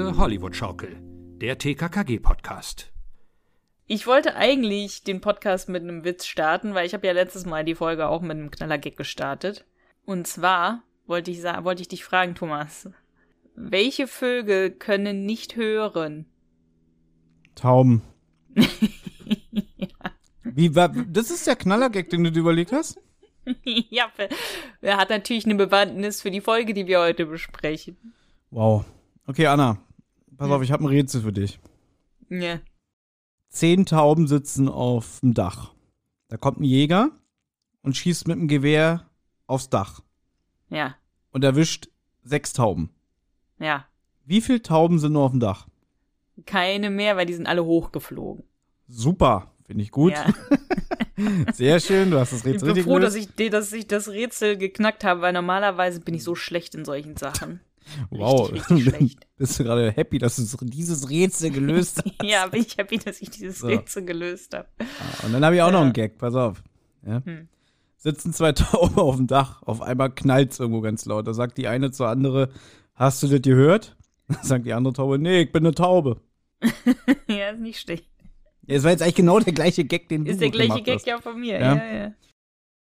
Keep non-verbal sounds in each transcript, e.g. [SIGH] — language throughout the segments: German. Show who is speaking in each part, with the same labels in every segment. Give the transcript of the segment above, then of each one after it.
Speaker 1: Tosende Hollywood-Schaukel, der TKKG-Podcast.
Speaker 2: Ich wollte eigentlich den Podcast mit einem Witz starten, weil ich habe ja letztes Mal die Folge auch mit einem Knallergag gestartet. Und zwar wollte ich, wollte ich dich fragen, Thomas. Welche Vögel können nicht hören?
Speaker 3: Tauben. [LAUGHS] ja. Wie, war, das ist der Knallergag, den du dir überlegt hast? [LAUGHS]
Speaker 2: ja, er hat natürlich eine Bewandtnis für die Folge, die wir heute besprechen.
Speaker 3: Wow. Okay, Anna, pass ja. auf, ich habe ein Rätsel für dich.
Speaker 2: Ja.
Speaker 3: Zehn Tauben sitzen auf dem Dach. Da kommt ein Jäger und schießt mit dem Gewehr aufs Dach.
Speaker 2: Ja.
Speaker 3: Und erwischt sechs Tauben.
Speaker 2: Ja.
Speaker 3: Wie viele Tauben sind nur auf dem Dach?
Speaker 2: Keine mehr, weil die sind alle hochgeflogen.
Speaker 3: Super, finde ich gut. Ja. [LAUGHS] Sehr schön, du hast das Rätsel
Speaker 2: Ich bin froh, dass ich, dass ich das Rätsel geknackt habe, weil normalerweise bin ich so schlecht in solchen Sachen.
Speaker 3: Wow, richtig, richtig [LAUGHS] bist du gerade happy, dass du dieses Rätsel gelöst [LAUGHS] hast?
Speaker 2: ja, bin ich happy, dass ich dieses so. Rätsel gelöst habe.
Speaker 3: Ah, und dann habe ich auch ja. noch einen Gag, pass auf. Ja? Hm. Sitzen zwei [LAUGHS] Tauben auf dem Dach, auf einmal knallt es irgendwo ganz laut. Da sagt die eine zur andere, hast du das gehört? Dann sagt die andere Taube, nee, ich bin eine Taube.
Speaker 2: ja, ist nicht schlecht.
Speaker 3: Ja, das war jetzt eigentlich genau der gleiche Gag, den
Speaker 2: ist du Ist der gleiche Gag hast. ja von mir, ja, ja. ja.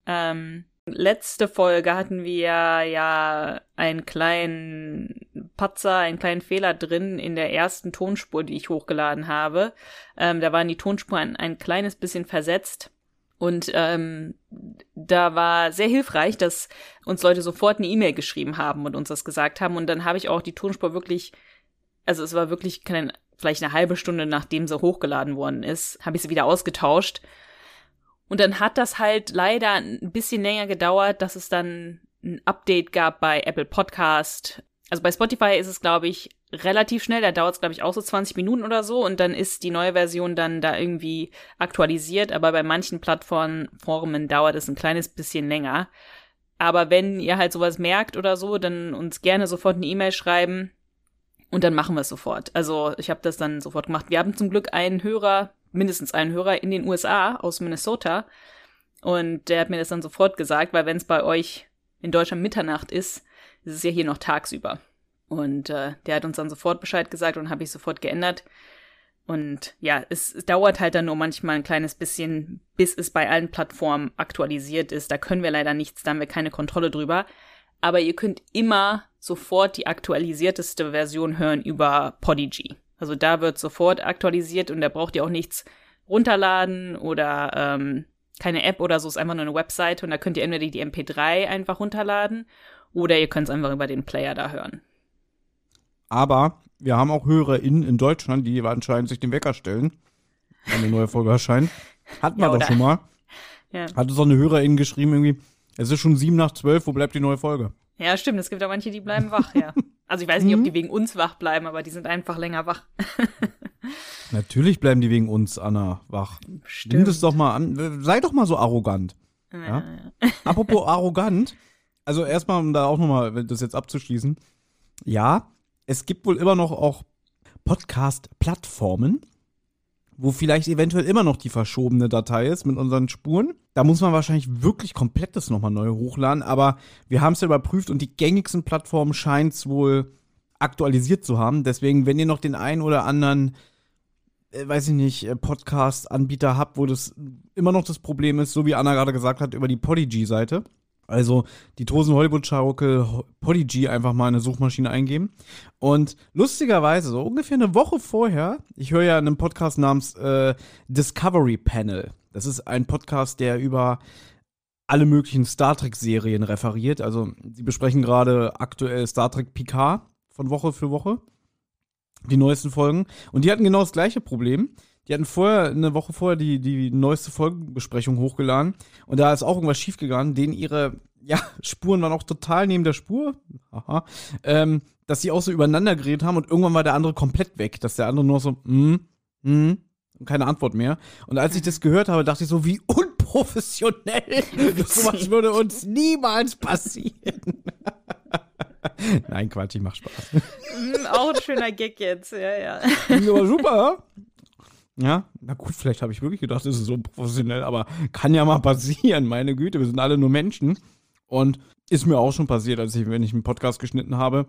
Speaker 2: Ähm, letzte Folge hatten wir ja einen kleinen Patzer, einen kleinen Fehler drin in der ersten Tonspur, die ich hochgeladen habe. Ähm, da waren die Tonspuren ein, ein kleines bisschen versetzt. Und ähm, da war sehr hilfreich, dass uns Leute sofort eine E-Mail geschrieben haben und uns das gesagt haben. Und dann habe ich auch die Tonspur wirklich, also es war wirklich kein, vielleicht eine halbe Stunde nachdem sie hochgeladen worden ist, habe ich sie wieder ausgetauscht. Und dann hat das halt leider ein bisschen länger gedauert, dass es dann ein Update gab bei Apple Podcast. Also bei Spotify ist es, glaube ich, relativ schnell. Da dauert es, glaube ich, auch so 20 Minuten oder so. Und dann ist die neue Version dann da irgendwie aktualisiert. Aber bei manchen Plattformen dauert es ein kleines bisschen länger. Aber wenn ihr halt sowas merkt oder so, dann uns gerne sofort eine E-Mail schreiben. Und dann machen wir es sofort. Also ich habe das dann sofort gemacht. Wir haben zum Glück einen Hörer, mindestens einen Hörer in den USA aus Minnesota. Und der hat mir das dann sofort gesagt, weil wenn es bei euch in Deutschland Mitternacht ist, ist es ja hier noch tagsüber. Und äh, der hat uns dann sofort Bescheid gesagt und habe ich sofort geändert. Und ja, es, es dauert halt dann nur manchmal ein kleines bisschen, bis es bei allen Plattformen aktualisiert ist. Da können wir leider nichts, da haben wir keine Kontrolle drüber. Aber ihr könnt immer sofort die aktualisierteste Version hören über Podigy. Also da wird sofort aktualisiert und da braucht ihr auch nichts runterladen oder ähm, keine App oder so, ist einfach nur eine Webseite und da könnt ihr entweder die MP3 einfach runterladen oder ihr könnt es einfach über den Player da hören.
Speaker 3: Aber wir haben auch HörerInnen in Deutschland, die anscheinend sich den Wecker stellen, wenn eine neue Folge erscheint. Hatten wir ja, doch schon mal. [LAUGHS] Ja. Hat uns auch eine HörerInnen geschrieben irgendwie, es ist schon sieben nach zwölf, wo bleibt die neue Folge?
Speaker 2: Ja, stimmt, es gibt auch manche, die bleiben wach, ja. [LAUGHS] Also ich weiß nicht, ob die mhm. wegen uns wach bleiben, aber die sind einfach länger wach. [LAUGHS]
Speaker 3: Natürlich bleiben die wegen uns, Anna, wach. Stimmt. Nimm das doch mal an. Sei doch mal so arrogant. Ja, ja? ja. [LAUGHS] Apropos arrogant, also erstmal, um da auch nochmal das jetzt abzuschließen. Ja, es gibt wohl immer noch auch Podcast-Plattformen, wo vielleicht eventuell immer noch die verschobene Datei ist mit unseren Spuren. Da muss man wahrscheinlich wirklich komplett das nochmal neu hochladen, aber wir haben es ja überprüft und die gängigsten Plattformen scheint es wohl aktualisiert zu haben. Deswegen, wenn ihr noch den einen oder anderen, äh, weiß ich nicht, äh, Podcast-Anbieter habt, wo das immer noch das Problem ist, so wie Anna gerade gesagt hat, über die Podigy-Seite, also die Tosen Hollywood Schaukel Podigy einfach mal in eine Suchmaschine eingeben. Und lustigerweise, so ungefähr eine Woche vorher, ich höre ja einen Podcast namens äh, Discovery Panel. Das ist ein Podcast, der über alle möglichen Star Trek-Serien referiert. Also sie besprechen gerade aktuell Star Trek Picard von Woche für Woche. Die neuesten Folgen. Und die hatten genau das gleiche Problem. Die hatten vorher, eine Woche vorher, die, die neueste Folgenbesprechung hochgeladen. Und da ist auch irgendwas schiefgegangen, denen ihre, [LAUGHS] ja, Spuren waren auch total neben der Spur. Aha. Ähm, dass sie auch so übereinander geredet haben und irgendwann war der andere komplett weg. Dass der andere nur so, hm, hm, keine Antwort mehr. Und als ich das gehört habe, dachte ich so, wie unprofessionell. [LAUGHS] so was würde uns niemals passieren. [LAUGHS] Nein, Quatsch, ich mach Spaß.
Speaker 2: Auch ein schöner Gag jetzt, ja, ja.
Speaker 3: Aber super. Ja, na gut, vielleicht habe ich wirklich gedacht, das ist so professionell, aber kann ja mal passieren, meine Güte, wir sind alle nur Menschen. Und ist mir auch schon passiert, als ich, wenn ich einen Podcast geschnitten habe,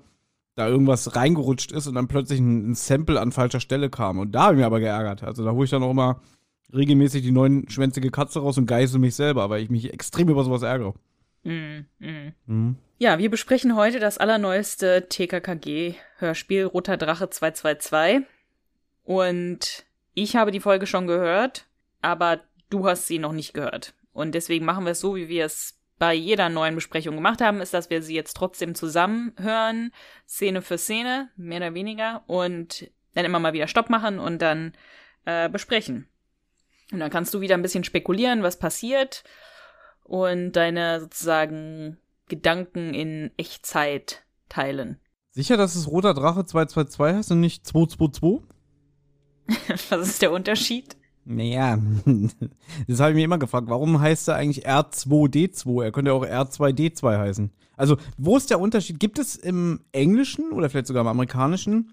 Speaker 3: da irgendwas reingerutscht ist und dann plötzlich ein, ein Sample an falscher Stelle kam. Und da habe ich mich aber geärgert. Also da hole ich dann auch immer regelmäßig die neunschwänzige Katze raus und geißel mich selber, weil ich mich extrem über sowas ärgere.
Speaker 2: Mm, mm. Mhm. Ja, wir besprechen heute das allerneueste TKKG-Hörspiel Roter Drache 222. Und ich habe die Folge schon gehört, aber du hast sie noch nicht gehört. Und deswegen machen wir es so, wie wir es bei jeder neuen Besprechung gemacht haben, ist, dass wir sie jetzt trotzdem zusammen hören, Szene für Szene, mehr oder weniger, und dann immer mal wieder Stopp machen und dann äh, besprechen. Und dann kannst du wieder ein bisschen spekulieren, was passiert und deine sozusagen Gedanken in Echtzeit teilen.
Speaker 3: Sicher, dass es Roter Drache 222 heißt und nicht 222? [LAUGHS]
Speaker 2: was ist der Unterschied?
Speaker 3: Naja, [LAUGHS] das habe ich mir immer gefragt. Warum heißt er eigentlich R2D2? Er könnte auch R2D2 heißen. Also, wo ist der Unterschied? Gibt es im Englischen oder vielleicht sogar im Amerikanischen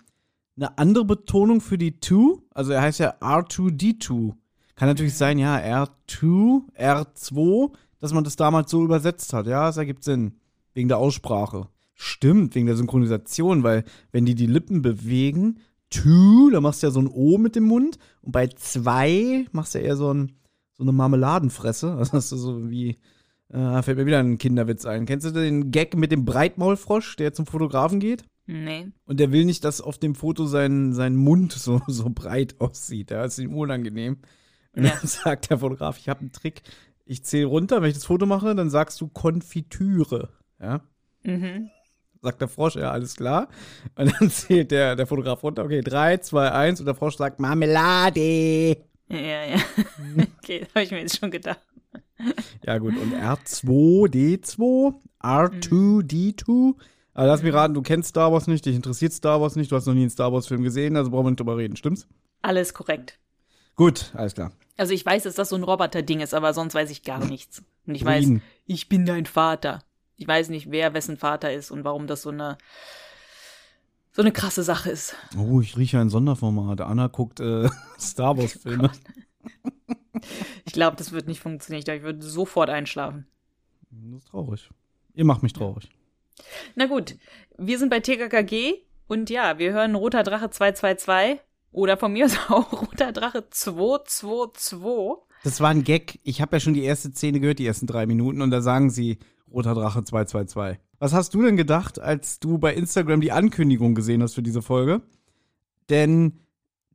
Speaker 3: eine andere Betonung für die 2? Also, er heißt ja R2D2. Kann natürlich sein, ja, R2, R2, dass man das damals so übersetzt hat. Ja, das ergibt Sinn. Wegen der Aussprache. Stimmt, wegen der Synchronisation, weil wenn die die Lippen bewegen, two, da machst du ja so ein O mit dem Mund. Und bei zwei machst du ja eher so, ein, so eine Marmeladenfresse. [LAUGHS] Also hast du so wie, äh, fällt mir wieder ein Kinderwitz ein. Kennst du den Gag mit dem Breitmaulfrosch, der zum Fotografen geht?
Speaker 2: Nee.
Speaker 3: Und der will nicht, dass auf dem Foto sein, sein Mund so, so breit aussieht. Da ist ihm unangenehm. Und ja. dann [LAUGHS] sagt der Fotograf, ich habe einen Trick. Ich zähle runter, wenn ich das Foto mache, dann sagst du Konfitüre. Ja. Mhm sagt der Frosch, ja, alles klar. Und dann [LAUGHS] zählt der, der Fotograf runter, okay, 3, 2, 1 und der Frosch sagt Marmelade.
Speaker 2: Ja, ja. [LAUGHS] okay, das habe ich mir jetzt schon gedacht.
Speaker 3: Ja, gut, und R2D2, R2D2. Also lass mich raten, du kennst Star Wars nicht, dich interessiert Star Wars nicht, du hast noch nie einen Star Wars-Film gesehen, also brauchen wir nicht drüber reden, stimmt's?
Speaker 2: Alles korrekt.
Speaker 3: Gut, alles klar.
Speaker 2: Also ich weiß, dass das so ein Roboter-Ding ist, aber sonst weiß ich gar nichts. Und ich weiß, ich bin dein Vater ich weiß nicht, wer wessen Vater ist und warum das so eine so eine krasse Sache ist.
Speaker 3: Oh, ich rieche ein Sonderformat. Anna guckt äh, [LAUGHS] Star Wars Filme.
Speaker 2: ich glaube, das wird nicht funktionieren. Ich, würde sofort einschlafen.
Speaker 3: Das ist traurig. Ihr macht mich traurig.
Speaker 2: Na gut, wir sind bei TKKG und ja, wir hören Roter Drache 222 oder von mir aus [LAUGHS] auch Roter Drache 222.
Speaker 3: Das war ein Gag. Ich habe ja schon die erste Szene gehört, die ersten drei Minuten, und da sagen sie Roter Drache 222. Was hast du denn gedacht, als du bei Instagram die Ankündigung gesehen hast für diese Folge? Denn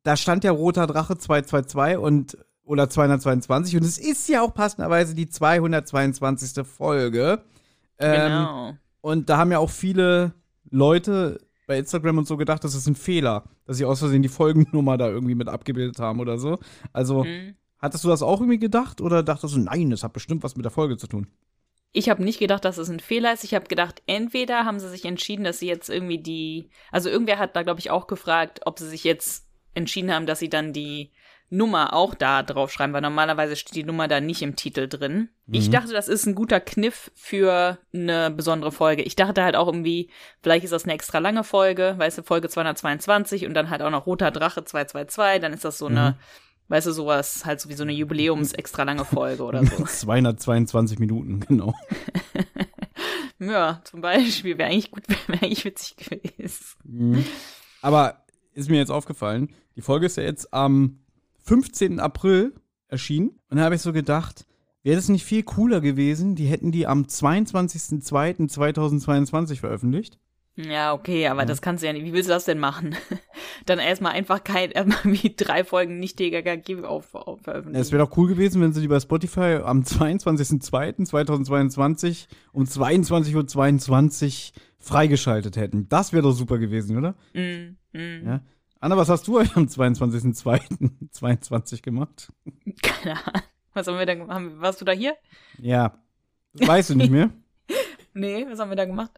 Speaker 3: da stand ja Roter Drache 222 und oder 222 und es ist ja auch passenderweise die 222. Folge.
Speaker 2: Ähm, genau.
Speaker 3: Und da haben ja auch viele Leute bei Instagram und so gedacht, das ist ein Fehler, dass sie aus Versehen die Folgennummer da irgendwie mit abgebildet haben oder so. Also, mhm. hattest du das auch irgendwie gedacht oder dachtest du, nein, das hat bestimmt was mit der Folge zu tun?
Speaker 2: Ich habe nicht gedacht, dass es ein Fehler ist. Ich habe gedacht, entweder haben sie sich entschieden, dass sie jetzt irgendwie die, also irgendwer hat da glaube ich auch gefragt, ob sie sich jetzt entschieden haben, dass sie dann die Nummer auch da drauf schreiben, weil normalerweise steht die Nummer da nicht im Titel drin. Mhm. Ich dachte, das ist ein guter Kniff für eine besondere Folge. Ich dachte halt auch irgendwie, vielleicht ist das eine extra lange Folge, weißt du, Folge 222 und dann halt auch noch Roter Drache 222, dann ist das so eine mhm Weißt du, sowas, halt so wie so eine Jubiläums extra lange Folge oder so. [LAUGHS]
Speaker 3: 222 Minuten, genau. [LAUGHS]
Speaker 2: ja, zum Beispiel. Wäre eigentlich gut, [LAUGHS] wäre eigentlich witzig gewesen.
Speaker 3: Mhm. Aber ist mir jetzt aufgefallen, die Folge ist ja jetzt am 15. April erschienen. Und da habe ich so gedacht, wäre das nicht viel cooler gewesen, die hätten die am 22.02.2022 veröffentlicht.
Speaker 2: Ja, okay, aber ja. das kannst du ja nicht. Wie willst du das denn machen? [LAUGHS] Dann erstmal einfach kein, [LAUGHS] wie drei Folgen nicht TKKG auf, auf veröffentlichen.
Speaker 3: Es wäre doch cool gewesen, wenn sie die bei Spotify am [LAUGHS] 22.02.2022 um 22.22 Uhr freigeschaltet hätten. Das wäre doch super gewesen, oder?
Speaker 2: Mm, mm.
Speaker 3: Ja. Anna, was hast du euch am 22.02.22 gemacht?
Speaker 2: Keine Ahnung. Was haben wir da gemacht? Warst du da hier?
Speaker 3: Ja. Das weißt du nicht mehr?
Speaker 2: nee, was haben wir da gemacht?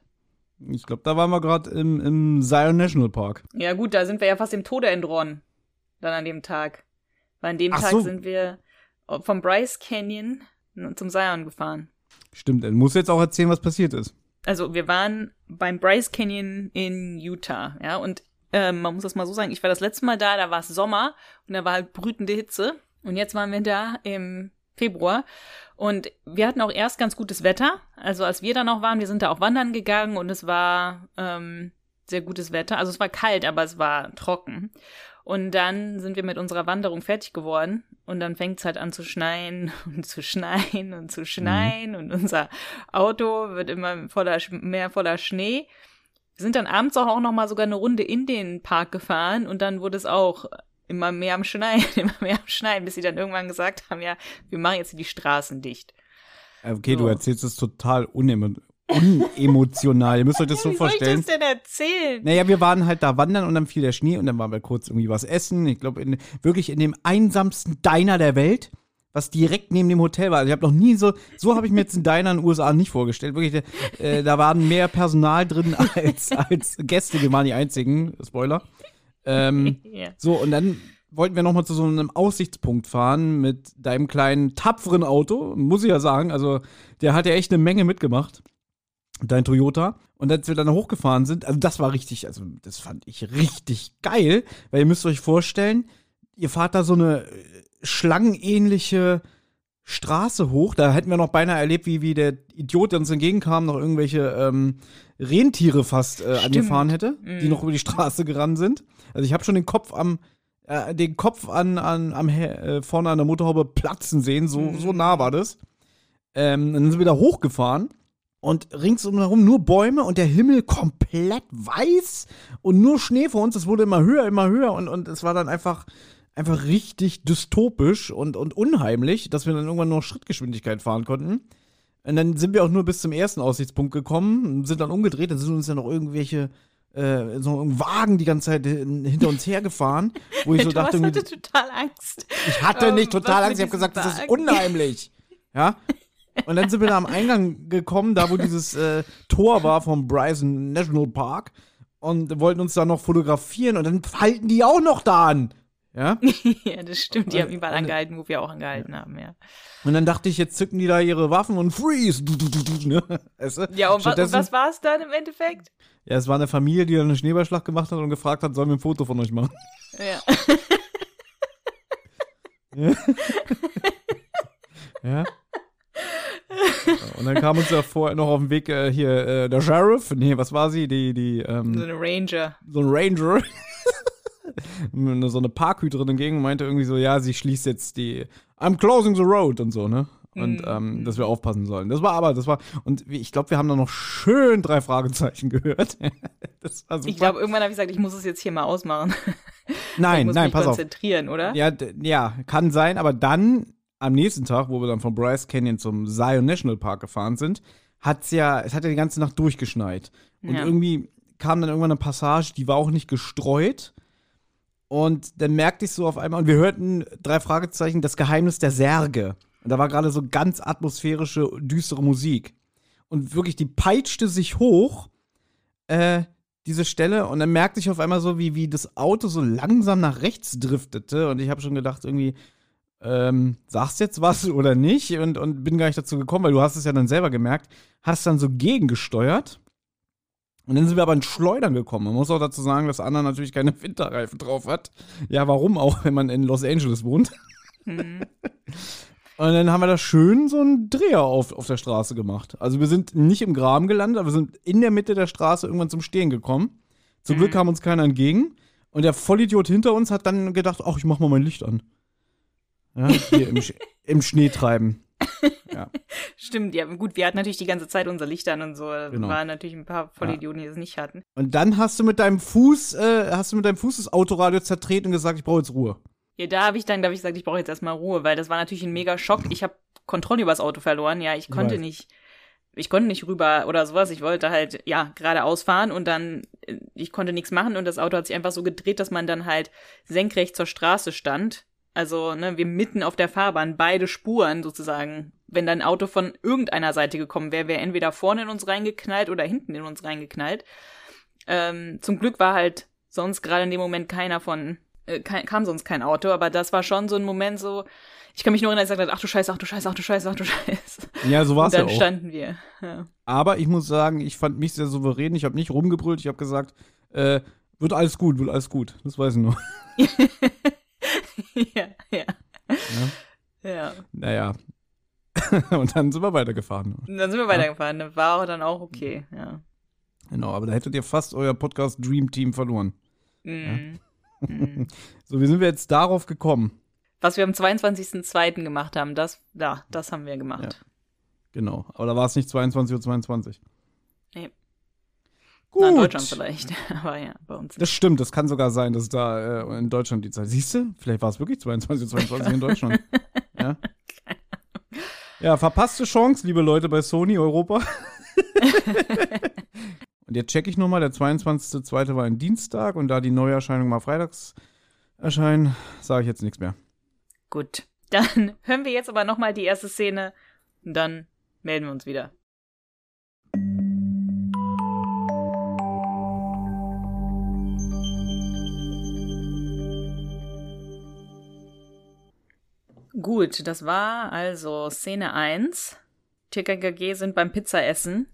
Speaker 3: Ich glaube, da waren wir gerade im, im Zion National Park.
Speaker 2: Ja, gut, da sind wir ja fast im Tode entronnen. Dann an dem Tag. Weil an dem Ach Tag so. sind wir vom Bryce Canyon zum Zion gefahren.
Speaker 3: Stimmt, dann musst du jetzt auch erzählen, was passiert ist.
Speaker 2: Also, wir waren beim Bryce Canyon in Utah, ja, und äh, man muss das mal so sagen, ich war das letzte Mal da, da war es Sommer und da war halt brütende Hitze. Und jetzt waren wir da im Februar. Und wir hatten auch erst ganz gutes Wetter. Also als wir da noch waren, wir sind da auch wandern gegangen und es war ähm, sehr gutes Wetter. Also es war kalt, aber es war trocken. Und dann sind wir mit unserer Wanderung fertig geworden und dann fängt es halt an zu schneien [LAUGHS] und zu schneien und zu schneien mhm. und unser Auto wird immer voller, mehr voller Schnee. Wir sind dann abends auch noch mal sogar eine Runde in den Park gefahren und dann wurde es auch immer mehr am Schneien, [LAUGHS] immer mehr am Schneien, bis sie dann irgendwann gesagt haben, ja, wir machen jetzt die Straßen dicht.
Speaker 3: Okay, so. du erzählst es total unemotional. Ihr müsst euch das so vorstellen.
Speaker 2: Was soll ich das denn erzählen?
Speaker 3: Naja, wir waren halt da wandern und dann fiel der Schnee und dann waren wir kurz irgendwie was essen. Ich glaube, wirklich in dem einsamsten Diner der Welt, was direkt neben dem Hotel war. Also ich habe noch nie so, so habe ich mir jetzt einen Diner in den USA nicht vorgestellt. Wirklich, äh, da waren mehr Personal drin [LAUGHS] als, als Gäste. Wir waren die einzigen. Spoiler. Ähm, [LAUGHS] ja. So, und dann wollten wir nochmal zu so einem Aussichtspunkt fahren mit deinem kleinen, tapferen Auto. Muss ich ja sagen. Also, der hat ja echt eine Menge mitgemacht dein Toyota. Und als wir dann hochgefahren sind, also das war richtig, also das fand ich richtig geil, weil ihr müsst euch vorstellen, ihr fahrt da so eine äh, schlangenähnliche Straße hoch. Da hätten wir noch beinahe erlebt, wie, wie der Idiot, der uns entgegenkam, noch irgendwelche ähm, Rentiere fast äh, angefahren hätte, mm. die noch über die Straße gerannt sind. Also ich habe schon den Kopf am äh, den Kopf an, an am äh, vorne an der Motorhaube platzen sehen, so, mm. so nah war das. Ähm, dann sind wir da hochgefahren und ringsum nur Bäume und der Himmel komplett weiß und nur Schnee vor uns. Es wurde immer höher, immer höher und, und es war dann einfach, einfach richtig dystopisch und, und unheimlich, dass wir dann irgendwann nur Schrittgeschwindigkeit fahren konnten. Und dann sind wir auch nur bis zum ersten Aussichtspunkt gekommen, sind dann umgedreht, dann sind uns ja noch irgendwelche äh, so ein Wagen die ganze Zeit hinter uns hergefahren, wo ich so [LAUGHS] dachte,
Speaker 2: hatte total Angst.
Speaker 3: Ich hatte nicht total Angst, ich habe gesagt, Wagen? das ist unheimlich. Ja, und dann sind wir da am Eingang gekommen, da wo dieses äh, Tor war vom Bryson National Park und wollten uns da noch fotografieren und dann halten die auch noch da an. Ja? [LAUGHS]
Speaker 2: ja, das stimmt. Die und, haben überall angehalten, wo wir auch angehalten ja. haben, ja.
Speaker 3: Und dann dachte ich, jetzt zücken die da ihre Waffen und freeze. Du, du, du,
Speaker 2: ne? [LAUGHS] Ja, und, wa und was war es dann im Endeffekt?
Speaker 3: Ja, es war eine Familie, die dann einen Schneeballschlag gemacht hat und gefragt hat, sollen wir ein Foto von euch machen?
Speaker 2: Ja.
Speaker 3: ja. [LAUGHS] ja. Und dann kam uns ja vorher noch auf dem Weg äh, hier äh, der Sheriff. Nee, was war sie? Die, die, ähm,
Speaker 2: So eine Ranger.
Speaker 3: So ein Ranger. So eine Parkhüterin entgegen und meinte irgendwie so, ja, sie schließt jetzt die I'm closing the road und so, ne? Und mm. ähm, dass wir aufpassen sollen. Das war aber, das war, und ich glaube, wir haben da noch schön drei Fragezeichen [LAUGHS] gehört.
Speaker 2: das war super. Ich glaube, irgendwann habe ich gesagt, ich muss es jetzt hier mal ausmachen. [LAUGHS]
Speaker 3: Nein, nein, pass
Speaker 2: auf. konzentrieren, oder?
Speaker 3: Ja, ja, kann sein, aber dann am nächsten Tag, wo wir dann von Bryce Canyon zum Zion National Park gefahren sind, hat's ja, es hat ja die ganze Nacht durchgeschneit. Und ja. irgendwie kam dann irgendwann eine Passage, die war auch nicht gestreut. Und dann merkte ich so auf einmal, und wir hörten drei Fragezeichen, das Geheimnis der Särge. Und da war gerade so ganz atmosphärische, düstere Musik. Und wirklich, die peitschte sich hoch, äh, diese Stelle. Und dann merkte ich auf einmal so, wie, wie das Auto so langsam nach rechts driftete. Und ich habe schon gedacht, irgendwie, ähm, sagst jetzt was oder nicht und, und bin gar nicht dazu gekommen, weil du hast es ja dann selber gemerkt, hast dann so gegengesteuert. Und dann sind wir aber in Schleudern gekommen. Man muss auch dazu sagen, dass Anna natürlich keine Winterreifen drauf hat. Ja, warum auch, wenn man in Los Angeles wohnt. Mhm. [LAUGHS] Und dann haben wir da schön so einen Dreher auf, auf der Straße gemacht. Also wir sind nicht im Graben gelandet, aber wir sind in der Mitte der Straße irgendwann zum Stehen gekommen. Zum mhm. Glück kam uns keiner entgegen. Und der Vollidiot hinter uns hat dann gedacht, ach, ich mach mal mein Licht an. Ja, hier im, Sch im Schnee treiben.
Speaker 2: Ja. [LAUGHS] Stimmt, ja, gut, wir hatten natürlich die ganze Zeit unser Licht an und so. Genau. Waren natürlich ein paar Vollidioten, die es nicht hatten.
Speaker 3: Und dann hast du mit deinem Fuß, äh, hast du mit deinem Fuß das Autoradio zertreten und gesagt, ich brauche jetzt Ruhe.
Speaker 2: Ja, da habe ich dann, da habe ich gesagt, ich brauche jetzt erstmal Ruhe, weil das war natürlich ein mega Schock. Ich habe Kontrolle über das Auto verloren. Ja, ich konnte ich nicht, ich konnte nicht rüber oder sowas. Ich wollte halt, ja, geradeaus fahren und dann, äh, ich konnte nichts machen und das Auto hat sich einfach so gedreht, dass man dann halt senkrecht zur Straße stand also, ne, wir mitten auf der Fahrbahn, beide Spuren sozusagen. Wenn dann ein Auto von irgendeiner Seite gekommen wäre, wäre entweder vorne in uns reingeknallt oder hinten in uns reingeknallt. Ähm, zum Glück war halt sonst gerade in dem Moment keiner von, äh, kam sonst kein Auto, aber das war schon so ein Moment so, ich kann mich nur erinnern, ich sagte, ach du Scheiße, ach du Scheiße, ach du Scheiße, ach du Scheiße.
Speaker 3: Ja, so war es ja auch.
Speaker 2: dann standen wir. Ja.
Speaker 3: Aber ich muss sagen, ich fand mich sehr souverän. Ich habe nicht rumgebrüllt, ich habe gesagt, äh, wird alles gut, wird alles gut. Das weiß ich nur. [LAUGHS] [LAUGHS]
Speaker 2: ja, ja. Ja. ja.
Speaker 3: Naja. [LAUGHS] und dann sind wir weitergefahren.
Speaker 2: Dann sind wir weitergefahren. Ja. War auch dann auch okay, ja.
Speaker 3: Genau, aber da hättet ihr fast euer Podcast Dream Team verloren.
Speaker 2: Mm.
Speaker 3: Ja? [LAUGHS] so, wie sind wir jetzt darauf gekommen?
Speaker 2: Was wir am 22.02. gemacht haben, das, ja, das haben wir gemacht.
Speaker 3: Ja. Genau, aber da war es nicht 22.22 Uhr. 22.
Speaker 2: Nee.
Speaker 3: Gut.
Speaker 2: Na, in Deutschland vielleicht, [LAUGHS] aber ja, bei uns
Speaker 3: Das
Speaker 2: nicht.
Speaker 3: stimmt, das kann sogar sein, dass da äh, in Deutschland die Zeit. Siehst du? Vielleicht war es wirklich 22, 22 in [LAUGHS] Deutschland. ja. ja, verpasste Chance, liebe Leute bei Sony Europa. [LAUGHS] und jetzt checke ich nochmal, der 22.02. war ein Dienstag und da die Neuerscheinungen mal freitags erscheinen, sage ich jetzt nichts mehr.
Speaker 2: Gut, dann hören wir jetzt aber nochmal die erste Szene und dann melden wir uns wieder. Gut, das war also Szene 1. TKKG sind beim Pizzaessen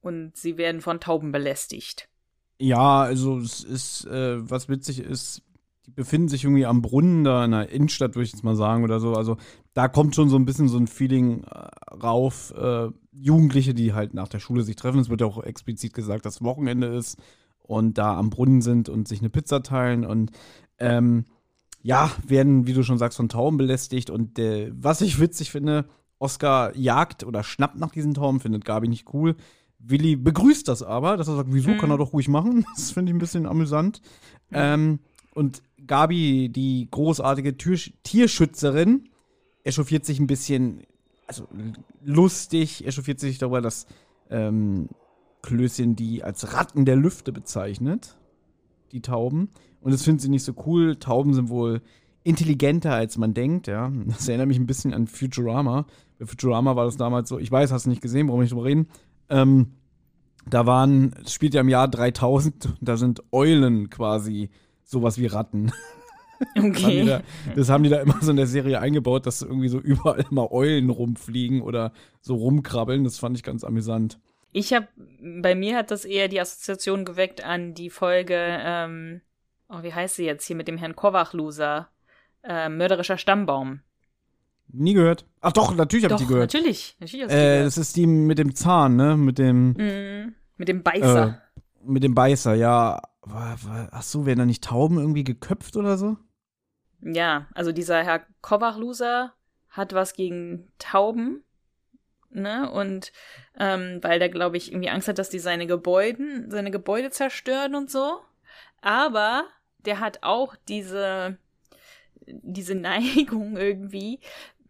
Speaker 2: und sie werden von Tauben belästigt.
Speaker 3: Ja, also es ist, äh, was witzig ist, die befinden sich irgendwie am Brunnen da in der Innenstadt, würde ich jetzt mal sagen, oder so. Also da kommt schon so ein bisschen so ein Feeling äh, rauf. Äh, Jugendliche, die halt nach der Schule sich treffen. Es wird ja auch explizit gesagt, dass Wochenende ist und da am Brunnen sind und sich eine Pizza teilen und ähm, ja, werden, wie du schon sagst, von Tauben belästigt. Und äh, was ich witzig finde, Oscar jagt oder schnappt nach diesen Tauben, findet Gabi nicht cool. Willi begrüßt das aber, dass er sagt, wieso
Speaker 2: Mhm.
Speaker 3: kann er doch ruhig machen. [LAUGHS] Das finde ich ein bisschen amüsant. Ähm, und Gabi, die großartige Tür Tierschützerin, echauffiert sich ein bisschen, also lustig, echauffiert sich darüber, dass ähm, Klößchen die als Ratten der Lüfte bezeichnet, die Tauben. Und das findet sie nicht so cool. Tauben sind wohl intelligenter, als man denkt, ja. Das erinnert mich ein bisschen an Futurama. Bei Futurama war das damals so, ich weiß, hast du nicht gesehen, warum nicht drüber reden. Ähm, da waren, es spielt ja im Jahr 3000, da sind Eulen quasi sowas wie Ratten. Das haben, die
Speaker 2: Okay.
Speaker 3: da, das haben die da immer so in der Serie eingebaut, dass irgendwie so überall immer Eulen rumfliegen oder so rumkrabbeln. Das fand ich ganz amüsant.
Speaker 2: Ich habe, bei mir hat das eher die Assoziation geweckt an die Folge, ähm, oh, wie heißt sie jetzt hier mit dem Herrn Kovach-Loser? Äh, Mörderischer Stammbaum.
Speaker 3: Nie gehört. Ach doch, natürlich habe ich die gehört.
Speaker 2: natürlich. Natürlich hast
Speaker 3: Äh,
Speaker 2: gehört.
Speaker 3: das ist die mit dem Zahn, ne? Mit dem,
Speaker 2: Mhm. Mit dem Beißer.
Speaker 3: mit dem Beißer, ja. Ach so, werden da nicht Tauben irgendwie geköpft oder so?
Speaker 2: Ja, also dieser Herr Kovach-Loser hat was gegen Tauben, ne? Und ähm, weil der, glaube ich, irgendwie Angst hat, dass die seine Gebäuden, seine Gebäude zerstören und so. Aber der hat auch diese, diese [LAUGHS] Neigung irgendwie,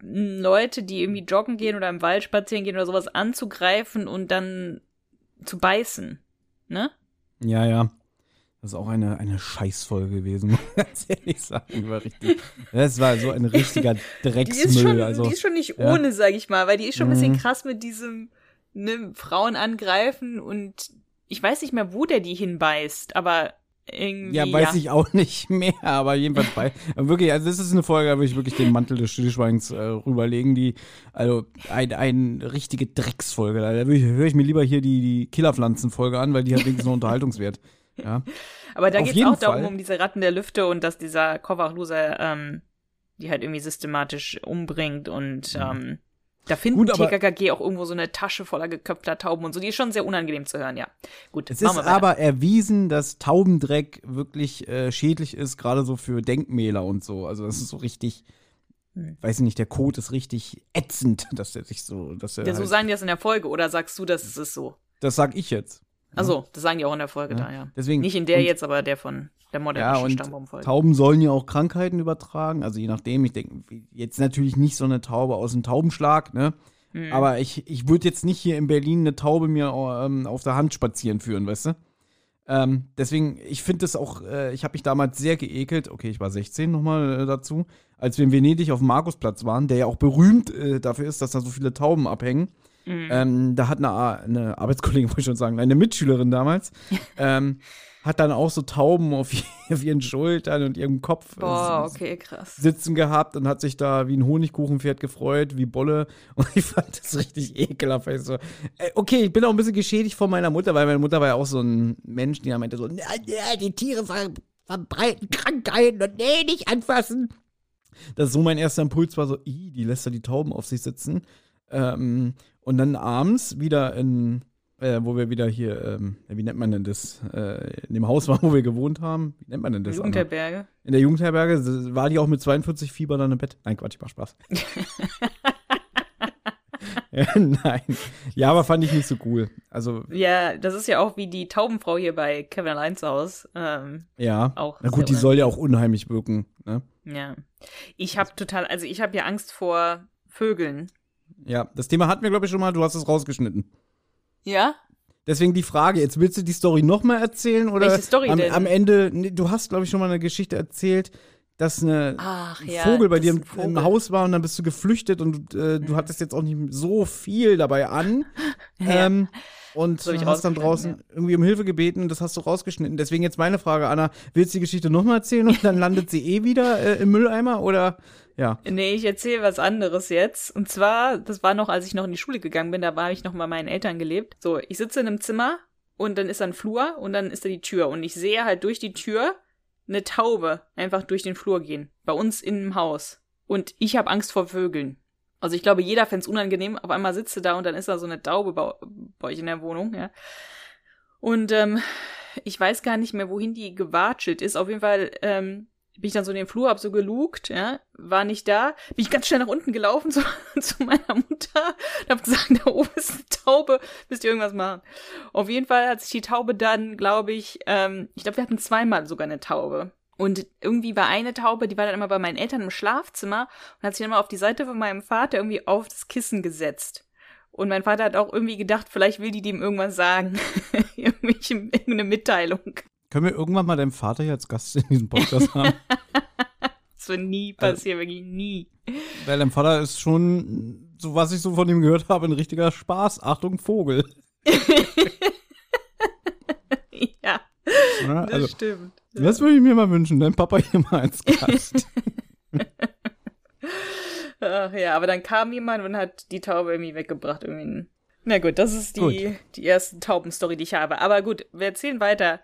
Speaker 2: Leute, die irgendwie joggen gehen oder im Wald spazieren gehen oder sowas anzugreifen und dann zu beißen. Ne?
Speaker 3: Ja, ja. Das ist auch eine, eine Scheißfolge gewesen, [LAUGHS] muss ich ganz ehrlich sagen. War richtig, das war so ein richtiger [LAUGHS]
Speaker 2: Die ist,
Speaker 3: Drecksmüll.
Speaker 2: schon,
Speaker 3: also,
Speaker 2: die ist schon nicht
Speaker 3: ja.
Speaker 2: ohne, sag ich mal, weil die ist schon ein bisschen
Speaker 3: Mhm.
Speaker 2: krass mit diesem ne, Frauen angreifen und ich weiß nicht mehr, wo der die hinbeißt, aber irgendwie.
Speaker 3: ja, weiß ich auch nicht [LAUGHS] mehr, aber jedenfalls bei. wirklich, also das ist eine Folge, da würde ich wirklich den Mantel des Stillschweigens äh, rüberlegen, die, also ein, ein richtige Drecksfolge. Da höre ich, hör ich mir lieber hier die, die Killerpflanzenfolge an, weil die hat wenigstens noch Unterhaltungswert. Ja. [LAUGHS]
Speaker 2: Aber da geht es auch darum,
Speaker 3: Fall.
Speaker 2: um diese Ratten der Lüfte und dass dieser Kovach-Loser ähm, die halt irgendwie systematisch umbringt und ähm, da finden.
Speaker 3: Gut,
Speaker 2: TKKG auch irgendwo so eine Tasche voller geköpfter Tauben und so. Die ist schon sehr unangenehm zu hören, ja. Gut,
Speaker 3: Es
Speaker 2: machen
Speaker 3: ist
Speaker 2: wir weiter.
Speaker 3: aber erwiesen, dass Taubendreck wirklich äh, schädlich ist, gerade so für Denkmäler und so. Also das ist so richtig,
Speaker 2: Hm.
Speaker 3: weiß ich nicht, der Code ist richtig ätzend, [LAUGHS] dass der sich so, dass er
Speaker 2: Ja, so
Speaker 3: halt,
Speaker 2: sagen die das in der Folge oder sagst du, das ist es so?
Speaker 3: das sag ich jetzt.
Speaker 2: Also, das sagen die auch in der Folge
Speaker 3: Ja.
Speaker 2: da, ja.
Speaker 3: Deswegen
Speaker 2: Nicht in der jetzt, aber der von der
Speaker 3: Ja,
Speaker 2: modernischen
Speaker 3: und
Speaker 2: Stammbaumfolge.
Speaker 3: Tauben sollen ja auch Krankheiten übertragen, also je nachdem, ich denke, jetzt natürlich nicht so eine Taube aus dem Taubenschlag, ne?
Speaker 2: Hm.
Speaker 3: Aber ich, ich würde jetzt nicht hier in Berlin eine Taube mir ähm, auf der Hand spazieren führen, weißt du? Ähm, deswegen, ich finde es auch, äh, ich habe mich damals sehr geekelt, okay, ich war 16 nochmal äh, dazu, als wir in Venedig auf dem Markusplatz waren, der ja auch berühmt äh, dafür ist, dass da so viele Tauben abhängen.
Speaker 2: Mhm.
Speaker 3: Ähm, da hat eine, eine Arbeitskollegin, [LAUGHS] wollte ich schon sagen, eine Mitschülerin damals, [LAUGHS] ähm, hat dann auch so Tauben auf, [LAUGHS] auf ihren Schultern und ihrem Kopf äh,
Speaker 2: Boah, okay, krass.
Speaker 3: sitzen gehabt und hat sich da wie ein Honigkuchenpferd gefreut, wie Bolle. [LAUGHS] Und ich fand das richtig ekelhaft. Ich so, äh, okay, ich bin auch ein bisschen geschädigt von meiner Mutter, weil meine Mutter war ja auch so ein Mensch, die meinte so, "Na, na, die Tiere ver verbreiten Krankheiten und nee, nicht anfassen. Das ist so mein erster Impuls war so, "Ih, die lässt da die Tauben auf sich sitzen. Ähm, und dann abends wieder in äh, wo wir wieder hier, ähm, wie nennt man denn das, äh, in dem Haus waren, wo wir gewohnt haben. Wie nennt man denn das?
Speaker 2: Jugendherberge.
Speaker 3: In der Jugendherberge war die auch mit 42 Fieber dann im Bett. Nein, Quatsch, ich mach Spaß. [LAUGHS] [LAUGHS] Nein. Ja, aber fand ich nicht so cool. Also.
Speaker 2: Ja, das ist ja auch wie die Taubenfrau hier bei Kevin allein zu Hause. Ähm,
Speaker 3: ja. Auch Na gut, die soll ja auch unheimlich wirken. Ne?
Speaker 2: Ja. Ich habe total, also ich habe ja Angst vor Vögeln.
Speaker 3: Ja, das Thema hatten wir, glaube ich, schon mal. Du hast es rausgeschnitten.
Speaker 2: Ja?
Speaker 3: Deswegen die Frage, jetzt willst du die Story nochmal erzählen oder
Speaker 2: Welche Story
Speaker 3: am,
Speaker 2: denn?
Speaker 3: am Ende, nee, du hast, glaube ich, schon mal eine Geschichte erzählt, dass eine
Speaker 2: Ach, ja,
Speaker 3: Vogel bei dir im, im, Haus war und dann bist du geflüchtet und äh, du mhm. hattest jetzt auch nicht so viel dabei an. [LAUGHS] ja. ähm, und so hast dann draußen ja. irgendwie um Hilfe gebeten und das hast du rausgeschnitten. Deswegen jetzt meine Frage, Anna, willst du die Geschichte nochmal erzählen und dann landet sie eh wieder äh, im Mülleimer oder ja?
Speaker 2: Nee, ich erzähle was anderes jetzt. Und zwar, das war noch, als ich noch in die Schule gegangen bin, da war ich noch bei meinen Eltern gelebt. So, ich sitze in einem Zimmer und dann ist da ein Flur und dann ist da die Tür und ich sehe halt durch die Tür eine Taube einfach durch den Flur gehen. Bei uns in dem Haus. Und ich habe Angst vor Vögeln. Also ich glaube, jeder fände es unangenehm. Auf einmal sitzt du da und dann ist da so eine Taube bei, euch in der Wohnung, ja. Und ähm, ich weiß gar nicht mehr, wohin die gewatschelt ist. Auf jeden Fall ähm, bin ich dann so in den Flur, hab so gelugt, ja, war nicht da, bin ich ganz schnell nach unten gelaufen [LAUGHS] zu, zu meiner Mutter und hab gesagt, da oben ist eine Taube, müsst ihr irgendwas machen. Auf jeden Fall hat sich die Taube dann, glaube ich, ähm, ich glaube, wir hatten zweimal sogar eine Taube. Und irgendwie war eine Taube, die war dann immer bei meinen Eltern im Schlafzimmer und hat sich dann mal auf die Seite von meinem Vater irgendwie auf das Kissen gesetzt. Und mein Vater hat auch irgendwie gedacht, vielleicht will die dem irgendwas sagen. [LAUGHS] irgendeine Mitteilung.
Speaker 3: Können wir irgendwann mal deinen Vater hier als Gast in diesem Podcast haben? [LAUGHS]
Speaker 2: das wird nie passieren, also, wirklich nie.
Speaker 3: Weil dein Vater ist schon, so was ich so von ihm gehört habe, ein richtiger Spaß. Achtung, Vogel. [LAUGHS]
Speaker 2: ja, ja also, das stimmt.
Speaker 3: Das würde ich mir mal wünschen, dein Papa hier mal als Gast. [LAUGHS]
Speaker 2: Ach ja, aber dann kam jemand und hat die Taube irgendwie weggebracht. Irgendwie. Na gut, das ist die, die erste Taubenstory, die ich habe. Aber gut, wir erzählen weiter.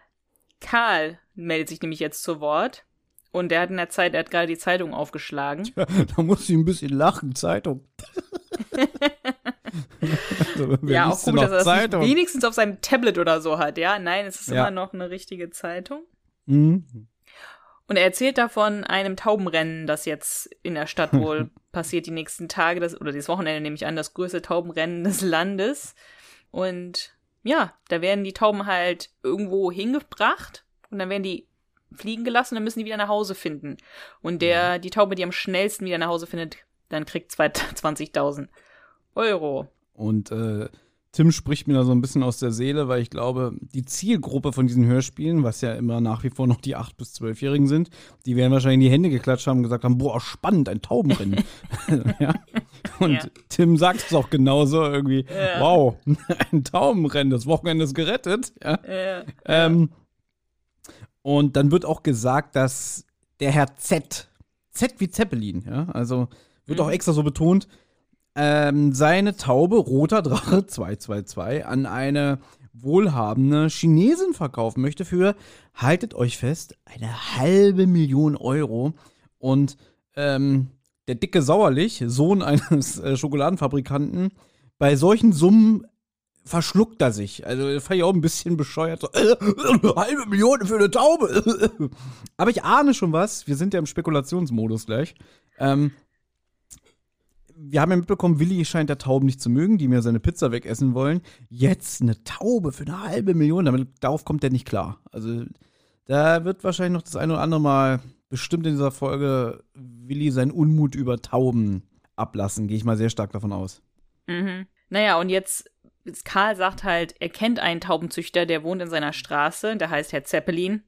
Speaker 2: Karl meldet sich nämlich jetzt zu Wort. Und der hat in der Zeit, er hat gerade die Zeitung aufgeschlagen.
Speaker 3: Ja, da muss ich ein bisschen lachen, Zeitung. [LAUGHS]
Speaker 2: also, ja, auch gut, dass er das wenigstens auf seinem Tablet oder so hat, ja? Nein, es ist ja. immer noch eine richtige Zeitung. Mhm. Und er erzählt davon einem Taubenrennen, das jetzt in der Stadt wohl [LAUGHS] passiert die nächsten Tage, das, oder dieses Wochenende nehme ich an, das größte Taubenrennen des Landes. Und ja, da werden die Tauben halt irgendwo hingebracht und dann werden die fliegen gelassen und dann müssen die wieder nach Hause finden. Und der, die Taube, die am schnellsten wieder nach Hause findet, dann kriegt 20.000 [LAUGHS] Euro.
Speaker 3: Und äh, Tim spricht mir da so ein bisschen aus der Seele, weil ich glaube, die Zielgruppe von diesen Hörspielen, was ja immer nach wie vor noch die 8- bis 12-Jährigen sind, die werden wahrscheinlich in die Hände geklatscht haben und gesagt haben, boah, spannend, ein Taubenrennen. [LAUGHS] [LAUGHS] ja. Und ja. Tim sagt es auch genauso irgendwie, ja. wow, [LAUGHS] ein Taubenrennen, das Wochenende ist gerettet. Ähm, und dann wird auch gesagt, dass der Herr Z, Z wie Zeppelin, ja, also wird mhm. auch extra so betont, ähm, seine Taube Roter Drache [LAUGHS] 222 an eine wohlhabende Chinesin verkaufen möchte für, haltet euch fest, eine halbe Million Euro. Und ähm, der dicke Sauerlich, Sohn [LAUGHS] eines äh, Schokoladenfabrikanten, bei solchen Summen verschluckt er sich. Also fand ich auch ein bisschen bescheuert. So, äh, eine [LAUGHS] halbe Million für eine Taube. Aber ich ahne schon was. Wir sind ja im Spekulationsmodus gleich. Ähm, wir haben ja mitbekommen, Willi scheint der Tauben nicht zu mögen, die mir seine Pizza wegessen wollen. Jetzt eine Taube für eine halbe Million, damit, darauf kommt er nicht klar. Also da wird wahrscheinlich noch das eine oder andere Mal bestimmt in dieser Folge Willi seinen Unmut über Tauben ablassen. Gehe ich mal sehr stark davon aus.
Speaker 2: Mhm. Naja, und jetzt, Karl sagt halt, er kennt einen Taubenzüchter, der wohnt in seiner Straße, der heißt Herr Zeppelin.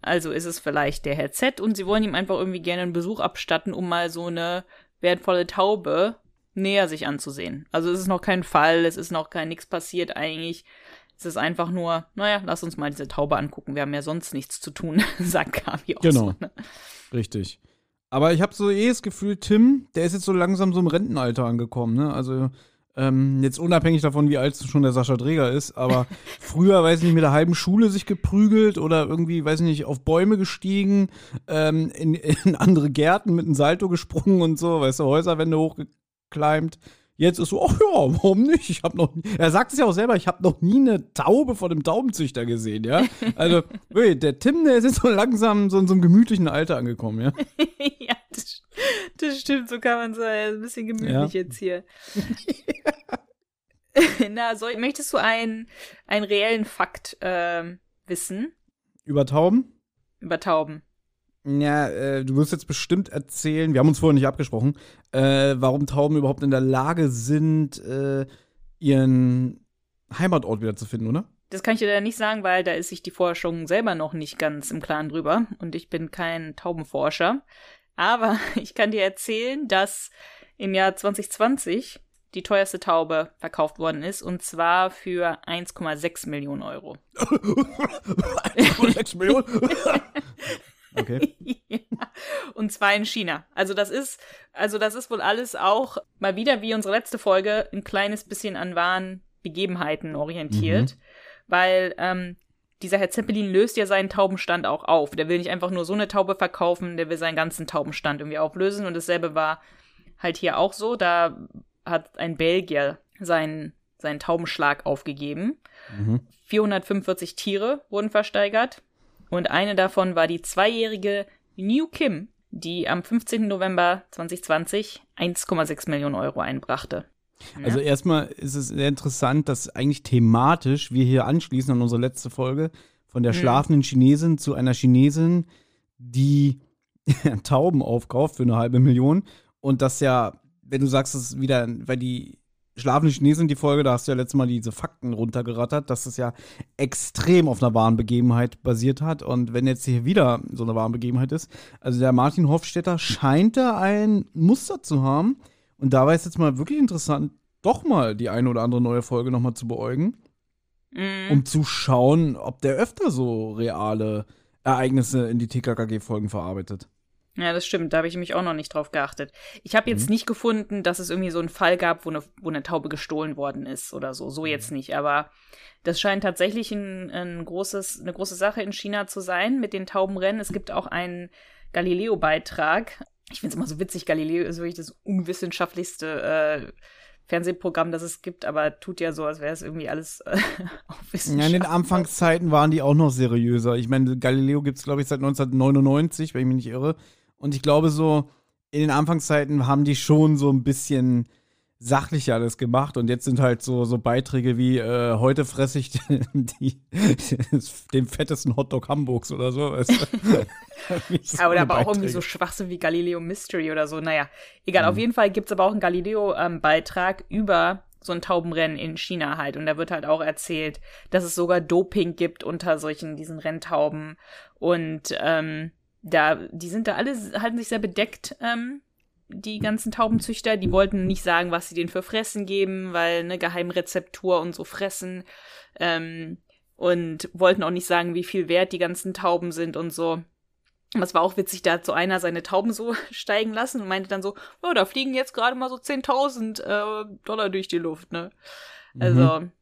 Speaker 2: Also ist es vielleicht der Herr Z und sie wollen ihm einfach irgendwie gerne einen Besuch abstatten, um mal so eine wertvolle Taube näher sich anzusehen. Also es ist noch kein Fall, es ist noch kein nichts passiert eigentlich. Es ist einfach nur, naja, lass uns mal diese Taube angucken. Wir haben ja sonst nichts zu tun, [LAUGHS] sagt Gabi auch
Speaker 3: Genau.
Speaker 2: So, ne?
Speaker 3: Richtig. Aber ich habe so eh das Gefühl, Tim, der ist jetzt so langsam so im Rentenalter angekommen, ne? Also ähm, jetzt unabhängig davon, wie alt schon der Sascha Dreger ist, aber [LAUGHS] früher, weiß ich nicht, mit der halben Schule sich geprügelt oder irgendwie, weiß ich nicht, auf Bäume gestiegen, ähm, in, in andere Gärten mit einem Salto gesprungen und so, weißt du, Häuserwände hochgekleimt. Jetzt ist so, ach ja, warum nicht? Ich habe noch, er sagt es ja auch selber, ich habe noch nie eine Taube von einem Taubenzüchter gesehen, ja. Also, [LAUGHS] der Tim, der ist jetzt so langsam so in so einem gemütlichen Alter angekommen, ja. [LAUGHS]
Speaker 2: ja, das, das, stimmt, so kann man sagen. Ein bisschen gemütlich ja. jetzt hier. [LAUGHS] Na, soll, möchtest du einen, einen reellen Fakt äh, wissen?
Speaker 3: Über Tauben?
Speaker 2: Über Tauben.
Speaker 3: Ja, äh, du wirst jetzt bestimmt erzählen, wir haben uns vorher nicht abgesprochen, äh, warum Tauben überhaupt in der Lage sind, äh, ihren Heimatort wieder zu finden, oder?
Speaker 2: Das kann ich dir nicht sagen, weil da ist sich die Forschung selber noch nicht ganz im Klaren drüber und ich bin kein Taubenforscher. Aber [LAUGHS] ich kann dir erzählen, dass im Jahr 2020 die teuerste Taube verkauft worden ist und zwar für 1,6 Millionen Euro. [LAUGHS]
Speaker 3: 1,6 Millionen? [LAUGHS] Okay. [LAUGHS]
Speaker 2: ja. Und zwar in China. Also das ist, also das ist wohl alles auch mal wieder wie unsere letzte Folge ein kleines bisschen an wahren Begebenheiten orientiert, mhm. weil ähm, dieser Herr Zeppelin löst ja seinen Taubenstand auch auf. Der will nicht einfach nur so eine Taube verkaufen, der will seinen ganzen Taubenstand irgendwie auflösen. Und dasselbe war halt hier auch so. Da hat ein Belgier seinen, seinen Taubenschlag aufgegeben. Mhm. 445 Tiere wurden versteigert. Und eine davon war die zweijährige New Kim, die am 15. November 2020 1,6 Millionen Euro einbrachte.
Speaker 3: Also erstmal ist es sehr interessant, dass eigentlich thematisch wir hier anschließen an unsere letzte Folge von der hm. schlafenden Chinesin zu einer Chinesin, die [LAUGHS] Tauben aufkauft für eine halbe Million und das ja, wenn du sagst, es ist wieder, weil die schlafende Chinesen, die Folge, da hast du ja letztes Mal diese Fakten runtergerattert, dass es ja extrem auf einer wahren Begebenheit basiert hat. Und wenn jetzt hier wieder so eine wahren Begebenheit ist, also der Martin Hofstetter scheint da ein Muster zu haben. Und da war es jetzt mal wirklich interessant, doch mal die eine oder andere neue Folge nochmal zu beäugen, mhm. um zu schauen, ob der öfter so reale Ereignisse in die TKKG-Folgen verarbeitet.
Speaker 2: Ja, das stimmt. Da habe ich mich auch noch nicht drauf geachtet. Ich habe jetzt mhm. nicht gefunden, dass es irgendwie so einen Fall gab, wo eine, wo eine Taube gestohlen worden ist oder so. So jetzt mhm. nicht. Aber das scheint tatsächlich ein, ein großes, eine große Sache in China zu sein mit den Taubenrennen. Es gibt auch einen Galileo-Beitrag. Ich finde es immer so witzig. Galileo ist wirklich das unwissenschaftlichste äh, Fernsehprogramm, das es gibt, aber tut ja so, als wäre es irgendwie alles äh, [LAUGHS]
Speaker 3: auf Wissenschaft. Ja, in den Anfangszeiten waren die auch noch seriöser. Ich meine, Galileo gibt es, glaube ich, seit 1999, wenn ich mich nicht irre. Und ich glaube, so in den Anfangszeiten haben die schon so ein bisschen sachlicher alles gemacht und jetzt sind halt so, so Beiträge wie äh, heute fresse ich [LAUGHS] die, den fettesten Hotdog Hamburgs oder so. Weißt
Speaker 2: du? [LAUGHS] so ja, oder aber Beiträge. auch irgendwie so Schwachsinn wie Galileo Mystery oder so. Naja, egal. Mhm. Auf jeden Fall gibt's aber auch einen Galileo-Beitrag ähm, über so ein Taubenrennen in China halt. Und da wird halt auch erzählt, dass es sogar Doping gibt unter solchen, diesen Renntauben. Und ähm, da, die sind da alle, halten sich sehr bedeckt, ähm, die ganzen Taubenzüchter, die wollten nicht sagen, was sie denen für Fressen geben, weil eine Geheimrezeptur und so fressen. Ähm, und wollten auch nicht sagen, wie viel wert die ganzen Tauben sind und so. Das war auch witzig, da hat so einer seine Tauben so [LAUGHS] steigen lassen und meinte dann so, oh, da fliegen jetzt gerade mal so 10.000 äh, Dollar durch die Luft, ne? Also, mhm.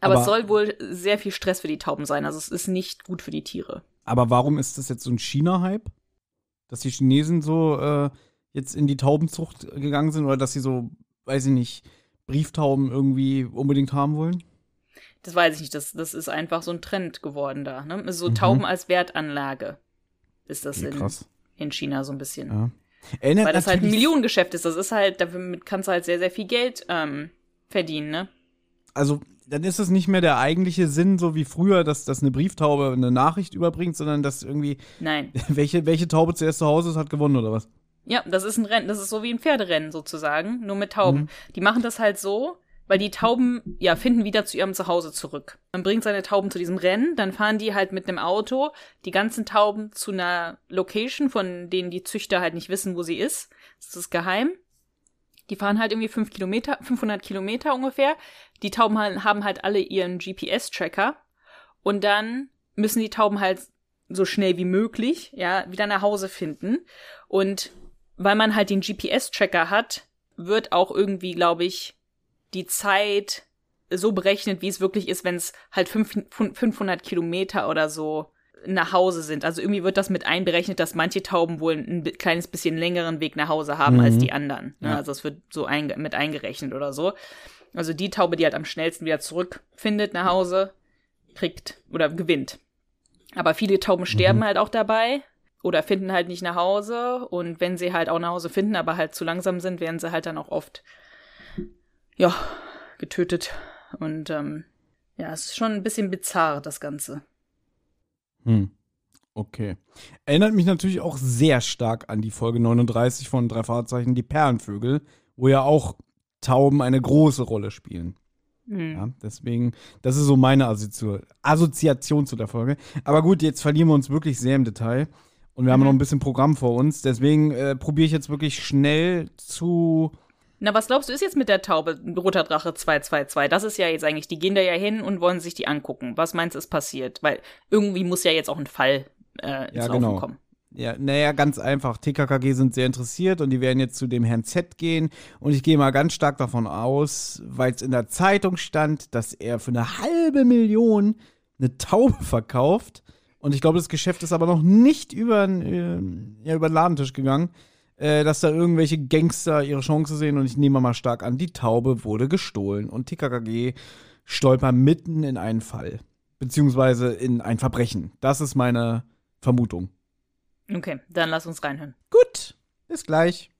Speaker 2: aber, aber, es soll wohl sehr viel Stress für die Tauben sein. Also es ist nicht gut für die Tiere.
Speaker 3: Aber warum ist das jetzt so ein China-Hype? Dass die Chinesen so äh, jetzt in die Taubenzucht gegangen sind oder dass sie so, weiß ich nicht, Brieftauben irgendwie unbedingt haben wollen?
Speaker 2: Das weiß ich nicht. Das, das ist einfach so ein Trend geworden da. Ne? So mhm. Tauben als Wertanlage ist das in, in China so ein bisschen. Ja. Erinnert Weil das halt ein Millionengeschäft ist. Das ist halt, damit kannst du halt sehr, sehr viel Geld ähm, verdienen, ne?
Speaker 3: Also dann ist es nicht mehr der eigentliche Sinn, so wie früher, dass, dass eine Brieftaube eine Nachricht überbringt, sondern dass irgendwie.
Speaker 2: Nein. [LAUGHS]
Speaker 3: Welche, welche Taube zuerst zu Hause ist, hat gewonnen, oder was?
Speaker 2: Ja, das ist ein Rennen, das ist so wie ein Pferderennen sozusagen, nur mit Tauben. Mhm. Die machen das halt so, weil die Tauben ja finden wieder zu ihrem Zuhause zurück. Man bringt seine Tauben zu diesem Rennen, dann fahren die halt mit einem Auto die ganzen Tauben zu einer Location, von denen die Züchter halt nicht wissen, wo sie ist. Das ist geheim. Die fahren halt irgendwie fünf Kilometer, 500 Kilometer ungefähr. Die Tauben haben halt alle ihren GPS-Tracker. Und dann müssen die Tauben halt so schnell wie möglich, ja, wieder nach Hause finden. Und weil man halt den GPS-Tracker hat, wird auch irgendwie, glaube ich, die Zeit so berechnet, wie es wirklich ist, wenn es halt fünf, 500 Kilometer oder so nach Hause sind. Also irgendwie wird das mit einberechnet, dass manche Tauben wohl ein kleines bisschen längeren Weg nach Hause haben mhm. als die anderen. Ne? Ja. Also es wird so ein, mit eingerechnet oder so. Also die Taube, die halt am schnellsten wieder zurückfindet nach Hause, kriegt oder gewinnt. Aber viele Tauben sterben mhm. halt auch dabei oder finden halt nicht nach Hause. Und wenn sie halt auch nach Hause finden, aber halt zu langsam sind, werden sie halt dann auch oft, ja, getötet. Und ähm, ja, es ist schon ein bisschen bizarr, das Ganze.
Speaker 3: Hm. Okay. Erinnert mich natürlich auch sehr stark an die Folge 39 von Drei Fahrzeichen, die Perlenvögel, wo ja auch Tauben eine große Rolle spielen. Mhm. Ja, deswegen, das ist so meine Assoziation zu der Folge. Aber gut, jetzt verlieren wir uns wirklich sehr im Detail. Und wir mhm. haben noch ein bisschen Programm vor uns. Deswegen äh, probiere ich jetzt wirklich schnell zu.
Speaker 2: Na, was glaubst du, ist jetzt mit der Taube Roter Drache 222? Das ist ja jetzt eigentlich, die gehen da ja hin und wollen sich die angucken. Was meinst du, ist passiert? Weil irgendwie muss ja jetzt auch ein Fall äh, ins
Speaker 3: ja,
Speaker 2: Laufen
Speaker 3: genau.
Speaker 2: kommen.
Speaker 3: Ja, naja, ganz einfach. TKKG sind sehr interessiert und die werden jetzt zu dem Herrn Z gehen. Und ich gehe mal ganz stark davon aus, weil es in der Zeitung stand, dass er für eine halbe Million eine Taube [LAUGHS] verkauft. Und ich glaube, das Geschäft ist aber noch nicht über, äh, ja, über den Ladentisch gegangen, äh, dass da irgendwelche Gangster ihre Chance sehen. Und ich nehme mal stark an, die Taube wurde gestohlen. Und TKKG stolpert mitten in einen Fall. Beziehungsweise in ein Verbrechen. Das ist meine Vermutung.
Speaker 2: Okay, dann lass uns reinhören.
Speaker 3: Gut, bis gleich.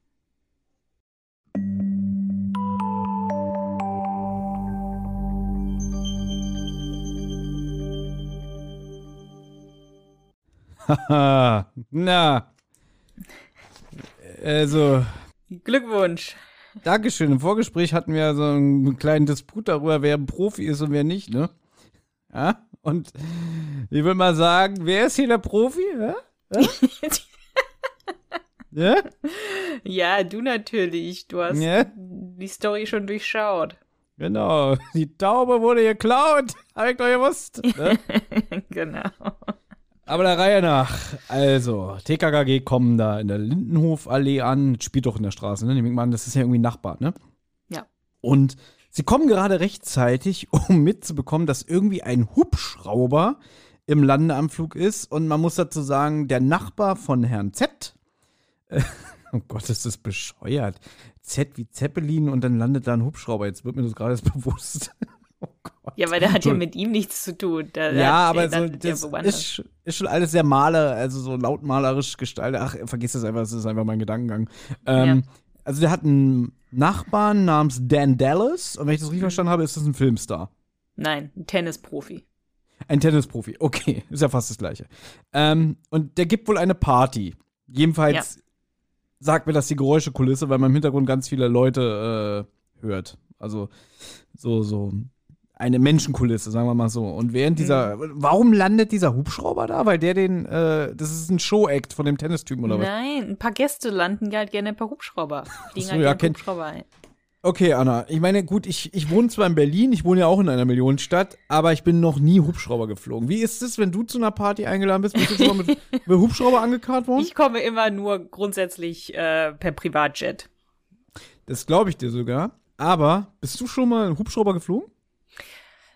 Speaker 3: Haha, [LAUGHS] na. Also.
Speaker 2: Glückwunsch.
Speaker 3: Dankeschön. Im Vorgespräch hatten wir so einen kleinen Disput darüber, wer ein Profi ist und wer nicht, ne? Ja? Und ich würde mal sagen, wer ist hier der Profi? Ja?
Speaker 2: ja? [LAUGHS] Ja, du natürlich. Du hast ja? die Story schon durchschaut.
Speaker 3: Genau. Die Taube wurde geklaut. Hab ich doch gewusst. Ne? [LAUGHS]
Speaker 2: genau.
Speaker 3: Aber der Reihe nach. Also, TKKG kommen da in der Lindenhofallee an. Spielt doch in der Straße, ne? Nehmen mal das ist ja irgendwie Nachbar, ne?
Speaker 2: Ja.
Speaker 3: Und sie kommen gerade rechtzeitig, [LAUGHS] um mitzubekommen, dass irgendwie ein Hubschrauber im Landeanflug ist. Und man muss dazu sagen, der Nachbar von Herrn Z, äh, [LAUGHS] oh Gott, ist das bescheuert. Z wie Zeppelin und dann landet da ein Hubschrauber. Jetzt wird mir das gerade [LAUGHS] bewusst. [LAUGHS]
Speaker 2: oh Gott. Ja, weil der hat ja mit ihm nichts zu tun. Der,
Speaker 3: ja, aber so, das ist, ist, schon alles sehr maler, also so lautmalerisch gestaltet. Ach, vergiss das einfach, das ist einfach mein Gedankengang. Ähm, ja. Also der hat einen Nachbarn namens Dan Dallas und wenn ich das richtig mhm. verstanden habe, ist das ein Filmstar.
Speaker 2: Nein, ein Tennisprofi.
Speaker 3: Ein Tennisprofi, okay, [LAUGHS] ist ja fast das gleiche. Ähm, und der gibt wohl eine Party. Jedenfalls ja. sagt mir das die Geräuschekulisse, weil man im Hintergrund ganz viele Leute äh, hört. Also so, so eine Menschenkulisse, sagen wir mal so. Und während dieser, mhm. warum landet dieser Hubschrauber da? Weil der den, äh, das ist ein Show-Act von dem Tennistypen oder
Speaker 2: was? Nein, ein paar Gäste landen halt gerne per Hubschrauber. Fliegen so, halt
Speaker 3: ja, kenn, Hubschrauber ein. Okay, Anna. Ich meine, gut, ich, ich wohne zwar in Berlin, ich wohne ja auch in einer Millionenstadt, aber ich bin noch nie Hubschrauber geflogen. Wie ist es, wenn du zu einer Party eingeladen bist? Bist du schon mal mit, [LAUGHS] mit Hubschrauber angekarrt worden?
Speaker 2: Ich komme immer nur grundsätzlich äh, per Privatjet.
Speaker 3: Das glaube ich dir sogar. Aber bist du schon mal Hubschrauber geflogen?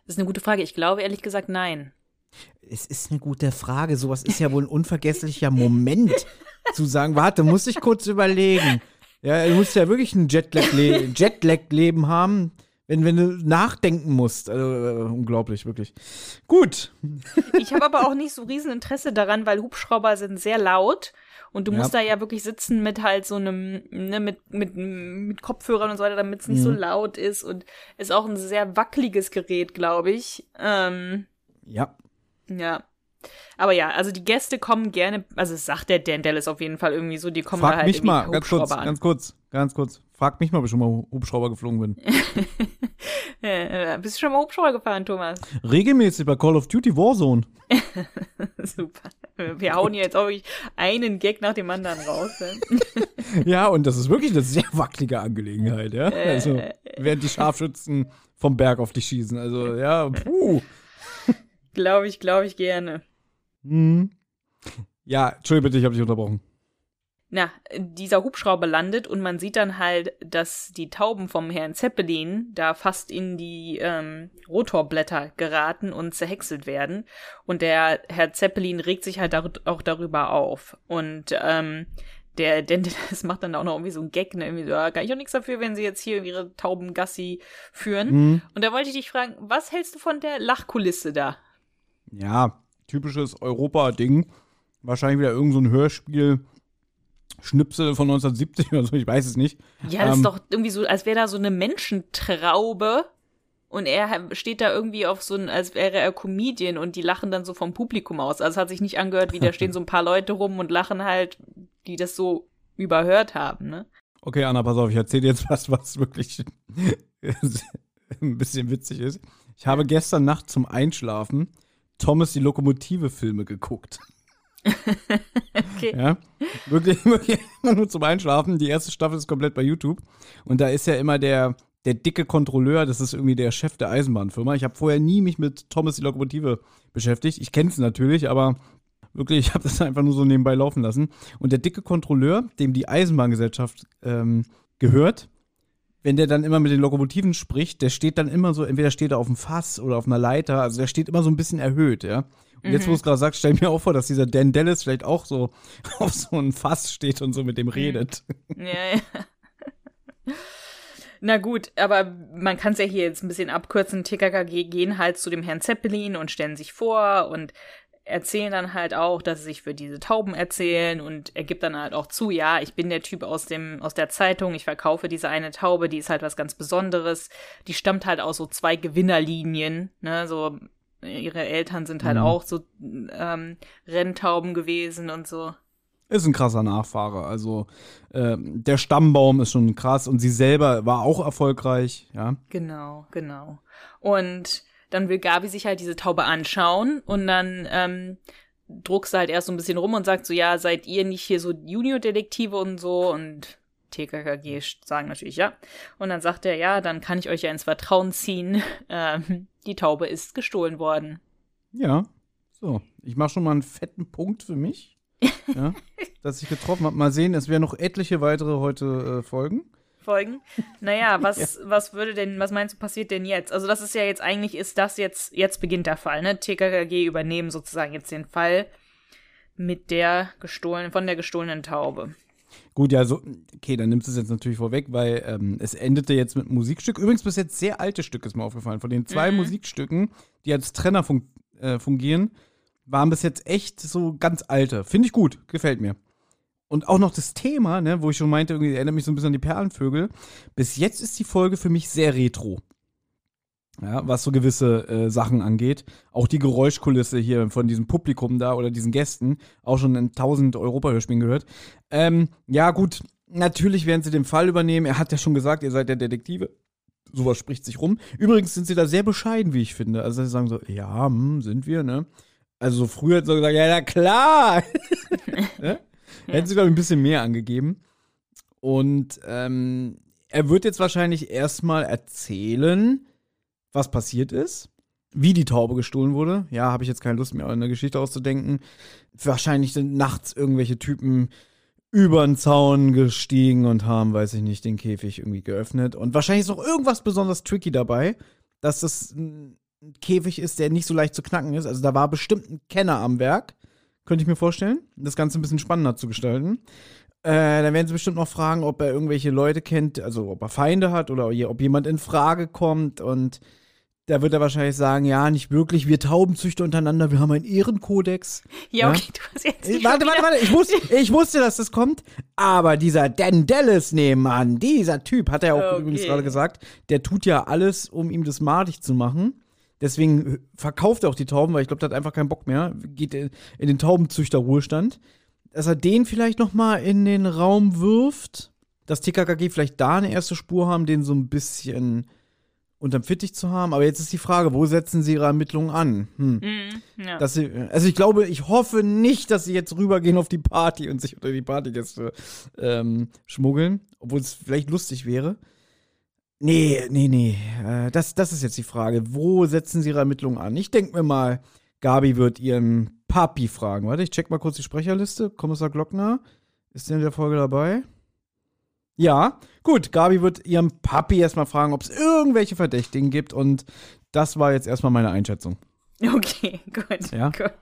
Speaker 2: Das ist eine gute Frage. Ich glaube ehrlich gesagt nein.
Speaker 3: Es ist eine gute Frage. Sowas ist ja wohl ein unvergesslicher Moment, zu sagen, warte, muss ich kurz überlegen. Ja, du musst ja wirklich ein Jetlag-Leben Jetlag haben, wenn, wenn du nachdenken musst. Also, äh, unglaublich, wirklich. Gut.
Speaker 2: Ich habe aber auch nicht so riesen Interesse daran, weil Hubschrauber sind sehr laut. Und du ja. musst da ja wirklich sitzen mit halt so einem, ne, mit, mit, mit Kopfhörern und so weiter, damit es nicht mhm. so laut ist. Und ist auch ein sehr wackeliges Gerät, glaube ich. Ähm,
Speaker 3: ja.
Speaker 2: Ja. Aber ja, also die Gäste kommen gerne, also es sagt der Dan Dallas auf jeden Fall irgendwie so, die kommen
Speaker 3: Frag
Speaker 2: da halt
Speaker 3: mich mal, ganz kurz, an. ganz kurz, ganz kurz. Frag mich mal, ob ich schon mal Hubschrauber geflogen bin. [LAUGHS]
Speaker 2: ja, bist du schon mal Hubschrauber gefahren, Thomas?
Speaker 3: Regelmäßig bei Call of Duty Warzone. [LAUGHS]
Speaker 2: Super. Wir hauen hier jetzt auch einen Gag nach dem anderen raus. [LAUGHS]
Speaker 3: ja, und das ist wirklich eine sehr wackelige Angelegenheit, ja. Äh, also, während die Scharfschützen vom Berg auf dich schießen. Also, ja, puh.
Speaker 2: Glaube ich, glaube ich gerne.
Speaker 3: Hm. Ja, Entschuldigung bitte, ich habe dich unterbrochen.
Speaker 2: na, dieser Hubschrauber landet und man sieht dann halt, dass die Tauben vom Herrn Zeppelin da fast in die ähm, Rotorblätter geraten und zerhäckselt werden. Und der Herr Zeppelin regt sich halt dar auch darüber auf. Und ähm, der, denn [LAUGHS] das macht dann auch noch irgendwie so ein Gag, ne? Irgendwie so, ja, kann ich auch nichts dafür, wenn sie jetzt hier ihre Taubengassi führen. Mhm. Und da wollte ich dich fragen, was hältst du von der Lachkulisse da?
Speaker 3: Ja, typisches Europa-Ding. Wahrscheinlich wieder irgendein so Hörspiel Schnipsel von 1970 oder so, ich weiß es nicht.
Speaker 2: Ja, das ähm, ist doch irgendwie so, als wäre da so eine Menschentraube und er steht da irgendwie auf so ein, als wäre er Comedian und die lachen dann so vom Publikum aus. Also es hat sich nicht angehört, wie da stehen so ein paar Leute rum und lachen halt, die das so überhört haben, ne?
Speaker 3: Okay, Anna, pass auf, ich erzähle jetzt was, was wirklich [LAUGHS] ein bisschen witzig ist. Ich habe gestern Nacht zum Einschlafen Thomas die Lokomotive Filme geguckt. [LAUGHS] okay. Ja, wirklich, [LAUGHS] wirklich immer nur zum Einschlafen. Die erste Staffel ist komplett bei YouTube. Und da ist ja immer der, der dicke Kontrolleur, das ist irgendwie der Chef der Eisenbahnfirma. Ich habe vorher nie mich mit Thomas die Lokomotive beschäftigt. Ich kenne es natürlich, aber wirklich, ich habe das einfach nur so nebenbei laufen lassen. Und der dicke Kontrolleur, dem die Eisenbahngesellschaft ähm, gehört, wenn der dann immer mit den Lokomotiven spricht, der steht dann immer so, entweder steht er auf dem Fass oder auf einer Leiter, also der steht immer so ein bisschen erhöht, ja. Und jetzt, wo du es gerade sagst, stell mir auch vor, dass dieser Dan Dallas vielleicht auch so [LAUGHS] auf so einem Fass steht und so mit dem mhm. redet. Ja, ja.
Speaker 2: Na gut, aber man kann es ja hier jetzt ein bisschen abkürzen. TKKG gehen halt zu dem Herrn Zeppelin und stellen sich vor und erzählen dann halt auch, dass sie sich für diese Tauben erzählen und er gibt dann halt auch zu, ja, ich bin der Typ aus dem aus der Zeitung, ich verkaufe diese eine Taube, die ist halt was ganz Besonderes. Die stammt halt aus so zwei Gewinnerlinien, ne, so ihre Eltern sind halt mhm. auch so ähm, Renntauben gewesen und so.
Speaker 3: Ist ein krasser Nachfahre. Also äh, der Stammbaum ist schon krass und sie selber war auch erfolgreich, ja.
Speaker 2: Genau, genau. Und dann will Gabi sich halt diese Taube anschauen und dann ähm, druckst du halt erst so ein bisschen rum und sagt so, ja, seid ihr nicht hier so Junior-Detektive und so und TKKG sagen natürlich ja. Und dann sagt er, ja, dann kann ich euch ja ins Vertrauen ziehen. [LAUGHS] Ähm, die Taube ist gestohlen worden.
Speaker 3: Ja, so. Ich mache schon mal einen fetten Punkt für mich, [LAUGHS] ja, dass ich getroffen habe. Mal sehen, es werden noch etliche weitere heute äh, folgen.
Speaker 2: Folgen. Naja, [LAUGHS] was, ja. was würde denn, was meinst du, passiert denn jetzt? Also, das ist ja jetzt eigentlich, ist das jetzt, jetzt beginnt der Fall, ne? TKKG übernehmen sozusagen jetzt den Fall mit der gestohlenen, von der gestohlenen Taube.
Speaker 3: Gut, ja, so, okay, dann nimmst du es jetzt natürlich vorweg, weil ähm, es endete jetzt mit Musikstück. Übrigens bis jetzt sehr alte Stück ist mir aufgefallen. Von den zwei mhm. Musikstücken, die als Trenner fun äh, fungieren, waren bis jetzt echt so ganz alte. Finde ich gut, gefällt mir. Und auch noch das Thema, ne, wo ich schon meinte, irgendwie erinnert mich so ein bisschen an die Perlenvögel. Bis jetzt ist die Folge für mich sehr retro ja, was so gewisse äh, Sachen angeht. Auch die Geräuschkulisse hier von diesem Publikum da oder diesen Gästen, auch schon in 1000 Europa-Hörspielen gehört. Ähm, ja, gut, natürlich werden sie den Fall übernehmen. Er hat ja schon gesagt, ihr seid der Detektive. Sowas spricht sich rum. Übrigens sind sie da sehr bescheiden, wie ich finde. Also sie sagen so, ja, hm, sind wir, ne? Also so früher hat sie gesagt, ja, na klar. [LAUGHS] ne? Hätten sie, glaube ich, ein bisschen mehr angegeben. Und ähm, er wird jetzt wahrscheinlich erstmal erzählen, was passiert ist, wie die Taube gestohlen wurde. Ja, habe ich jetzt keine Lust mehr, eine Geschichte auszudenken. Wahrscheinlich sind nachts irgendwelche Typen über den Zaun gestiegen und haben, weiß ich nicht, den Käfig irgendwie geöffnet. Und wahrscheinlich ist noch irgendwas besonders tricky dabei, dass das ein Käfig ist, der nicht so leicht zu knacken ist. Also da war bestimmt ein Kenner am Werk, könnte ich mir vorstellen, das Ganze ein bisschen spannender zu gestalten. Äh, dann werden sie bestimmt noch fragen, ob er irgendwelche Leute kennt, also ob er Feinde hat oder ob jemand in Frage kommt und da wird er wahrscheinlich sagen, ja, nicht wirklich, wir Taubenzüchter untereinander, wir haben einen Ehrenkodex. Ja, okay, du hast jetzt nicht Warte, warte, warte, ich wusste, [LAUGHS] ich wusste, dass das kommt, aber dieser Dan Dallas nebenan, dieser Typ, hat er ja auch okay. übrigens gerade gesagt, der tut ja alles, um ihm das madig zu machen. Deswegen verkauft er auch die Tauben, weil ich glaube, der hat einfach keinen Bock mehr, geht in den Taubenzüchter-Ruhestand. Dass er den vielleicht noch mal in den Raum wirft, dass TKKG vielleicht da eine erste Spur haben, den so ein bisschen unterm Fittich zu haben. Aber jetzt ist die Frage, wo setzen sie ihre Ermittlungen an? Hm. Mm, ja. dass sie, also ich glaube, ich hoffe nicht, dass sie jetzt rübergehen auf die Party und sich unter die Partygäste ähm, schmuggeln, obwohl es vielleicht lustig wäre. Nee, nee, nee. Äh, das, das ist jetzt die Frage. Wo setzen sie ihre Ermittlungen an? Ich denke mir mal, Gabi wird ihren Papi fragen. Warte, ich check mal kurz die Sprecherliste. Kommissar Glockner Ist der in der Folge dabei? Ja, gut. Gabi wird ihrem Papi erstmal fragen, ob es irgendwelche Verdächtigen gibt. Und das war jetzt erstmal meine Einschätzung.
Speaker 2: Okay, [LAUGHS] gut. Ja? Gut.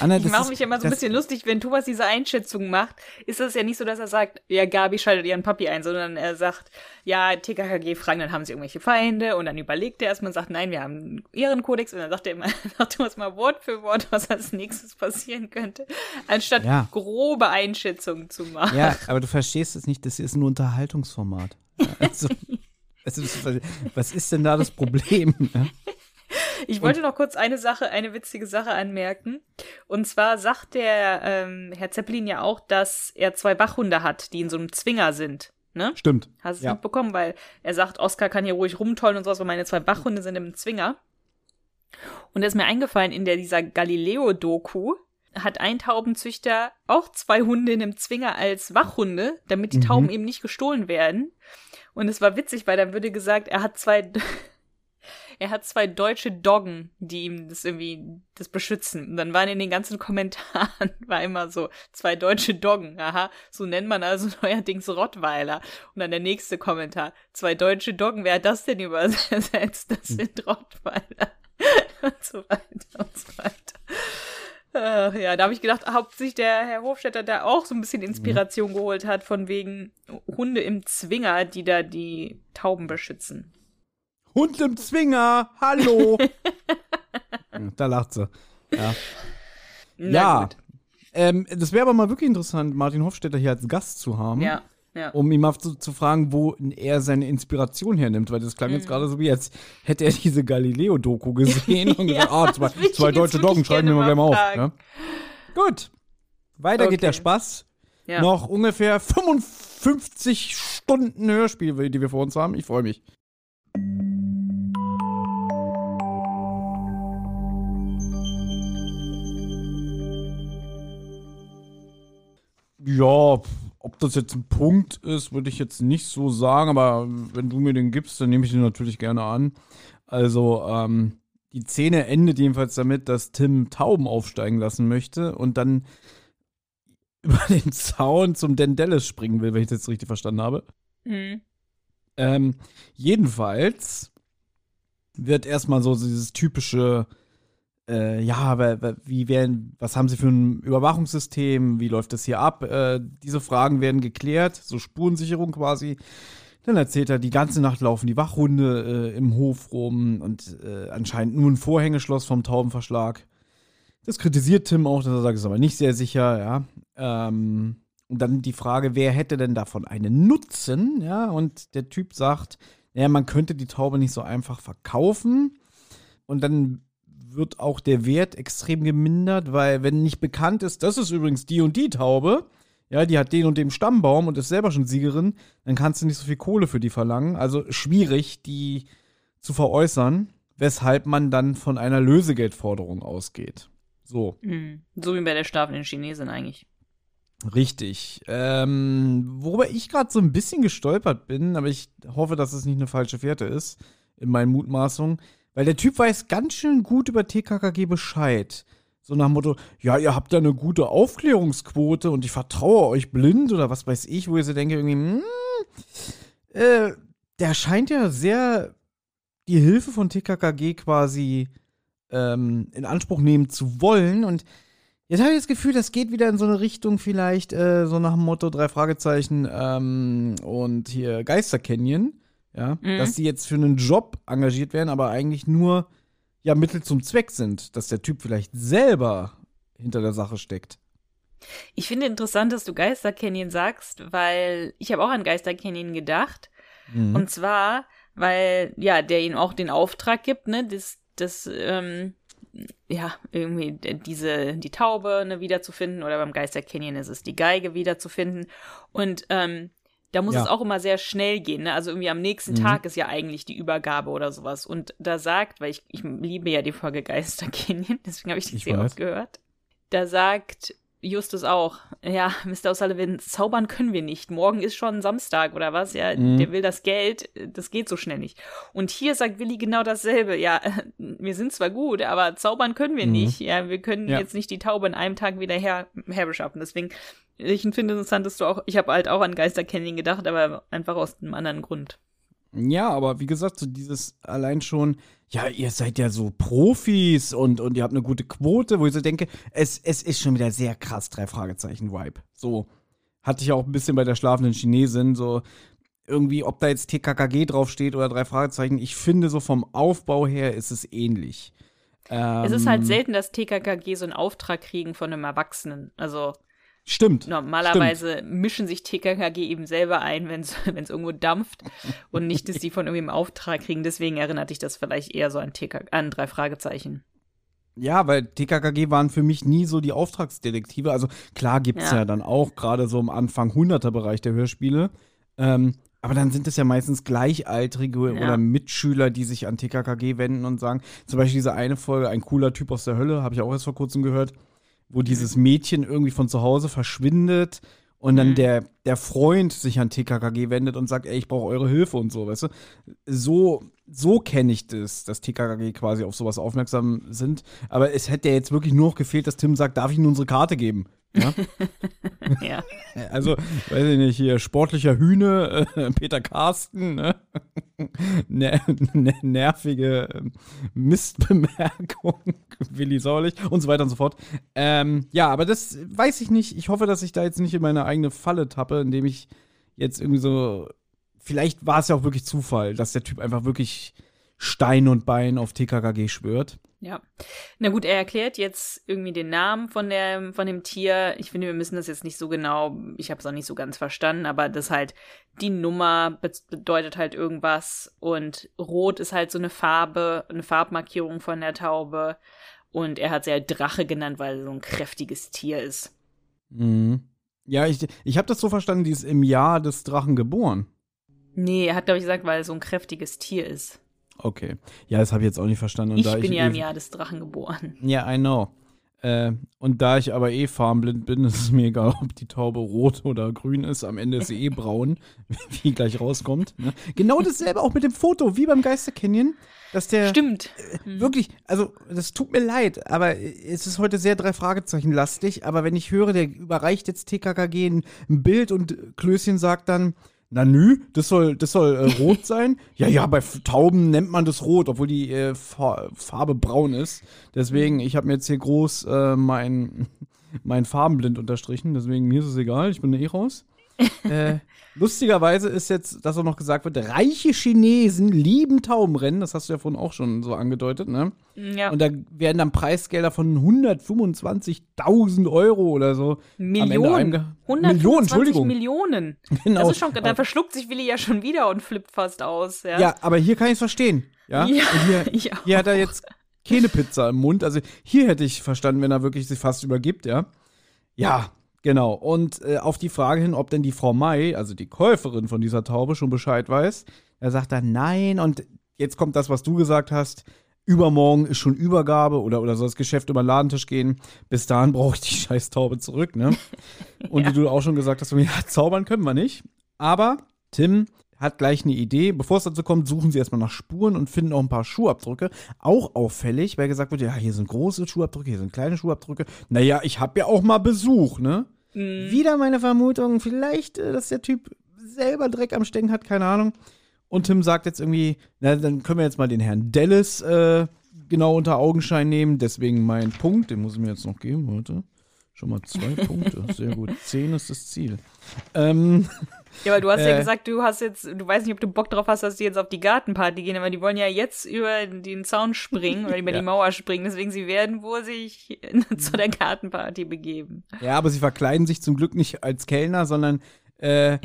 Speaker 2: Anna, ich mache mich immer so ein bisschen lustig, wenn Thomas diese Einschätzung macht, ist es ja nicht so, dass er sagt, ja, Gabi schaltet ihren Papi ein, sondern er sagt, ja, TKKG fragen, dann haben sie irgendwelche Feinde und dann überlegt er erstmal und sagt, nein, wir haben ihren Kodex und dann sagt er immer, [LAUGHS] sagt Thomas mal Wort für Wort, was als nächstes passieren könnte, anstatt ja. grobe Einschätzungen zu machen.
Speaker 3: Ja, aber du verstehst es nicht, das ist ein Unterhaltungsformat. [LAUGHS] Also, also was ist denn da das Problem? Ja?
Speaker 2: Ich wollte noch kurz eine Sache, eine witzige Sache anmerken. Und zwar sagt der ähm, Herr Zeppelin ja auch, dass er zwei Wachhunde hat, die in so einem Zwinger sind. Ne?
Speaker 3: Stimmt.
Speaker 2: Hast du es ja. mitbekommen? Weil er sagt, Oscar kann hier ruhig rumtollen und sowas, weil meine zwei Wachhunde sind im Zwinger. Und da ist mir eingefallen, in der dieser Galileo-Doku hat ein Taubenzüchter auch zwei Hunde in einem Zwinger als Wachhunde, damit die mhm. Tauben eben nicht gestohlen werden. Und es war witzig, weil dann würde gesagt, er hat zwei [LAUGHS] er hat zwei deutsche Doggen, die ihm das irgendwie das beschützen. Und dann waren in den ganzen [LAUGHS] Kommentaren war immer so zwei deutsche Doggen. Aha, so nennt man also [LAUGHS] neuerdings Rottweiler. Und dann der nächste Kommentar, zwei deutsche Doggen. Wer hat das denn übersetzt? Das hm. sind Rottweiler. [LAUGHS] und so weiter und so weiter. Ach, ja, da habe ich gedacht, ob sich der Herr Hofstetter da auch so ein bisschen Inspiration mhm. geholt hat, von wegen Hunde im Zwinger, die da die Tauben beschützen.
Speaker 3: Hund im Zwinger, hallo. [LAUGHS] da lacht sie. Ja. Ja. Ähm, das wäre aber mal wirklich interessant, Martin Hofstetter hier als Gast zu haben.
Speaker 2: Ja. Ja.
Speaker 3: Um ihn mal zu, zu, fragen, wo er seine Inspiration hernimmt, weil das klang mhm. jetzt gerade so wie jetzt hätte er diese Galileo-Doku gesehen [LAUGHS] und gesagt, ah, zwei, zwei deutsche Doggen, schreiben wir mal gleich mal auf. Ne? Gut. Weiter okay. geht der Spaß. Ja. Noch ungefähr 55 Stunden Hörspiel, die wir vor uns haben. Ich freue mich. Ja, ob das jetzt ein Punkt ist, würde ich jetzt nicht so sagen, aber wenn du mir den gibst, dann nehme ich den natürlich gerne an. Also, ähm, die Szene endet jedenfalls damit, dass Tim Tauben aufsteigen lassen möchte und dann [LAUGHS] über den Zaun zum Dendelis springen will, wenn ich das richtig verstanden habe. Mhm. Ähm, jedenfalls wird erstmal so dieses typische äh, ja, wie werden, was haben sie für ein Überwachungssystem, wie läuft das hier ab? Äh, diese Fragen werden geklärt, so Spurensicherung quasi. Dann erzählt er, die ganze Nacht laufen die Wachhunde äh, im Hof rum und äh, anscheinend nur ein Vorhängeschloss vom Taubenverschlag. Das kritisiert Tim auch, dass er sagt, ist aber nicht sehr sicher, ja. Ähm, und dann die Frage, wer hätte denn davon einen Nutzen, ja? Und der Typ sagt, naja, man könnte die Taube nicht so einfach verkaufen. Und dann wird auch der Wert extrem gemindert, weil wenn nicht bekannt ist, das ist übrigens die und die Taube, ja, die hat den und den Stammbaum und ist selber schon Siegerin, dann kannst du nicht so viel Kohle für die verlangen. Also schwierig, die zu veräußern, weshalb man dann von einer Lösegeldforderung ausgeht. So.
Speaker 2: Mhm. So wie bei der schlafenden Chinesin eigentlich.
Speaker 3: Richtig. Ähm, worüber ich gerade so ein bisschen gestolpert bin, aber ich hoffe, dass es nicht eine falsche Fährte ist, in meinen Mutmaßungen. Weil der Typ weiß ganz schön gut über TKKG Bescheid. So nach dem Motto, ja, ihr habt da eine gute Aufklärungsquote und ich vertraue euch blind oder was weiß ich, wo ihr so denke, irgendwie, hm, äh, der scheint ja sehr die Hilfe von TKKG quasi ähm, in Anspruch nehmen zu wollen und Jetzt habe ich das Gefühl, das geht wieder in so eine Richtung vielleicht, äh, so nach dem Motto drei Fragezeichen ähm, und hier Geister Canyon ja, mhm. dass die jetzt für einen Job engagiert werden, aber eigentlich nur ja Mittel zum Zweck sind, dass der Typ vielleicht selber hinter der Sache steckt.
Speaker 2: Ich finde interessant, dass du Geister Canyon sagst, weil ich habe auch an Geister Canyon gedacht. Mhm. Und zwar, weil ja, der ihnen auch den Auftrag gibt, ne, das, das, ähm, ja, irgendwie diese, die Taube ne, wiederzufinden oder beim Geister Canyon ist es die Geige wiederzufinden. Und ähm, da muss ja. es auch immer sehr schnell gehen. Ne? Also irgendwie am nächsten mhm. Tag ist ja eigentlich die Übergabe oder sowas. Und da sagt, weil ich, ich liebe ja die Folge Geister Canyon, [LAUGHS] deswegen habe ich die sehr oft gehört. Da sagt Justus auch. Ja, [LAUGHS] Mr. O'Sullivan, zaubern können wir nicht. Morgen ist schon Samstag oder was? Ja, mhm. der will das Geld. Das geht so schnell nicht. Und hier sagt Willi genau dasselbe. Ja, [LAUGHS] wir sind zwar gut, aber zaubern können wir mhm. nicht. Ja, wir können ja. jetzt nicht die Taube in einem Tag wieder her, herbeschaffen. Deswegen, ich finde interessant, dass du auch, ich habe halt auch an Geisterkennen gedacht, aber einfach aus einem anderen Grund.
Speaker 3: Ja, aber wie gesagt, so dieses allein schon, ja, ihr seid ja so Profis und, und ihr habt eine gute Quote, wo ich so denke, es, es ist schon wieder sehr krass, drei Fragezeichen-Vibe. So hatte ich auch ein bisschen bei der schlafenden Chinesin, so irgendwie, ob da jetzt TKKG draufsteht oder drei Fragezeichen, ich finde so vom Aufbau her ist es ähnlich.
Speaker 2: Ähm, es ist halt ähm, selten, dass TKKG so einen Auftrag kriegen von einem Erwachsenen. Also
Speaker 3: Stimmt.
Speaker 2: Normalerweise stimmt. mischen sich TKKG eben selber ein, wenn es [LAUGHS] irgendwo dampft und nicht, dass die von irgendwem Auftrag kriegen. Deswegen erinnert dich das vielleicht eher so an, TK, an drei Fragezeichen.
Speaker 3: Ja, weil TKKG waren für mich nie so die Auftragsdetektive. Also klar gibt's ja, ja dann auch gerade so am Anfang 100er-Bereich der Hörspiele. Ähm, aber dann sind es ja meistens Gleichaltrige ja. oder Mitschüler, die sich an TKKG wenden und sagen, zum Beispiel diese eine Folge, ein cooler Typ aus der Hölle, habe ich auch erst vor kurzem gehört wo dieses Mädchen irgendwie von zu Hause verschwindet und dann mhm. der, der Freund sich an TKKG wendet und sagt, ey, ich brauche eure Hilfe und so, weißt du? So, so kenne ich das, dass TKKG quasi auf sowas aufmerksam sind. Aber es hätte ja jetzt wirklich nur noch gefehlt, dass Tim sagt, darf ich Ihnen unsere Karte geben? Ja. [LAUGHS] ja. Also, weiß ich nicht, hier sportlicher Hühne, äh, Peter Carsten, ne? ner ner nervige ähm, Mistbemerkung, Willi Sauerlich und so weiter und so fort. Ähm, ja, aber das weiß ich nicht. Ich hoffe, dass ich da jetzt nicht in meine eigene Falle tappe, indem ich jetzt irgendwie so. Vielleicht war es ja auch wirklich Zufall, dass der Typ einfach wirklich Stein und Bein auf TKKG schwört.
Speaker 2: Ja. Na gut, er erklärt jetzt irgendwie den Namen von, der, von dem Tier. Ich finde, wir müssen das jetzt nicht so genau, ich habe es auch nicht so ganz verstanden, aber das halt, die Nummer bedeutet halt irgendwas und Rot ist halt so eine Farbe, eine Farbmarkierung von der Taube. Und er hat sie halt Drache genannt, weil er so ein kräftiges Tier ist.
Speaker 3: Mhm. Ja, ich, ich habe das so verstanden, die ist im Jahr des Drachen geboren.
Speaker 2: Nee, er hat, glaube ich, gesagt, weil er so ein kräftiges Tier ist.
Speaker 3: Okay. Ja, das habe ich jetzt auch nicht verstanden. Und
Speaker 2: ich bin ich ja im Jahr des Drachen geboren.
Speaker 3: Ja, I know. Äh, und da ich aber eh farbenblind bin, [LAUGHS] ist es mir egal, ob die Taube rot oder grün ist. Am Ende ist sie eh braun, [LAUGHS] wie gleich rauskommt. Ne? Genau dasselbe auch mit dem Foto, wie beim Geister Canyon. Dass der.
Speaker 2: Stimmt.
Speaker 3: Äh, wirklich, also, das tut mir leid, aber es ist heute sehr drei Fragezeichen lastig. Aber wenn ich höre, der überreicht jetzt TKKG ein, ein Bild und Klößchen sagt dann, na nü, das soll, das soll äh, [LAUGHS] rot sein. ja, ja, bei Tauben nennt man das rot, obwohl die äh, Farbe braun ist. Deswegen, ich habe mir jetzt hier groß äh, mein, [LAUGHS] mein Farbenblind unterstrichen. Deswegen, mir ist es egal, ich bin eh raus. [LAUGHS] äh, lustigerweise ist jetzt, dass auch noch gesagt wird, reiche Chinesen lieben Taubenrennen. Das hast du ja vorhin auch schon so angedeutet, ne? Ja. Und da werden dann Preisgelder von 125.000 Euro oder so.
Speaker 2: Millionen. 125 Millionen, Entschuldigung. Millionen. [LAUGHS] Genau. Das ist schon, da verschluckt sich Willi ja schon wieder und flippt fast aus. Ja,
Speaker 3: ja aber hier kann ich es verstehen. Ja, ja hier, [LAUGHS] hier hat er jetzt keine Pizza im Mund. Also hier hätte ich verstanden, wenn er wirklich sich fast übergibt, ja. Ja, Genau. Und äh, auf die Frage hin, ob denn die Frau Mai, also die Käuferin von dieser Taube, schon Bescheid weiß, er sagt dann nein. Und jetzt kommt das, was du gesagt hast. Übermorgen ist schon Übergabe oder, oder soll das Geschäft über den Ladentisch gehen. Bis dahin brauche ich die [LAUGHS] scheiß Taube zurück, ne? [LAUGHS] Und ja. wie du auch schon gesagt hast, ja, [LAUGHS] zaubern können wir nicht. Aber Tim hat gleich eine Idee. Bevor es dazu kommt, suchen sie erstmal nach Spuren und finden auch ein paar Schuhabdrücke. Auch auffällig, weil gesagt wird, ja, hier sind große Schuhabdrücke, hier sind kleine Schuhabdrücke. Naja, ich habe ja auch mal Besuch, ne? Mhm. Wieder meine Vermutung, vielleicht, äh, dass der Typ selber Dreck am Stecken hat, keine Ahnung. Und Tim sagt jetzt irgendwie, na, dann können wir jetzt mal den Herrn Dallas äh, genau unter Augenschein nehmen. Deswegen mein Punkt, den muss ich mir jetzt noch geben, heute. Schon mal zwei Punkte. [LAUGHS] Sehr gut. Zehn ist das Ziel. Ähm,
Speaker 2: ja, weil du hast äh, ja gesagt, du hast jetzt, du weißt nicht, ob du Bock drauf hast, dass die jetzt auf die Gartenparty gehen, aber die wollen ja jetzt über den Zaun springen oder über [LAUGHS] ja. die Mauer springen, deswegen sie werden wohl sich [LAUGHS] zu der Gartenparty begeben.
Speaker 3: Ja, aber sie verkleiden sich zum Glück nicht als Kellner, sondern äh,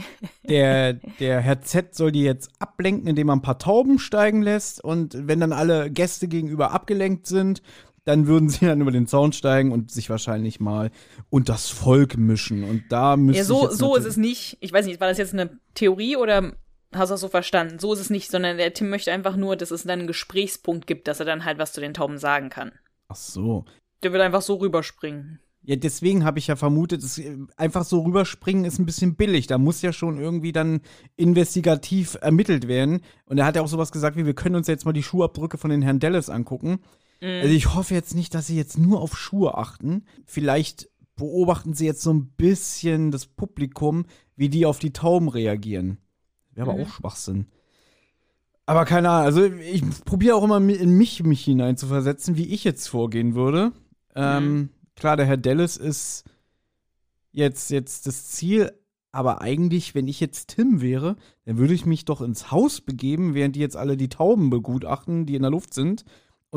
Speaker 3: der, der Herr Z soll die jetzt ablenken, indem er ein paar Tauben steigen lässt. Und wenn dann alle Gäste gegenüber abgelenkt sind, dann würden sie dann über den Zaun steigen und sich wahrscheinlich mal und das Volk mischen. Und da müsste
Speaker 2: Ja, so, so ist es nicht. Ich weiß nicht, war das jetzt eine Theorie oder hast du das so verstanden? So ist es nicht, sondern der Tim möchte einfach nur, dass es dann einen Gesprächspunkt gibt, dass er dann halt was zu den Tauben sagen kann.
Speaker 3: Ach so.
Speaker 2: Der will einfach so rüberspringen.
Speaker 3: Ja, deswegen habe ich ja vermutet, es, äh, einfach so rüberspringen ist ein bisschen billig. Da muss ja schon irgendwie dann investigativ ermittelt werden. Und er hat ja auch sowas gesagt wie, wir können uns jetzt mal die Schuhabdrücke von den Herrn Dallas angucken. Mhm. Also ich hoffe jetzt nicht, dass sie jetzt nur auf Schuhe achten. Vielleicht beobachten sie jetzt so ein bisschen das Publikum, wie die auf die Tauben reagieren. Wäre aber mhm. auch Schwachsinn. Aber keine Ahnung, also ich probiere auch immer in mich, mich hinein zu versetzen, wie ich jetzt vorgehen würde. Ähm, mhm. Ähm, klar, der Herr Dallas ist jetzt, jetzt das Ziel, aber eigentlich, wenn ich jetzt Tim wäre, dann würde ich mich doch ins Haus begeben, während die jetzt alle die Tauben begutachten, die in der Luft sind,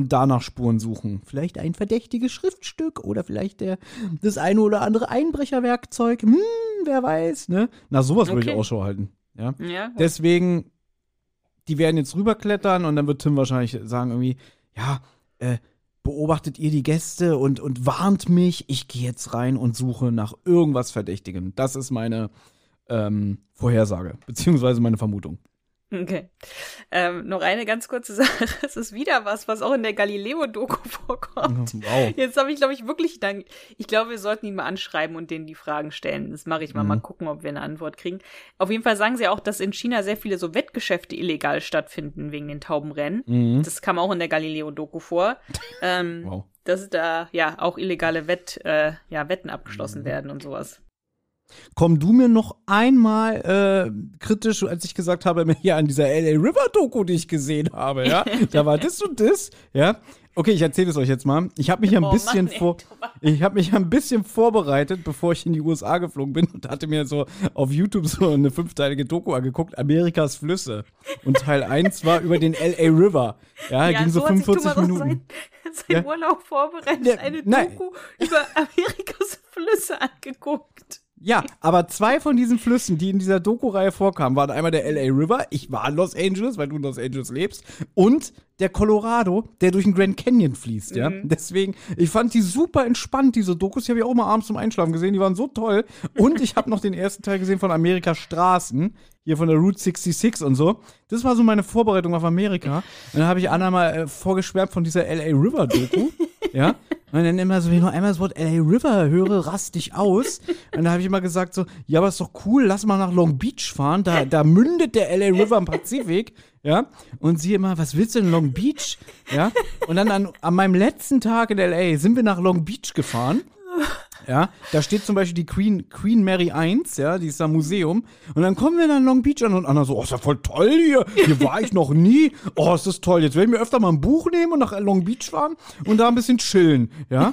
Speaker 3: und danach Spuren suchen. Vielleicht ein verdächtiges Schriftstück oder vielleicht der, das eine oder andere Einbrecherwerkzeug. Hm, wer weiß, ne? Na, sowas okay. würde ich Ausschau halten. Ja. ja Deswegen, die werden jetzt rüberklettern und dann wird Tim wahrscheinlich sagen irgendwie, ja, äh, beobachtet ihr die Gäste und, und warnt mich. Ich gehe jetzt rein und suche nach irgendwas Verdächtigem. Das ist meine ähm, Vorhersage, beziehungsweise meine Vermutung.
Speaker 2: Okay. Ähm, noch eine ganz kurze [LAUGHS] Sache. Es ist wieder was, was auch in der Galileo-Doku vorkommt. [LAUGHS] Wow. Jetzt habe ich, glaube ich, wirklich dann. Ich glaube, wir sollten ihn mal anschreiben und denen die Fragen stellen. Das mache ich mal. Mhm. Mal gucken, ob wir eine Antwort kriegen. Auf jeden Fall sagen sie auch, dass in China sehr viele so Wettgeschäfte illegal stattfinden wegen den Taubenrennen. Mhm. Das kam auch in der Galileo-Doku vor. ähm, wow. Dass da ja auch illegale Wett, äh, ja, Wetten abgeschlossen mhm. werden und sowas.
Speaker 3: Komm du mir noch einmal äh, kritisch, als ich gesagt habe, [LAUGHS] hier an dieser LA River Doku, die ich gesehen habe, ja, [LAUGHS] da war das und das, ja. Okay, ich erzähle es euch jetzt mal. Ich habe mich ein oh, bisschen Mann, vor, ich habe mich ein bisschen vorbereitet, bevor ich in die USA geflogen bin und hatte mir so auf YouTube so eine fünfteilige Doku angeguckt, Amerikas Flüsse. Und Teil 1 war über den LA River. Ja, ja ging so, so 45 Minuten. Sein, [LAUGHS]
Speaker 2: sein ja? Urlaub vorbereitet, ja, eine Doku über Amerikas Flüsse angeguckt.
Speaker 3: Ja, aber zwei von diesen Flüssen, die in dieser Doku-Reihe vorkamen, waren einmal der LA River, ich war in Los Angeles, weil du in Los Angeles lebst, und der Colorado, der durch den Grand Canyon fließt, ja. Mhm. Deswegen, ich fand die super entspannt, diese Dokus, die habe ich auch mal abends zum Einschlafen gesehen, die waren so toll. Und ich habe noch den ersten Teil gesehen von Amerika Straßen, hier von der Route 66 und so. Das war so meine Vorbereitung auf Amerika. Und dann habe ich Anna mal äh, vorgeschwärmt von dieser LA River Doku, [LAUGHS] ja. Und dann immer so, wenn ich nur einmal das Wort LA River höre, rast dich aus. Und da habe ich immer gesagt so, ja, aber ist doch cool, lass mal nach Long Beach fahren. Da, da mündet der LA River im Pazifik. Ja, und sie immer, was willst du in Long Beach? Ja, und dann an, an meinem letzten Tag in LA sind wir nach Long Beach gefahren. Ja, da steht zum Beispiel die Queen, Queen Mary 1, ja, die ist da Museum. Und dann kommen wir dann Long Beach an und Anna so, oh, ist ja voll toll hier. Hier war ich noch nie. Oh, ist das toll. Jetzt werden wir öfter mal ein Buch nehmen und nach Long Beach fahren und da ein bisschen chillen, ja.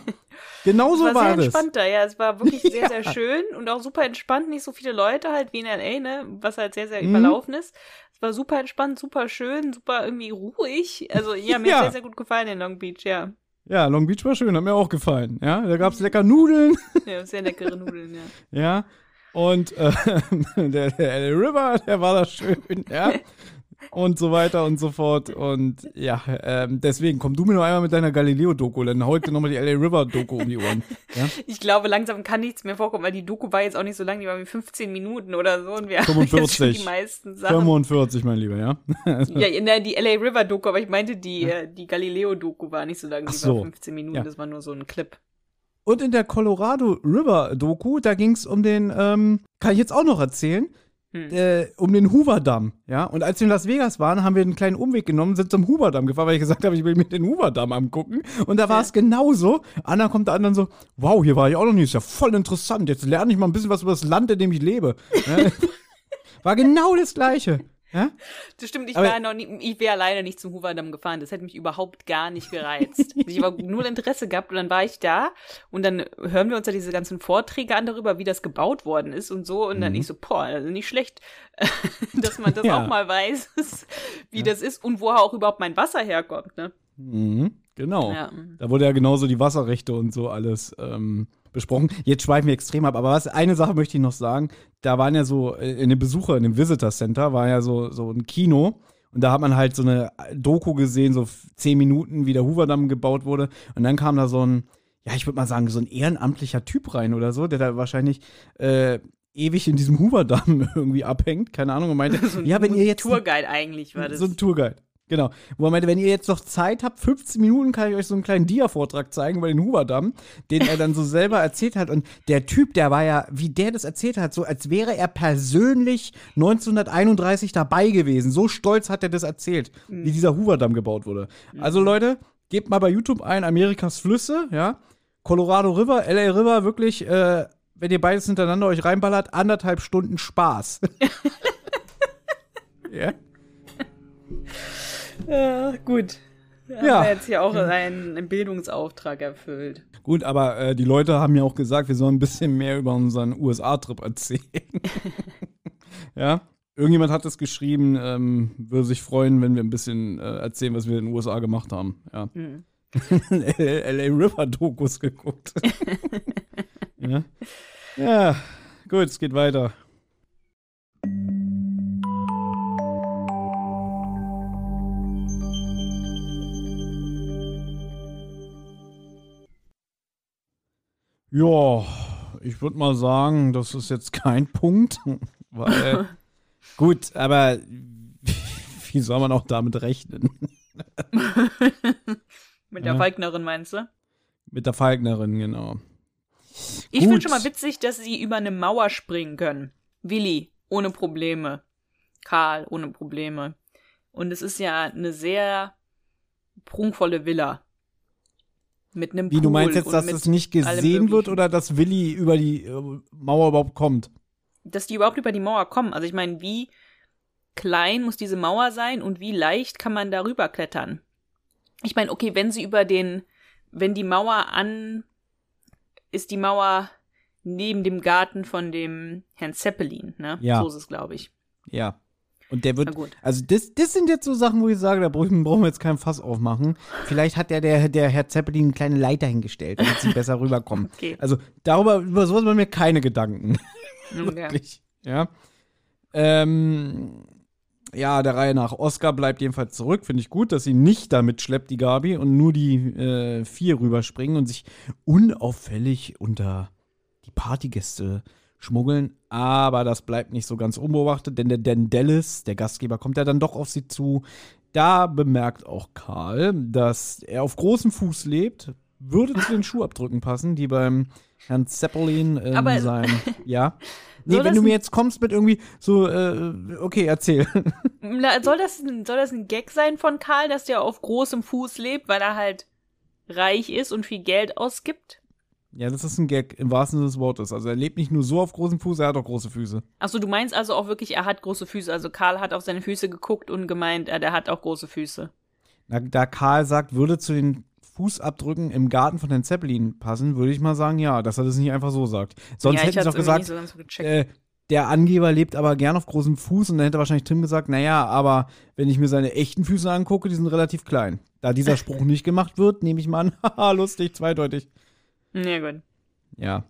Speaker 3: Genauso war, war
Speaker 2: sehr entspannt da, ja. Es war wirklich [LAUGHS] sehr, ja. sehr schön und auch super entspannt. Nicht so viele Leute halt wie in L.A., ne, was halt sehr, sehr mhm. überlaufen ist. Es war super entspannt, super schön, super irgendwie ruhig. Also, ja, mir ja. hat sehr, sehr gut gefallen in Long Beach, ja.
Speaker 3: Ja, Long Beach war schön, hat mir auch gefallen. Ja, da gab's lecker Nudeln.
Speaker 2: Ja, sehr leckere Nudeln, ja. [LAUGHS]
Speaker 3: ja. Und äh, [LAUGHS] der, der River, der war da schön, ja [LAUGHS] und so weiter und so fort. Und ja, ähm, deswegen komm du mir noch einmal mit deiner Galileo-Doku, dann heute nochmal die LA River-Doku um die Ohren. Ja?
Speaker 2: Ich glaube, langsam kann nichts mehr vorkommen, weil die Doku war jetzt auch nicht so lang, die war wie 15 Minuten oder so und wir
Speaker 3: 45.
Speaker 2: haben die meisten Sachen.
Speaker 3: 45, mein Lieber, ja.
Speaker 2: ja, in der, die LA River-Doku, aber ich meinte, die. Äh, die Galileo-Doku war nicht so lang, die so. war 15 Minuten, ja. das war nur so ein Clip.
Speaker 3: Und in der Colorado River Doku, da ging es um den, ähm, kann ich jetzt auch noch erzählen, hm. Äh, um den Hoover-Damm, ja. Und als wir in Las Vegas waren, haben wir einen kleinen Umweg genommen, sind zum Hoover-Damm gefahren, weil ich gesagt habe, ich will mir den Hoover-Damm angucken. Und da war es genauso. Anna kommt da an dann so, wow, hier war ich auch noch nie, ist ja voll interessant. Jetzt lerne ich mal ein bisschen was über das Land, in dem ich lebe. [LAUGHS] war genau das Gleiche. Ja?
Speaker 2: Das stimmt, ich wäre noch nie, ich wäre alleine nicht zum Hoover-Damm gefahren. Das hätte mich überhaupt gar nicht gereizt. ich habe [LAUGHS] nur Interesse gehabt und dann war ich da und dann hören wir uns ja diese ganzen Vorträge an darüber, wie das gebaut worden ist und so. Und dann mhm. ich so, boah, also nicht schlecht, [LAUGHS] dass man das ja. auch mal weiß, [LAUGHS] wie ja. das ist und woher auch überhaupt mein Wasser herkommt, ne?
Speaker 3: Mhm, genau. Ja. Da wurde ja genauso die Wasserrechte und so alles ähm, besprochen. Jetzt schweifen wir extrem ab, aber was, eine Sache möchte ich noch sagen. Da waren ja so, äh, in dem Besucher, in dem Visitor Center, war ja so, so ein Kino. Und da hat man halt so eine Doku gesehen, so zehn Minuten, wie der Hooverdamm gebaut wurde. Und dann kam da so ein, ja, ich würde mal sagen, so ein ehrenamtlicher Typ rein oder so, der da wahrscheinlich äh, ewig in diesem Hooverdamm [LAUGHS] irgendwie abhängt, keine Ahnung, und meinte, [LAUGHS]
Speaker 2: so ein, ja, wenn ihr jetzt. Tourguide eigentlich war das.
Speaker 3: So ein Tourguide. Genau. Wo meinte, wenn ihr jetzt noch Zeit habt, 15 Minuten kann ich euch so einen kleinen Dia-Vortrag zeigen über den Hoover-Damm, den er dann so [LAUGHS] selber erzählt hat. Und der Typ, der war ja, wie der das erzählt hat, so als wäre er persönlich 1931 dabei gewesen. So stolz hat er das erzählt, mhm. wie dieser Hoover-Damm gebaut wurde. Mhm. Also Leute, gebt mal bei YouTube ein Amerikas Flüsse, ja. Colorado River, LA River, wirklich, äh, wenn ihr beides hintereinander euch reinballert, anderthalb Stunden Spaß. [LAUGHS]
Speaker 2: ja. [LAUGHS] Ja, gut. Ja. Haben wir jetzt hier auch einen Bildungsauftrag erfüllt.
Speaker 3: Gut, aber äh, die Leute haben ja auch gesagt, wir sollen ein bisschen mehr über unseren USA-Trip erzählen. [LAUGHS] ja. Irgendjemand hat es geschrieben, ähm, würde sich freuen, wenn wir ein bisschen äh, erzählen, was wir in den USA gemacht haben. Ja. [LAUGHS] Mhm. LA River Dokus geguckt. [LAUGHS] ja. ja, gut, es geht weiter. Ja, ich würde mal sagen, das ist jetzt kein [LAUGHS] Punkt, weil [LAUGHS] gut, aber [LAUGHS] wie soll man auch damit rechnen?
Speaker 2: Mit der ja. Falknerin meinst du?
Speaker 3: Mit der Falknerin, genau.
Speaker 2: Ich finde schon mal witzig, dass sie über eine Mauer springen können. Willi, ohne Probleme. Karl, ohne Probleme. Und es ist ja eine sehr prunkvolle Villa. Mit einem
Speaker 3: Wie, Pool du meinst jetzt, dass es nicht gesehen wird oder dass Willi über die äh, Mauer überhaupt kommt?
Speaker 2: Dass die überhaupt über die Mauer kommen. Also ich meine, wie klein muss diese Mauer sein und wie leicht kann man darüber klettern? Ich meine, okay, wenn sie über den, wenn die Mauer an, ist die Mauer neben dem Garten von dem Herrn Zeppelin, ne?
Speaker 3: Ja.
Speaker 2: So ist es, glaube ich.
Speaker 3: Ja. Und der wird, also das, das sind jetzt so Sachen, wo ich sage, da brauchen wir jetzt keinen Fass aufmachen. Vielleicht hat der, der, der Herr Zeppelin eine kleine Leiter hingestellt, damit sie besser rüberkommen. [LAUGHS] Okay. Also darüber, über sowas machen mir keine Gedanken. [LAUGHS] Wirklich. Ja. Ähm, ja, der Reihe nach. Oscar bleibt jedenfalls zurück. Finde ich gut, dass sie nicht damit schleppt, die Gabi, und nur die äh, vier rüberspringen und sich unauffällig unter die Partygäste schmuggeln, aber das bleibt nicht so ganz unbeobachtet, denn der Dan Dallas, der Gastgeber, kommt ja dann doch auf sie zu. Da bemerkt auch Karl, dass er auf großem Fuß lebt, würde zu den Schuhabdrücken passen, die beim Herrn Zeppelin in aber seinem, [LAUGHS] ja. Nee, wenn du mir jetzt kommst mit irgendwie so, äh, okay, erzähl.
Speaker 2: Na, soll, das, soll das ein Gag sein von Karl, dass der auf großem Fuß lebt, weil er halt reich ist und viel Geld ausgibt?
Speaker 3: Ja, das ist ein Gag im wahrsten Sinne des Wortes. Also er lebt nicht nur so auf großem Fuß, er hat auch große Füße.
Speaker 2: Achso, du meinst also auch wirklich, er hat große Füße. Also Karl hat auf seine Füße geguckt und gemeint, er, der hat auch große Füße.
Speaker 3: Na, da Karl sagt, würde zu den Fußabdrücken im Garten von Herrn Zeppelin passen, würde ich mal sagen, ja, dass er das nicht einfach so sagt. Sonst ja, hätte ich doch gesagt, so äh, der Angeber lebt aber gern auf großem Fuß und dann hätte wahrscheinlich Tim gesagt, naja, aber wenn ich mir seine echten Füße angucke, die sind relativ klein. Da dieser Spruch [LAUGHS] nicht gemacht wird, nehme ich mal an, [LAUGHS] haha, lustig, zweideutig.
Speaker 2: Ja, gut.
Speaker 3: Ja.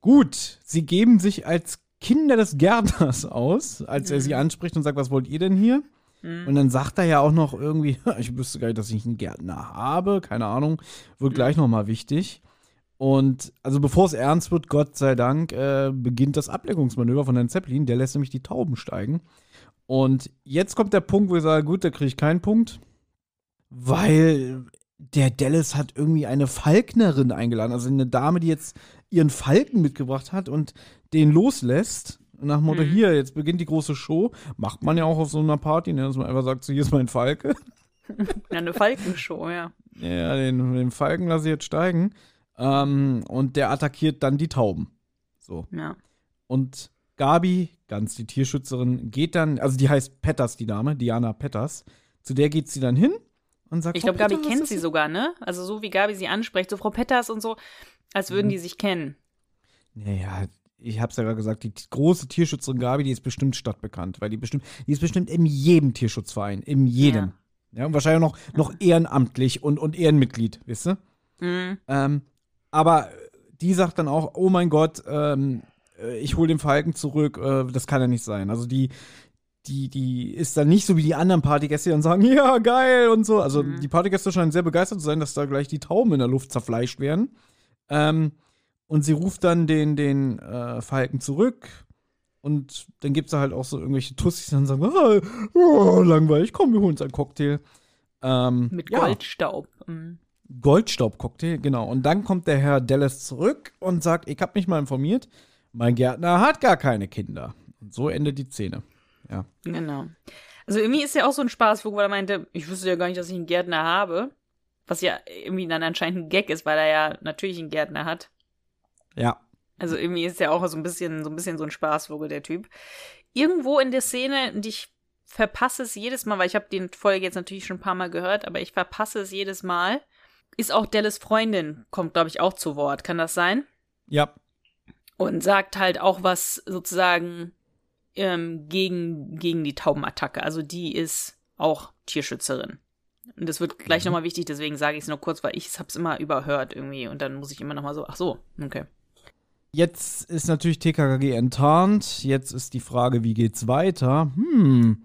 Speaker 3: Gut, sie geben sich als Kinder des Gärtners aus, als mhm. er sie mhm. anspricht und sagt, was wollt ihr denn hier? Mhm. Und dann sagt er ja auch noch irgendwie, [LAUGHS] ich wüsste gar nicht, dass ich einen Gärtner habe, keine Ahnung, wird mhm. gleich nochmal wichtig. Und also bevor es ernst wird, Gott sei Dank, äh, beginnt das Ablenkungsmanöver von Herrn Zeppelin. Der lässt nämlich die Tauben steigen. Und jetzt kommt der Punkt, wo ich sage, gut, da kriege ich keinen Punkt, weil der Dallas hat irgendwie eine Falknerin eingeladen, also eine Dame, die jetzt ihren Falken mitgebracht hat und den loslässt. Nach dem Motto, mhm. hier, jetzt beginnt die große Show. Macht man ja auch auf so einer Party, ne, dass man einfach sagt, so, hier ist mein Falke. [LAUGHS]
Speaker 2: Ja, eine Falkenshow, ja.
Speaker 3: Ja, den, den Falken lasse ich jetzt steigen. Ähm, und der attackiert dann die Tauben. So.
Speaker 2: Ja.
Speaker 3: Und Gabi, ganz die Tierschützerin, geht dann, also die heißt Petters, die Dame, Diana Petters. Zu der geht sie dann hin und sagt,
Speaker 2: ich glaube, Gabi kennt sie sogar, ne? Also so wie Gabi sie anspricht, so Frau Petters und so, als würden mhm. die sich kennen.
Speaker 3: Naja, ich hab's ja gerade gesagt, die große Tierschützerin Gabi, die ist bestimmt stadtbekannt, weil die bestimmt, die ist bestimmt in jedem Tierschutzverein, in jedem. Ja, ja und wahrscheinlich noch, noch ehrenamtlich und, und Ehrenmitglied, wisst ihr? Mhm. Ähm, aber die sagt dann auch, oh mein Gott, ähm, äh, ich hole den Falken zurück, äh, das kann ja nicht sein. Also die, die, die ist dann nicht so wie die anderen Partygäste, die dann sagen, [LAUGHS] ja, geil und so. Also mhm. die Partygäste scheinen sehr begeistert zu sein, dass da gleich die Tauben in der Luft zerfleischt werden. Ähm, und sie ruft dann den, den äh, Falken zurück Und dann gibt es halt auch so irgendwelche Tussis, die dann sagen, oh, oh, langweilig, komm, wir holen uns einen Cocktail. Ähm,
Speaker 2: Mit
Speaker 3: ja.
Speaker 2: Goldstaub. Mhm.
Speaker 3: Goldstaub-Cocktail, genau. Und dann kommt der Herr Dallas zurück und sagt, ich habe mich mal informiert, mein Gärtner hat gar keine Kinder. Und so endet die Szene. Ja.
Speaker 2: Genau. Also irgendwie ist ja auch so ein Spaßvogel, weil er meinte, ich wusste ja gar nicht, dass ich einen Gärtner habe. Was ja irgendwie dann anscheinend ein Gag ist, weil er ja natürlich einen Gärtner hat.
Speaker 3: Ja.
Speaker 2: Also irgendwie ist er auch so ein bisschen, so ein bisschen so ein Spaßvogel, der Typ. Irgendwo in der Szene, und ich verpasse es jedes Mal, weil ich habe die Folge jetzt natürlich schon ein paar Mal gehört, aber ich verpasse es jedes Mal, ist auch Dallas Freundin, kommt, glaube ich, auch zu Wort. Kann das sein?
Speaker 3: Ja.
Speaker 2: Und sagt halt auch was sozusagen ähm, gegen, gegen die Taubenattacke. Also die ist auch Tierschützerin. Und das wird gleich
Speaker 3: Mhm.
Speaker 2: nochmal wichtig, deswegen sage ich es nur kurz, weil ich hab's immer überhört irgendwie und dann muss ich immer nochmal so, ach so, okay.
Speaker 3: Jetzt ist natürlich TKKG enttarnt. Jetzt ist die Frage, wie geht's weiter? Hm,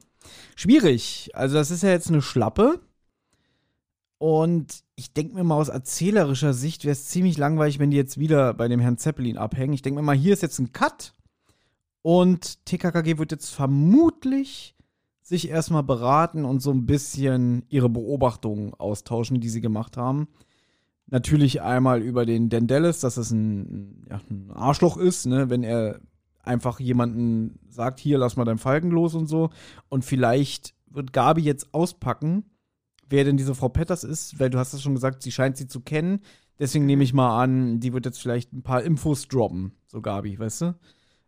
Speaker 3: schwierig. Also das ist ja jetzt eine Schlappe. Und ich denke mir mal aus erzählerischer Sicht wäre es ziemlich langweilig, wenn die jetzt wieder bei dem Herrn Zeppelin abhängen. Ich denke mir mal, hier ist jetzt ein Cut. Und TKKG wird jetzt vermutlich sich erstmal beraten und so ein bisschen ihre Beobachtungen austauschen, die sie gemacht haben. Natürlich einmal über den Dan Dallas, dass es ein, ja, ein Arschloch ist, ne, wenn er einfach jemanden sagt, hier, lass mal deinen Falken los und so. Und vielleicht wird Gabi jetzt auspacken, wer denn diese Frau Petters ist, weil du hast es schon gesagt, sie scheint sie zu kennen. Deswegen nehme ich mal an, die wird jetzt vielleicht ein paar Infos droppen, so Gabi, weißt du?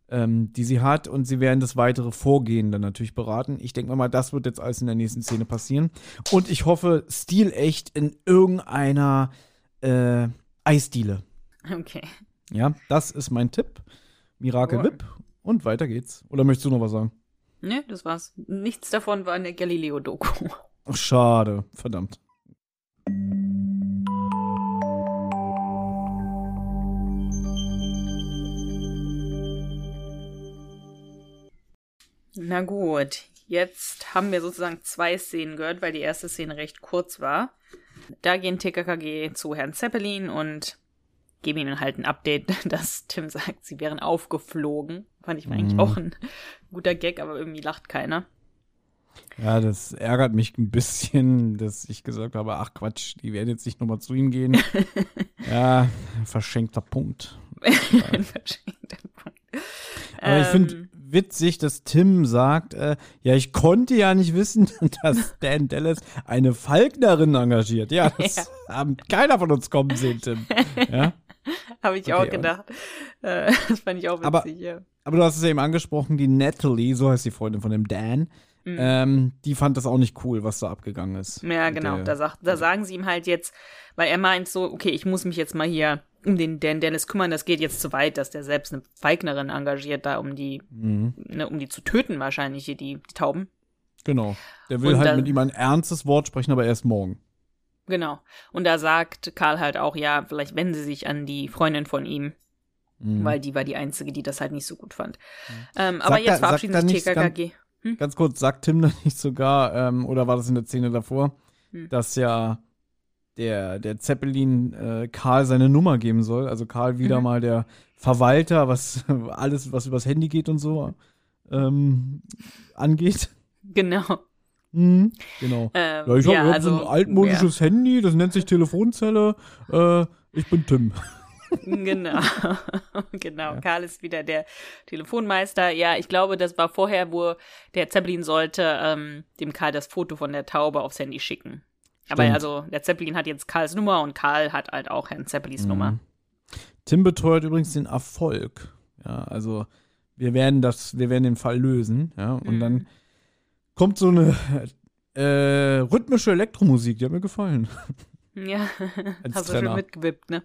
Speaker 3: Ähm, die sie hat und sie werden das weitere Vorgehen dann natürlich beraten. Ich denke mal, das wird jetzt alles in der nächsten Szene passieren. Und ich hoffe, stilecht in irgendeiner äh, Eisdiele.
Speaker 2: Okay.
Speaker 3: Ja, das ist mein Tipp. Miracle
Speaker 2: Jawohl.
Speaker 3: Whip. Und weiter geht's. Oder möchtest du noch was sagen?
Speaker 2: Ne, das war's. Nichts davon war in der Galileo-Doku.
Speaker 3: Schade. Verdammt.
Speaker 2: Na gut, jetzt haben wir sozusagen zwei Szenen gehört, weil die erste Szene recht kurz war. Da gehen TKKG zu Herrn Zeppelin und geben ihnen halt ein Update, [LAUGHS] dass Tim sagt, sie wären aufgeflogen. Fand ich eigentlich
Speaker 3: Mhm.
Speaker 2: auch ein guter Gag, aber irgendwie lacht keiner.
Speaker 3: Ja, das ärgert mich ein bisschen, [LAUGHS] dass ich gesagt habe, ach Quatsch, die werden jetzt nicht nochmal zu ihm gehen. [LAUGHS] ja, verschenkter Punkt.
Speaker 2: Ein verschenkter Punkt.
Speaker 3: Aber ich finde
Speaker 2: Ähm,
Speaker 3: witzig, dass Tim sagt, äh, ja, ich konnte ja nicht wissen, [LAUGHS] dass Dan Dallas eine Falknerin engagiert. Ja, das [LAUGHS] haben keiner von uns kommen sehen, Tim. Ja? [LAUGHS]
Speaker 2: Habe ich
Speaker 3: Okay,
Speaker 2: auch gedacht. Äh, das fand ich auch witzig,
Speaker 3: Aber-
Speaker 2: ja.
Speaker 3: Aber du hast es ja eben angesprochen, die Natalie, so heißt die Freundin von dem Dan,
Speaker 2: Mhm.
Speaker 3: ähm, die fand das auch nicht cool, was da abgegangen ist.
Speaker 2: Ja, genau.
Speaker 3: der-
Speaker 2: Da, sagt, da sagen sie ihm halt jetzt, weil er meint so, okay, ich muss mich jetzt mal hier um den Dan Dennis kümmern, das geht jetzt zu weit, dass der selbst eine Feignerin engagiert, da um die,
Speaker 3: Mhm,
Speaker 2: ne, um die zu töten wahrscheinlich, hier die, die Tauben.
Speaker 3: genau. Der will
Speaker 2: Und
Speaker 3: halt
Speaker 2: dann-
Speaker 3: mit ihm ein ernstes Wort sprechen, aber erst morgen.
Speaker 2: Genau. Und da sagt Karl halt auch, ja, vielleicht wenden sie sich an die Freundin von ihm,
Speaker 3: Mhm.
Speaker 2: weil die war die Einzige, die das halt nicht so gut fand. Ähm, aber
Speaker 3: Sagt
Speaker 2: jetzt
Speaker 3: er-
Speaker 2: verabschieden
Speaker 3: er
Speaker 2: sich TKKG.
Speaker 3: Ganz kurz, sagt Tim [LAUGHS] da nicht sogar, ähm, oder war das in der Szene davor,
Speaker 2: Hm.
Speaker 3: dass ja der, der Zeppelin äh, Karl seine Nummer geben soll? Also Karl wieder
Speaker 2: Mhm.
Speaker 3: mal der Verwalter, was [LAUGHS] alles, was übers Handy geht und so, ähm, angeht.
Speaker 2: Genau.
Speaker 3: Mhm, genau.
Speaker 2: Ähm,
Speaker 3: Ja, ich habe
Speaker 2: ja,
Speaker 3: hab
Speaker 2: also,
Speaker 3: so ein altmodisches Handy, das nennt sich Telefonzelle. Äh, ich bin Tim. [LAUGHS]
Speaker 2: Genau. [LAUGHS] genau.
Speaker 3: Ja.
Speaker 2: Karl ist wieder der Telefonmeister. Ja, ich glaube, das war vorher, wo der Zeppelin sollte ähm, dem Karl das Foto von der Taube aufs Handy schicken. Aber
Speaker 3: Stimmt.
Speaker 2: also, der Zeppelin hat jetzt Karls Nummer und Karl hat halt auch Herrn Zeppelins
Speaker 3: Mhm.
Speaker 2: Nummer.
Speaker 3: Tim beteuert übrigens den Erfolg. Ja, also wir werden das, wir werden den Fall lösen. Ja, und
Speaker 2: Mhm.
Speaker 3: dann kommt so eine äh, rhythmische Elektromusik, die hat mir gefallen. [LAUGHS]
Speaker 2: Ja, hast du
Speaker 3: Trenner.
Speaker 2: schon mitgewippt, ne?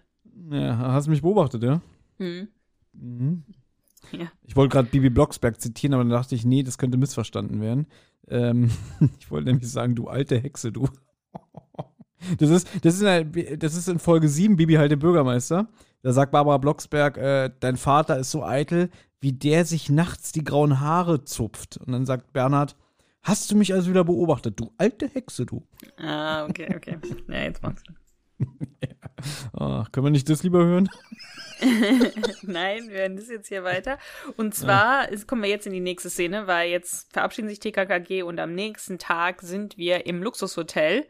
Speaker 3: Ja, hast du mich beobachtet, ja?
Speaker 2: Mhm.
Speaker 3: Mhm.
Speaker 2: Ja.
Speaker 3: Ich wollte gerade Bibi Blocksberg zitieren, aber dann dachte ich, nee, das könnte missverstanden werden. Ähm, [LAUGHS] ich wollte nämlich sagen, du alte Hexe, du. [LAUGHS] Das ist, das ist, in, der- das ist in Folge 7, Bibi halt der Bürgermeister. Da sagt Barbara Blocksberg, äh, dein Vater ist so eitel, wie der sich nachts die grauen Haare zupft. Und dann sagt Bernhard, hast du mich also wieder beobachtet, du alte Hexe, du.
Speaker 2: Ah, okay, okay. Ja, jetzt machst du. [LAUGHS]
Speaker 3: Ach, können wir nicht das lieber hören? [LAUGHS] [LAUGHS]
Speaker 2: Nein, wir werden das jetzt hier weiter. Und zwar ja. kommen wir jetzt in die nächste Szene, weil jetzt verabschieden sich TKKG und am nächsten Tag sind wir im Luxushotel.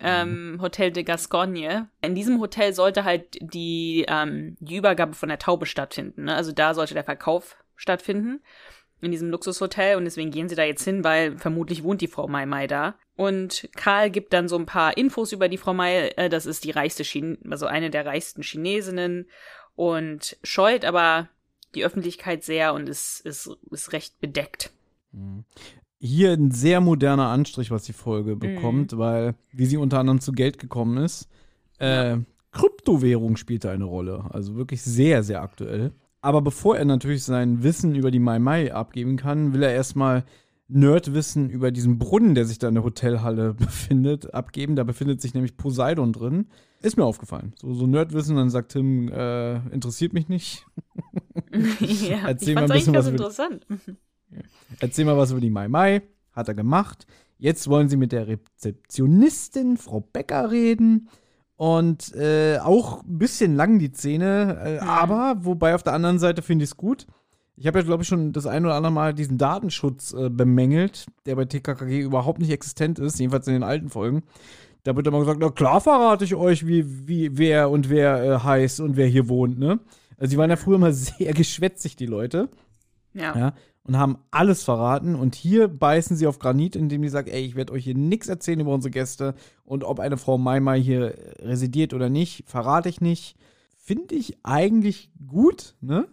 Speaker 2: Ähm, mhm. Hotel de Gascogne. In diesem Hotel sollte halt die, ähm, die Übergabe von der Taube stattfinden. Ne? Also da sollte der Verkauf stattfinden in diesem Luxushotel und deswegen gehen sie da jetzt hin, weil vermutlich wohnt die Frau Mai Mai da. Und Karl gibt dann so ein paar Infos über die Frau Mai. Äh, das ist die reichste Chine also eine der reichsten Chinesinnen und scheut aber die Öffentlichkeit sehr und ist, ist, ist recht bedeckt.
Speaker 3: Mhm. Hier ein sehr moderner Anstrich, was die Folge mhm. bekommt, mhm. weil, wie sie unter anderem zu Geld gekommen ist, äh, ja. Kryptowährung spielte eine Rolle. Also wirklich sehr, sehr aktuell. Aber bevor er natürlich sein Wissen über die Mai Mai abgeben kann, will er erstmal Nerdwissen über diesen Brunnen, der sich da in der Hotelhalle [LAUGHS] befindet, abgeben. Da befindet sich nämlich Poseidon drin. Ist mir aufgefallen. So, so Nerdwissen, dann sagt Tim, äh, interessiert mich nicht. [LAUGHS]
Speaker 2: ja, Erzähl ich mal ein bisschen was interessant.
Speaker 3: Erzähl mal was über die Mai Mai. Hat er gemacht. Jetzt wollen sie mit der Rezeptionistin, Frau Becker, reden. Und äh, auch ein bisschen lang die Szene, äh, mhm. aber wobei auf der anderen Seite finde ich es gut. Ich habe ja, glaube ich, schon das ein oder andere Mal diesen Datenschutz äh, bemängelt, der bei TKKG überhaupt nicht existent ist, jedenfalls in den alten Folgen. Da wird immer gesagt, na klar verrate ich euch, wie, wie wer und wer äh, heißt und wer hier wohnt, ne? Also die waren ja früher mal [LAUGHS] sehr geschwätzig, die Leute.
Speaker 2: Ja. ja
Speaker 3: und haben alles verraten. Und hier beißen sie auf Granit, indem sie sagen, ey, ich werde euch hier nichts erzählen über unsere Gäste. Und ob eine Frau Mai Mai hier residiert oder nicht, verrate ich nicht. Finde ich eigentlich gut, ne?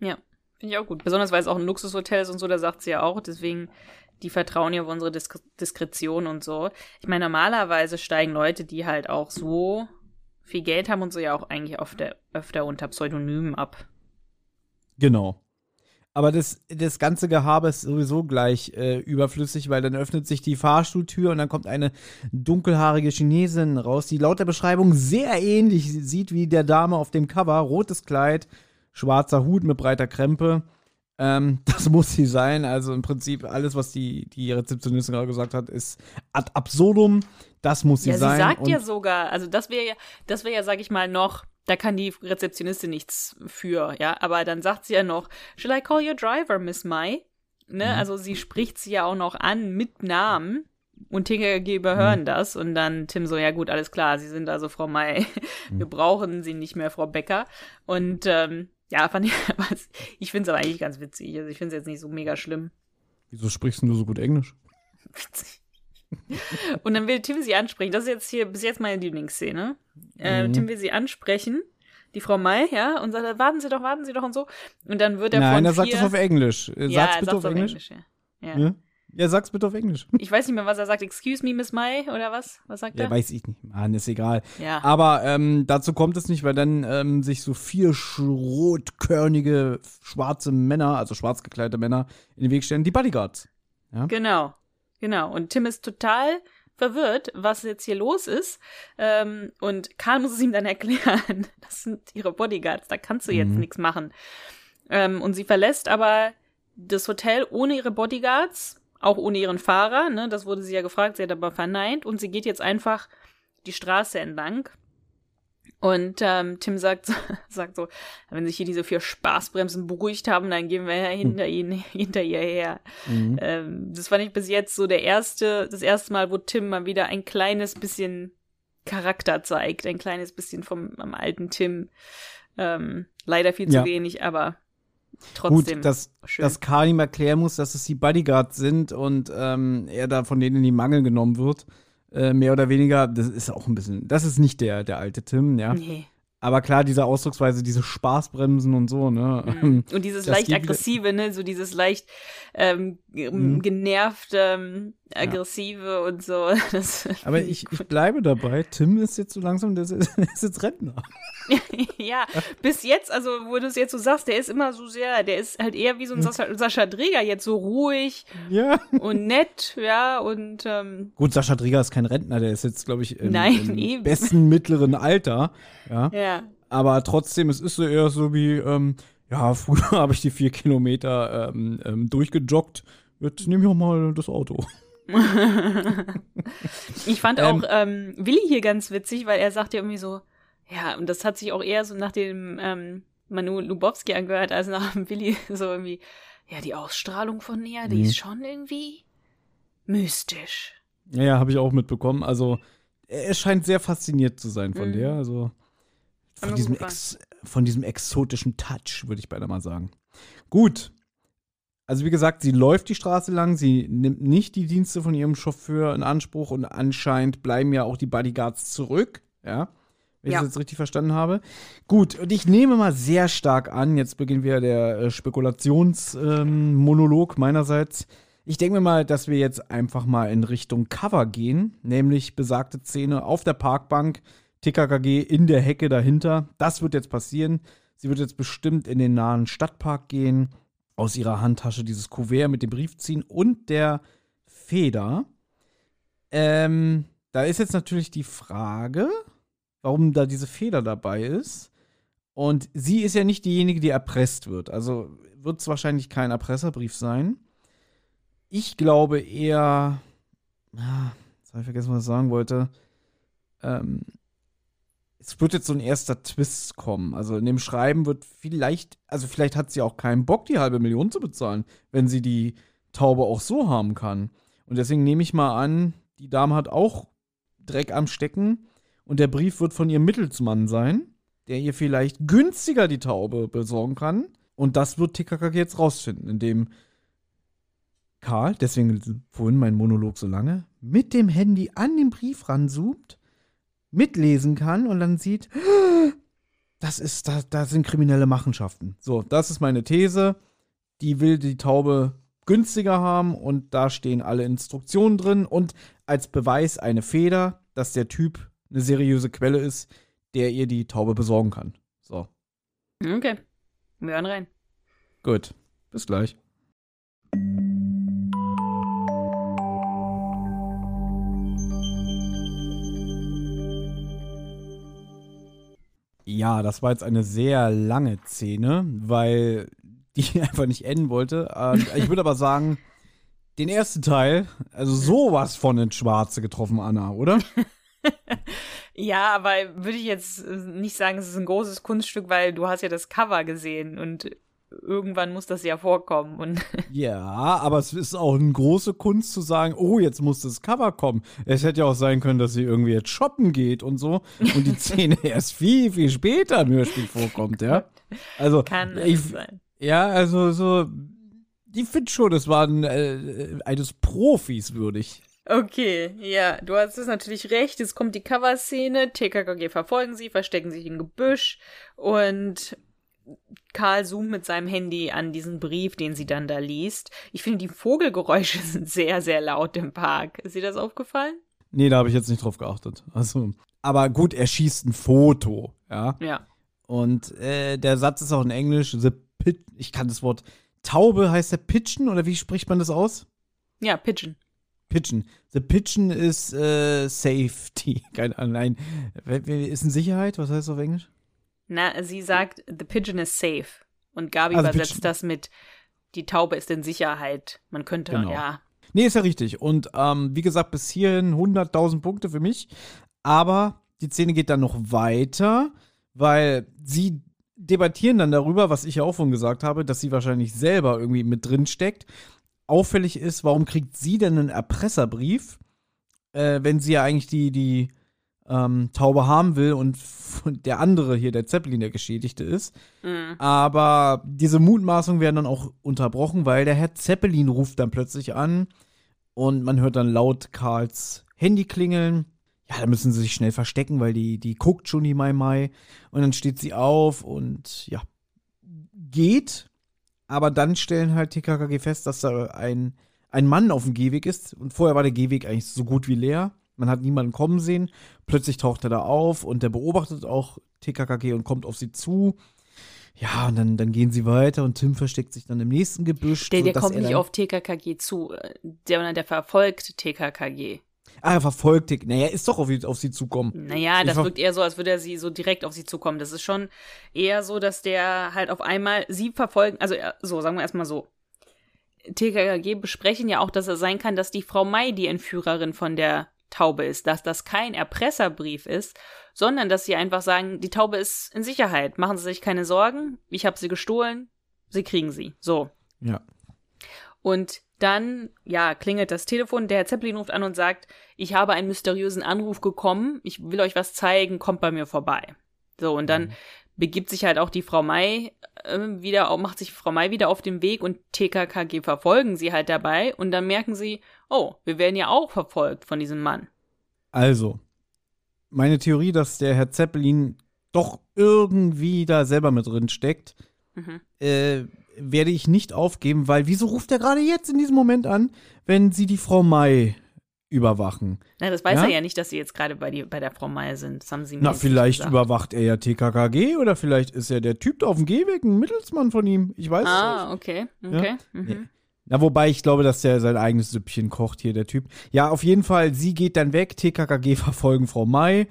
Speaker 2: Ja, finde ich auch gut. Besonders weil es auch ein Luxushotel ist und so, da sagt sie ja auch. Deswegen, die vertrauen ja auf unsere Disk Diskretion und so. Ich meine, normalerweise steigen Leute, die halt auch so viel Geld haben und so, ja auch eigentlich öfter, öfter unter Pseudonymen ab.
Speaker 3: Genau. Aber das, das ganze Gehabe ist sowieso gleich äh, überflüssig, weil dann öffnet sich die Fahrstuhltür und dann kommt eine dunkelhaarige Chinesin raus, die laut der Beschreibung sehr ähnlich sieht wie der Dame auf dem Cover. Rotes Kleid, schwarzer Hut mit breiter Krempe. Ähm, [LAUGHS] das muss sie sein. Also im Prinzip alles, was die, die Rezeptionistin gerade gesagt hat, ist ad absurdum. Das muss sie ja, sein.
Speaker 2: Sie sagt ja sogar, also das wäre ja, das wäre ja, sag ich mal, noch da kann die Rezeptionistin nichts für, ja. Aber dann sagt sie ja noch, Shall I call your driver, Miss Mai? Ne? Mhm. Also sie spricht sie ja auch noch an mit Namen. Und TKG überhören mhm. das und dann Tim so, ja gut, alles klar, Sie sind also Frau May, [LAUGHS] mhm. wir brauchen Sie nicht mehr, Frau Becker. Und ähm, ja, fand ich, [LAUGHS] ich finde es aber eigentlich ganz witzig. Also ich finde es jetzt nicht so mega schlimm.
Speaker 3: Wieso sprichst du so gut Englisch?
Speaker 2: Witzig. Und dann will Tim sie ansprechen. Das ist jetzt hier bis jetzt meine Lieblingsszene. Äh, mhm. Tim will sie ansprechen, die Frau Mai, ja, und sagt, warten Sie doch, warten Sie doch und so. Und dann wird er
Speaker 3: Nein,
Speaker 2: von
Speaker 3: er sagt es auf Englisch. Sag's ja, bitte auf Englisch. Englisch ja. Ja. Ja. Sag's bitte auf Englisch.
Speaker 2: Ich weiß nicht mehr, was er sagt. Excuse me, Miss Mai, oder was? Was sagt
Speaker 3: ja,
Speaker 2: er?
Speaker 3: Weiß ich nicht. Mann, ist egal.
Speaker 2: Ja.
Speaker 3: Aber ähm, dazu kommt es nicht, weil dann ähm, sich so vier rotkörnige schwarze Männer, also schwarz gekleidete Männer, in den Weg stellen. Die Bodyguards. Ja?
Speaker 2: Genau. Genau. Und Tim ist total verwirrt, was jetzt hier los ist. Ähm, und Karl muss es ihm dann [LAUGHS] erklären. Das sind ihre Bodyguards, da kannst du jetzt mhm. nichts machen. Ähm, und sie verlässt aber das Hotel ohne ihre Bodyguards, auch ohne ihren Fahrer. Ne? Das wurde sie ja gefragt, sie hat aber verneint. Und sie geht jetzt einfach die Straße entlang und ähm, Tim sagt, [LAUGHS] sagt so, wenn sich hier diese vier Spaßbremsen beruhigt haben, dann gehen wir ja hinter, hm. ihn, [LAUGHS] hinter ihr her. Mhm. Ähm, das fand ich bis jetzt so der erste, das erste Mal, wo Tim mal wieder ein kleines bisschen Charakter zeigt, ein kleines bisschen vom alten Tim. Ähm, leider viel zu ja. wenig, aber trotzdem.
Speaker 3: Gut, dass,
Speaker 2: schön.
Speaker 3: dass Karl ihm erklären muss, dass es die Bodyguards sind und ähm, er da von denen in die Mangel genommen wird. Äh, mehr oder weniger, das ist auch ein bisschen, das ist nicht der, der alte Tim, ja. Nee. Aber klar, diese Ausdrucksweise, diese Spaßbremsen und so, ne?
Speaker 2: Mhm. [LAUGHS] Und dieses das leicht aggressive, ne? So dieses leicht ähm, mhm. genervte, ähm, aggressive ja. und so. [LAUGHS]
Speaker 3: Aber ich, ich bleibe dabei, Tim ist jetzt so langsam, der ist, [LAUGHS] der ist jetzt Rentner. [LAUGHS]
Speaker 2: ja, bis jetzt, also wo du es jetzt so sagst, der ist immer so sehr, der ist halt eher wie so ein hm. Sascha, Sascha Dreger, jetzt so ruhig
Speaker 3: ja.
Speaker 2: und nett, ja, und ähm,
Speaker 3: Gut, Sascha Dreger ist kein Rentner, der ist jetzt, glaube ich, im,
Speaker 2: Nein,
Speaker 3: im besten mittleren Alter, ja.
Speaker 2: ja.
Speaker 3: Aber trotzdem, es ist so eher so wie, ähm, ja, früher habe ich die vier Kilometer ähm, ähm, durchgejoggt, jetzt nehme ich auch mal das Auto. [LAUGHS]
Speaker 2: ich fand auch ähm, ähm, Willi hier ganz witzig, weil er sagt ja irgendwie so, ja, und das hat sich auch eher so nach dem, ähm, Manu Lubowski angehört, als nach Willi [LAUGHS] so irgendwie, ja, die Ausstrahlung von Nia, die mhm. ist schon irgendwie mystisch.
Speaker 3: Ja, ja habe ich auch mitbekommen. Also, er scheint sehr fasziniert zu sein von mhm. der. Also, von diesem, Ex, von diesem exotischen Touch, würde ich beinahe mal sagen. Gut. Also, wie gesagt, sie läuft die Straße lang, sie nimmt nicht die Dienste von ihrem Chauffeur in Anspruch und anscheinend bleiben ja auch die Bodyguards zurück. Ja. Wenn ja. ich das jetzt richtig verstanden habe. Gut, und ich nehme mal sehr stark an, jetzt beginnt wieder der äh, Spekulationsmonolog ähm, meinerseits. Ich denke mir mal, dass wir jetzt einfach mal in Richtung Cover gehen, nämlich besagte Szene auf der Parkbank, TKKG in der Hecke dahinter. Das wird jetzt passieren. Sie wird jetzt bestimmt in den nahen Stadtpark gehen, aus ihrer Handtasche dieses Kuvert mit dem Brief ziehen und der Feder. Ähm, da ist jetzt natürlich die Frage, warum da diese Feder dabei ist. Und sie ist ja nicht diejenige, die erpresst wird. Also wird es wahrscheinlich kein Erpresserbrief sein. Ich glaube eher. Ah, jetzt habe ich vergessen, was ich sagen wollte. Ähm, es wird jetzt so ein erster Twist kommen. Also in dem Schreiben wird vielleicht, also vielleicht hat sie auch keinen Bock, die halbe Million zu bezahlen, wenn sie die Taube auch so haben kann. Und deswegen nehme ich mal an, die Dame hat auch Dreck am Stecken und der Brief wird von ihrem Mittelsmann sein, der ihr vielleicht günstiger die Taube besorgen kann. Und das wird TKKG jetzt rausfinden, indem Karl, deswegen vorhin mein Monolog so lange, mit dem Handy an den Brief ranzoomt, mitlesen kann und dann sieht, das ist, da, da sind kriminelle Machenschaften. So, das ist meine These. Die will die Taube günstiger haben und da stehen alle Instruktionen drin und als Beweis eine Feder, dass der Typ eine seriöse Quelle ist, der ihr die Taube besorgen kann. So.
Speaker 2: Okay. Wir hören rein.
Speaker 3: Gut. Bis gleich. Ja, das war jetzt eine sehr lange Szene, weil [LAUGHS] die einfach nicht enden wollte. Ähm, ich würde aber sagen, den ersten Teil, also sowas von ins Schwarze getroffen, Anna, oder? [LAUGHS]
Speaker 2: ja, aber würde ich jetzt nicht sagen, es ist ein großes Kunststück, weil du hast ja das Cover gesehen und irgendwann muss das ja vorkommen. Und [LAUGHS]
Speaker 3: ja, aber es ist auch eine große Kunst zu sagen, oh, jetzt muss das Cover kommen. Es hätte ja auch sein können, dass sie irgendwie jetzt shoppen geht und so und die [LAUGHS] Szene erst viel, viel später im Hörspiel vorkommt, ja. Also,
Speaker 2: Kann ich, sein.
Speaker 3: Ja, also so, ich finde schon, es war ein, äh, eines Profis würdig.
Speaker 2: Okay, ja, du hast es natürlich recht. Jetzt kommt die Cover-Szene. TKKG verfolgen sie, verstecken sich im Gebüsch und Karl zoomt mit seinem Handy an diesen Brief, den sie dann da liest. Ich finde, die Vogelgeräusche [LAUGHS] sind sehr, sehr laut im Park. Ist dir das aufgefallen?
Speaker 3: Nee, da habe ich jetzt nicht drauf geachtet. Also, aber gut, er schießt ein Foto, ja.
Speaker 2: Ja.
Speaker 3: Und äh, der Satz ist auch in Englisch. The pit ich kann das Wort Taube heißt der Pitchen oder wie spricht man das aus?
Speaker 2: Ja, Pigeon.
Speaker 3: Pigeon. The Pigeon ist äh, Safety. [LAUGHS] Keine Ahnung, nein. Ist in Sicherheit? Was heißt das auf Englisch?
Speaker 2: Na, sie sagt, The Pigeon is safe. Und Gabi also übersetzt Pigeon. das mit, die Taube ist in Sicherheit. Man könnte, genau. ja.
Speaker 3: Nee, ist ja richtig. Und ähm, wie gesagt, bis hierhin 100.000 Punkte für mich. Aber die Szene geht dann noch weiter, weil sie debattieren dann darüber, was ich ja auch schon gesagt habe, dass sie wahrscheinlich selber irgendwie mit drin steckt auffällig ist, warum kriegt sie denn einen Erpresserbrief, äh, wenn sie ja eigentlich die, die ähm, Taube haben will und der andere hier, der Zeppelin, der Geschädigte ist. Mhm. Aber diese Mutmaßungen werden dann auch unterbrochen, weil der Herr Zeppelin ruft dann plötzlich an und man hört dann laut Karls Handy klingeln. Ja, da müssen sie sich schnell verstecken, weil die, die guckt schon die Mai Mai. Und dann steht sie auf und ja, geht aber dann stellen halt TKKG fest, dass da ein, ein Mann auf dem Gehweg ist. Und vorher war der Gehweg eigentlich so gut wie leer. Man hat niemanden kommen sehen. Plötzlich taucht er da auf und der beobachtet auch TKKG und kommt auf sie zu. Ja, und dann, dann gehen sie weiter und Tim versteckt sich dann im nächsten Gebüsch.
Speaker 2: Der, der kommt nicht auf TKKG zu, der, der verfolgt TKKG.
Speaker 3: Ah, er verfolgt die. Naja, ist doch auf, auf sie zukommen.
Speaker 2: Naja, das wirkt eher so, als würde er sie so direkt auf sie zukommen. Das ist schon eher so, dass der halt auf einmal sie verfolgen. Also, so, sagen wir erstmal so. TKKG besprechen ja auch, dass es sein kann, dass die Frau Mai die Entführerin von der Taube ist, dass das kein Erpresserbrief ist, sondern dass sie einfach sagen, die Taube ist in Sicherheit, machen Sie sich keine Sorgen, ich habe sie gestohlen, Sie kriegen sie. So.
Speaker 3: Ja.
Speaker 2: Und dann, ja, klingelt das Telefon, der Herr Zeppelin ruft an und sagt, ich habe einen mysteriösen Anruf gekommen, ich will euch was zeigen, kommt bei mir vorbei. So, und dann mhm. begibt sich halt auch die Frau Mai äh, wieder, macht sich Frau Mai wieder auf den Weg und TKKG verfolgen sie halt dabei und dann merken sie, oh, wir werden ja auch verfolgt von diesem Mann.
Speaker 3: Also, meine Theorie, dass der Herr Zeppelin doch irgendwie da selber mit drin steckt, mhm. äh, werde ich nicht aufgeben, weil wieso ruft er gerade jetzt in diesem Moment an, wenn sie die Frau Mai überwachen?
Speaker 2: Na, das weiß ja? er ja nicht, dass sie jetzt gerade bei, bei der Frau Mai sind. Das haben sie mir
Speaker 3: Na, vielleicht gesagt. überwacht er ja TKKG oder vielleicht ist er der Typ da auf dem Gehweg, ein Mittelsmann von ihm. Ich weiß
Speaker 2: ah, nicht. Ah, okay. Okay. Ja? Mhm.
Speaker 3: Na, wobei ich glaube, dass der sein eigenes Süppchen kocht hier, der Typ. Ja, auf jeden Fall, sie geht dann weg, TKKG [LAUGHS] verfolgen Frau Mai.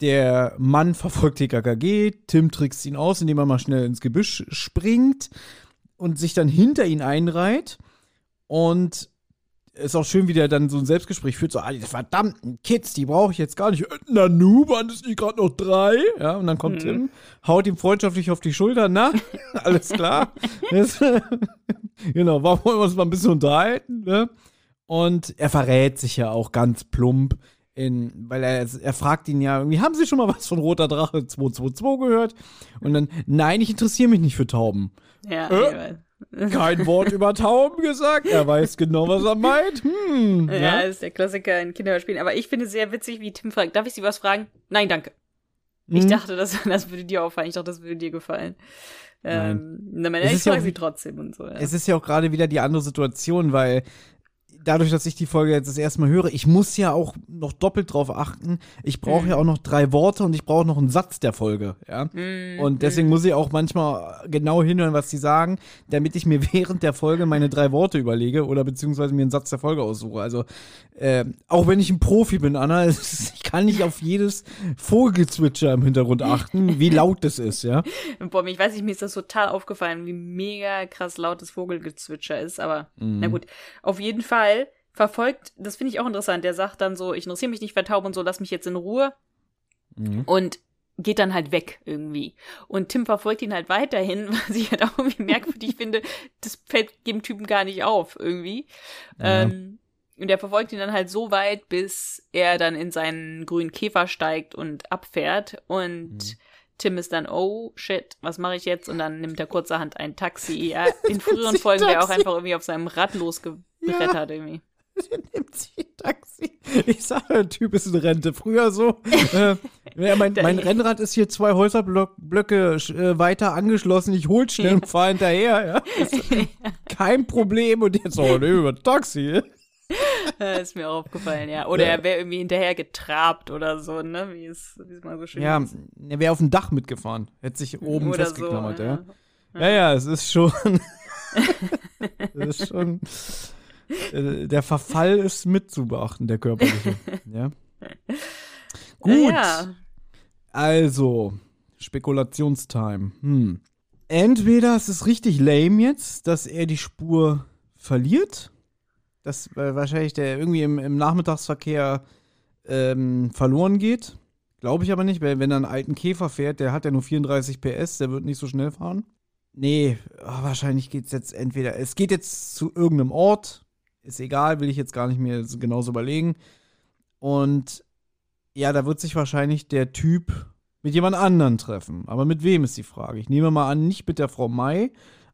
Speaker 3: Der Mann verfolgt TKKG, Tim trickst ihn aus, indem er mal schnell ins Gebüsch springt und sich dann hinter ihn einreiht. Und ist auch schön, wie der dann so ein Selbstgespräch führt, so, ah, die verdammten Kids, die brauche ich jetzt gar nicht. Äh, Nanu, waren es nicht gerade noch drei? Ja, und dann kommt mhm. Tim, haut ihm freundschaftlich auf die Schulter, na, [LAUGHS] alles klar. [LAUGHS] genau, warum wollen wir uns mal ein bisschen unterhalten, ne? Und er verrät sich ja auch ganz plump, in, weil er, er fragt ihn ja irgendwie, haben Sie schon mal was von Roter Drache 222 gehört? Und dann, nein, ich interessiere mich nicht für Tauben.
Speaker 2: Ja, äh?
Speaker 3: Kein Wort über Tauben gesagt. Er weiß genau, was er meint. Hm,
Speaker 2: ja, ja, ist der Klassiker in Kinderspielen. Aber ich finde es sehr witzig, wie Tim fragt, darf ich Sie was fragen? Nein, danke. Hm. Ich dachte, das, [LAUGHS] das würde dir auffallen. Ich dachte, das würde dir gefallen. Ähm, Nein. Ähm, ich frage ja sie trotzdem und so. Ja.
Speaker 3: Es ist ja auch gerade wieder die andere Situation, weil dadurch, dass ich die Folge jetzt das erste Mal höre, ich muss ja auch noch doppelt drauf achten. Ich brauche mhm. ja auch noch drei Worte und ich brauche noch einen Satz der Folge, ja. Mhm. Und deswegen muss ich auch manchmal genau hinhören, was sie sagen, damit ich mir [LAUGHS] während der Folge meine drei Worte überlege oder beziehungsweise mir einen Satz der Folge aussuche. Also äh, auch wenn ich ein Profi bin, Anna, [LAUGHS] ich kann nicht auf jedes Vogelzwitscher im Hintergrund achten, wie laut das ist, ja.
Speaker 2: Boah, ich weiß nicht, mir ist das total aufgefallen, wie mega krass laut das Vogelgezwitscher ist, aber mhm. na gut. Auf jeden Fall verfolgt, das finde ich auch interessant, der sagt dann so, ich interessiere mich nicht für Tauben und so, lass mich jetzt in Ruhe. Mhm. Und geht dann halt weg irgendwie. Und Tim verfolgt ihn halt weiterhin, [LAUGHS] was ich halt auch irgendwie merkwürdig finde. Das fällt dem Typen gar nicht auf irgendwie. Ja. Ähm, und er verfolgt ihn dann halt so weit, bis er dann in seinen grünen Käfer steigt und abfährt. Und mhm. Tim ist dann, oh shit, was mache ich jetzt? Und dann nimmt er kurzerhand ein Taxi. Ja, [LAUGHS] in früheren Folgen wäre er auch einfach irgendwie auf seinem Rad losgebrettert ja. irgendwie. [LAUGHS]
Speaker 3: Der nimmt sich ein Taxi. Ich sage, der Typ ist in Rente. Früher so. [LAUGHS] äh, mein, mein Rennrad ist hier zwei Häuserblöcke äh, weiter angeschlossen. Ich hol schnell und fahr hinterher. Ja? Kein Problem. Und jetzt, oh, ne, über Taxi. [LAUGHS]
Speaker 2: ist mir auch aufgefallen, ja. Oder ja. er wäre irgendwie hinterher getrabt oder so, ne? Wie es, wie es mal so schön
Speaker 3: Ja, ist. er wäre auf dem Dach mitgefahren. Hätte sich oben oder festgeklammert, so, ja. ja. Ja, ja, es ist schon. [LAUGHS] es ist schon. [LAUGHS] Äh, der Verfall ist mit zu beachten, der körperliche. ja. Gut. Ja. Also, Spekulationstime. Hm. Entweder es ist richtig lame jetzt, dass er die Spur verliert. Dass äh, wahrscheinlich der irgendwie im, im Nachmittagsverkehr ähm, verloren geht. Glaube ich aber nicht, weil wenn er einen alten Käfer fährt, der hat ja nur 34 PS, der wird nicht so schnell fahren. Nee, oh, wahrscheinlich geht es jetzt entweder, es geht jetzt zu irgendeinem Ort, ist egal, will ich jetzt gar nicht mehr genauso überlegen. Und ja, da wird sich wahrscheinlich der Typ mit jemand anderen treffen. Aber mit wem ist die Frage? Ich nehme mal an, nicht mit der Frau Mai,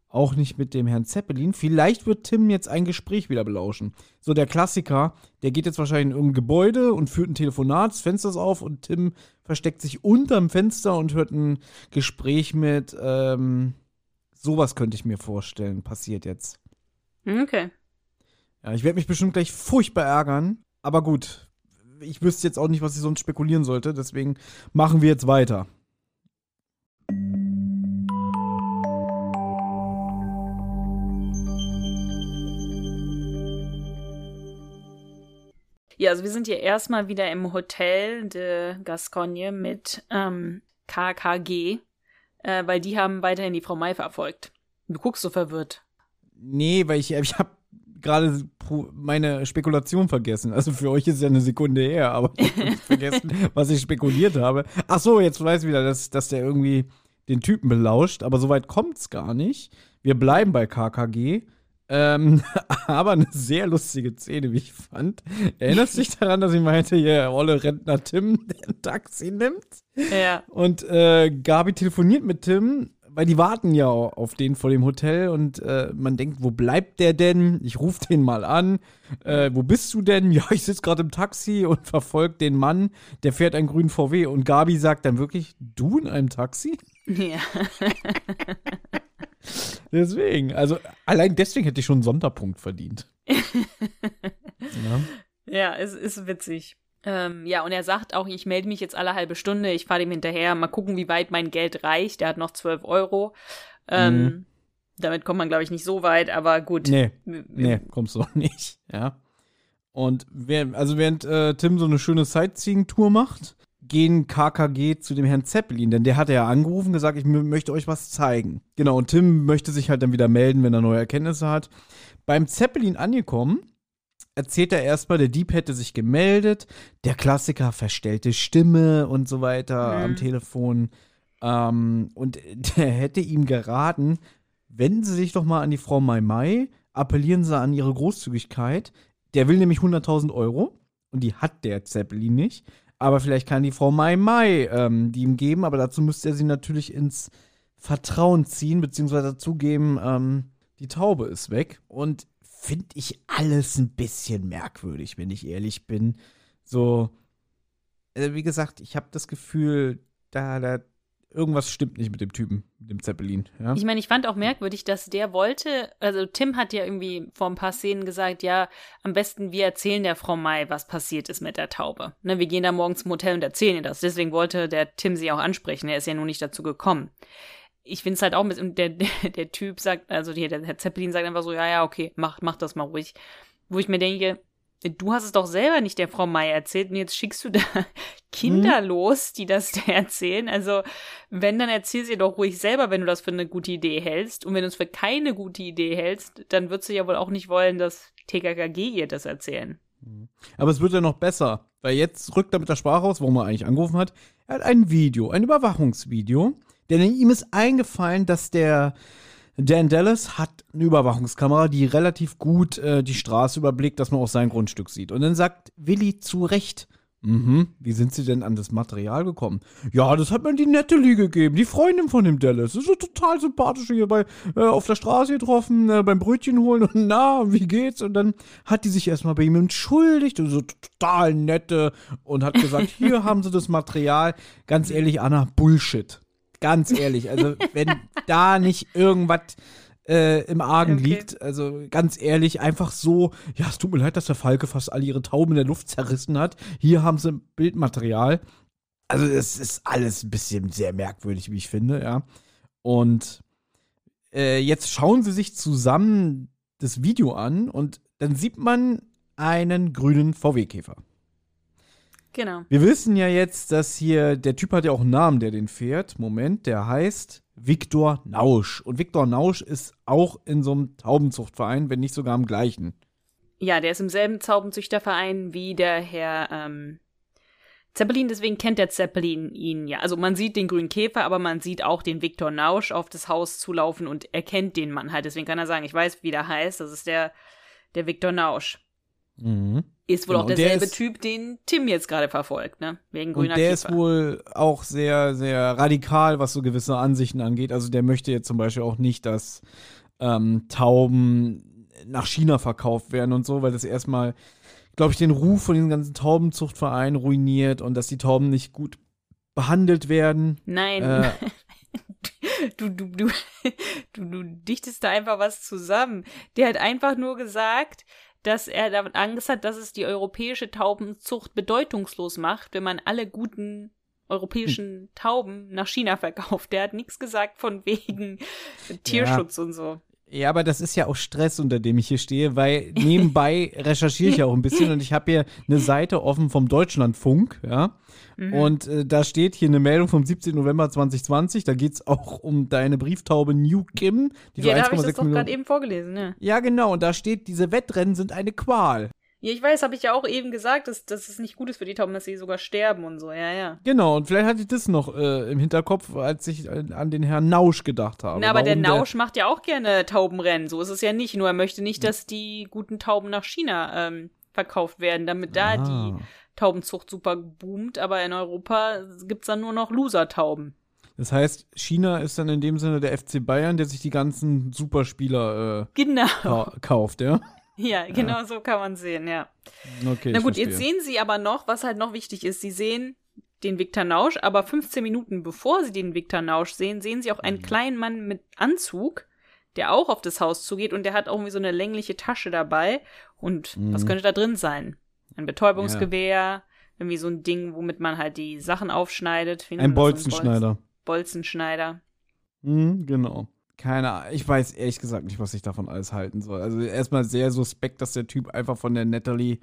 Speaker 3: auch nicht mit dem Herrn Zeppelin. Vielleicht wird Tim jetzt ein Gespräch wieder belauschen. So der Klassiker, der geht jetzt wahrscheinlich in irgendein Gebäude und führt ein Telefonat, das Fenster ist auf und Tim versteckt sich unterm Fenster und hört ein Gespräch mit. Ähm, sowas könnte ich mir vorstellen, passiert jetzt.
Speaker 2: Okay.
Speaker 3: Ja, ich werde mich bestimmt gleich furchtbar ärgern. Aber gut, ich wüsste jetzt auch nicht, was ich sonst spekulieren sollte. Deswegen machen wir jetzt weiter.
Speaker 2: Ja, also wir sind hier erstmal wieder im Hotel de Gascogne mit ähm, KKG, äh, weil die haben weiterhin die Frau May verfolgt. Du guckst so verwirrt.
Speaker 3: Nee, weil ich, ich habe gerade meine Spekulation vergessen. Also für euch ist es ja eine Sekunde her, aber ich habe [LAUGHS] vergessen, was ich spekuliert habe. Ach so, jetzt weiß ich wieder, dass, dass der irgendwie den Typen belauscht, aber soweit kommt's gar nicht. Wir bleiben bei KKG. Ähm, [LAUGHS] aber eine sehr lustige Szene, wie ich fand. Erinnerst du dich daran, dass ich meinte, hier, olle Rentner Tim, [LAUGHS] der ein Taxi nimmt?
Speaker 2: Ja.
Speaker 3: Und äh, Gabi telefoniert mit Tim, weil die warten ja auf den vor dem Hotel und äh, man denkt, wo bleibt der denn? Ich rufe den mal an. Äh, wo bist du denn? [LAUGHS] Ja, ich sitze gerade im Taxi und verfolge den Mann, der fährt einen grünen VW. Und Gabi sagt dann wirklich, du in einem Taxi?
Speaker 2: Ja. [LAUGHS]
Speaker 3: Deswegen, also allein deswegen hätte ich schon einen Sonderpunkt verdient.
Speaker 2: ja. [LAUGHS] ja, es ist witzig. Ähm, ja, und er sagt auch, ich melde mich jetzt alle halbe Stunde, ich fahre dem hinterher, mal gucken, wie weit mein Geld reicht. Er hat noch 12 Euro. Ähm, mhm. Damit kommt man, glaube ich, nicht so weit, aber gut.
Speaker 3: Nee, nee kommst du auch nicht, ja. Und während, also während äh, Tim so eine schöne Sightseeing-Tour macht, gehen KKG zu dem Herrn Zeppelin, denn der hat ja angerufen, gesagt, ich möchte euch was zeigen. Genau, und Tim möchte sich halt dann wieder melden, wenn er neue Erkenntnisse hat. Beim Zeppelin angekommen, erzählt er erstmal, der Dieb hätte sich gemeldet, der Klassiker verstellte Stimme und so weiter mhm. am Telefon. Ähm, und [LAUGHS] der hätte ihm geraten, wenden Sie sich doch mal an die Frau Mai Mai, appellieren Sie an ihre Großzügigkeit. Der will nämlich 100.000 Euro und die hat der Zeppelin nicht. Aber vielleicht kann die Frau Mai Mai ähm, die ihm geben, aber dazu müsste er sie natürlich ins Vertrauen ziehen, beziehungsweise dazugeben, ähm, die Taube ist weg. Und finde ich alles ein bisschen merkwürdig, wenn ich ehrlich bin. So, äh, wie gesagt, ich habe das Gefühl, da, da irgendwas stimmt nicht mit dem Typen, mit dem Zeppelin. Ja?
Speaker 2: Ich meine, ich fand auch merkwürdig, dass der wollte, also Tim hat ja irgendwie vor ein paar Szenen gesagt, ja, am besten wir erzählen der Frau Mai, was passiert ist mit der Taube. Ne, wir gehen da morgens zum Hotel und erzählen ihr das. Deswegen wollte der Tim sie auch ansprechen. Er ist ja nur nicht dazu gekommen. Ich finde es halt auch, mit, der, der, [LAUGHS] der Typ sagt, also der, der Zeppelin sagt einfach so, ja, ja, okay, mach, mach das mal ruhig. Wo ich mir denke, Du hast es doch selber nicht der Frau May erzählt und jetzt schickst du da [LAUGHS] Kinder mhm. los, die das [LAUGHS] dir erzählen. Also, wenn, dann erzähl sie doch ruhig selber, wenn du das für eine gute Idee hältst. Und wenn du es für keine gute Idee hältst, dann würdest du ja wohl auch nicht wollen, dass TKKG ihr das erzählen.
Speaker 3: Mhm. Aber es wird ja noch besser, weil jetzt rückt er mit der Sprache aus, warum er eigentlich angerufen hat. Er hat ein Video, ein Überwachungsvideo, denn ihm ist eingefallen, dass der Dan Dallas hat eine Überwachungskamera, die relativ gut äh, die Straße überblickt, dass man auch sein Grundstück sieht. Und dann sagt Willi zu Recht, mhm, wie sind Sie denn an das Material gekommen? Ja, das hat mir die Natalie gegeben, die Freundin von dem Dallas. Das ist total sympathisch hier bei, äh, auf der Straße getroffen, äh, beim Brötchen holen und na, wie geht's? Und dann hat die sich erstmal bei ihm entschuldigt und so total nette und hat gesagt, [LAUGHS] hier haben Sie das Material. Ganz ehrlich, Anna, Bullshit. Ganz ehrlich, also wenn da nicht irgendwas äh, im Argen okay. liegt, also ganz ehrlich, einfach so, ja, es tut mir leid, dass der Falke fast all ihre Tauben in der Luft zerrissen hat. Hier haben sie Bildmaterial. Also es ist alles ein bisschen sehr merkwürdig, wie ich finde, ja. Und äh, jetzt schauen sie sich zusammen das Video an und dann sieht man einen grünen VW-Käfer.
Speaker 2: Genau.
Speaker 3: Wir wissen ja jetzt, dass hier, der Typ hat ja auch einen Namen, der den fährt. Moment, der heißt Viktor Nausch. Und Viktor Nausch ist auch in so einem Taubenzuchtverein, wenn nicht sogar im gleichen.
Speaker 2: Ja, der ist im selben Taubenzüchterverein wie der Herr ähm, Zeppelin, deswegen kennt der Zeppelin ihn ja. Also man sieht den grünen Käfer, aber man sieht auch den Viktor Nausch auf das Haus zulaufen und erkennt den Mann halt. Deswegen kann er sagen, ich weiß, wie der heißt. Das ist der, der Viktor Nausch. Mhm. Ist wohl genau, auch derselbe ist, Typ, den Tim jetzt gerade verfolgt, ne? Wegen grüner
Speaker 3: und der
Speaker 2: Kiefer.
Speaker 3: ist wohl auch sehr, sehr radikal, was so gewisse Ansichten angeht. Also der möchte jetzt zum Beispiel auch nicht, dass ähm, Tauben nach China verkauft werden und so, weil das erstmal, glaube ich, den Ruf von den ganzen Taubenzuchtvereinen ruiniert und dass die Tauben nicht gut behandelt werden.
Speaker 2: Nein. Äh, [LAUGHS] du, du, du, [LAUGHS] du, du dichtest da einfach was zusammen. Der hat einfach nur gesagt, dass er damit Angst hat, dass es die europäische Taubenzucht bedeutungslos macht, wenn man alle guten europäischen hm. Tauben nach China verkauft. Der hat nichts gesagt von wegen Tierschutz ja. und so.
Speaker 3: Ja, aber das ist ja auch Stress, unter dem ich hier stehe, weil nebenbei [LAUGHS] recherchiere ich ja auch ein bisschen und ich habe hier eine Seite offen vom Deutschlandfunk, ja. Mhm. Und äh, da steht hier eine Meldung vom 17. November 2020. Da geht es auch um deine Brieftaube New Kim.
Speaker 2: Die ja, da habe ich das doch gerade eben vorgelesen, ja.
Speaker 3: Ja, genau. Und da steht, diese Wettrennen sind eine Qual.
Speaker 2: Ja, ich weiß, habe ich ja auch eben gesagt, dass, dass es nicht gut ist für die Tauben, dass sie sogar sterben und so, ja, ja.
Speaker 3: Genau, und vielleicht hatte ich das noch äh, im Hinterkopf, als ich an den Herrn Nausch gedacht habe.
Speaker 2: Na, aber der Nausch der macht ja auch gerne Taubenrennen, so ist es ja nicht. Nur er möchte nicht, dass die guten Tauben nach China ähm, verkauft werden, damit da ah. die Taubenzucht super boomt, aber in Europa gibt es dann nur noch Loser-Tauben.
Speaker 3: Das heißt, China ist dann in dem Sinne der FC Bayern, der sich die ganzen Superspieler äh,
Speaker 2: genau.
Speaker 3: ka kauft, ja?
Speaker 2: Ja, genau ja. so kann man sehen, ja. Okay, Na gut, jetzt sehen Sie aber noch, was halt noch wichtig ist, Sie sehen den Viktor Nausch, aber 15 Minuten bevor Sie den Viktor Nausch sehen, sehen Sie auch einen mhm. kleinen Mann mit Anzug, der auch auf das Haus zugeht und der hat irgendwie so eine längliche Tasche dabei. Und mhm. was könnte da drin sein? Ein Betäubungsgewehr, ja. irgendwie so ein Ding, womit man halt die Sachen aufschneidet.
Speaker 3: ein Bolzenschneider.
Speaker 2: Bolzen Bolzenschneider.
Speaker 3: Mhm, genau. Keine Ahnung. Ich weiß ehrlich gesagt nicht, was ich davon alles halten soll. Also erstmal sehr suspekt, dass der Typ einfach von der Natalie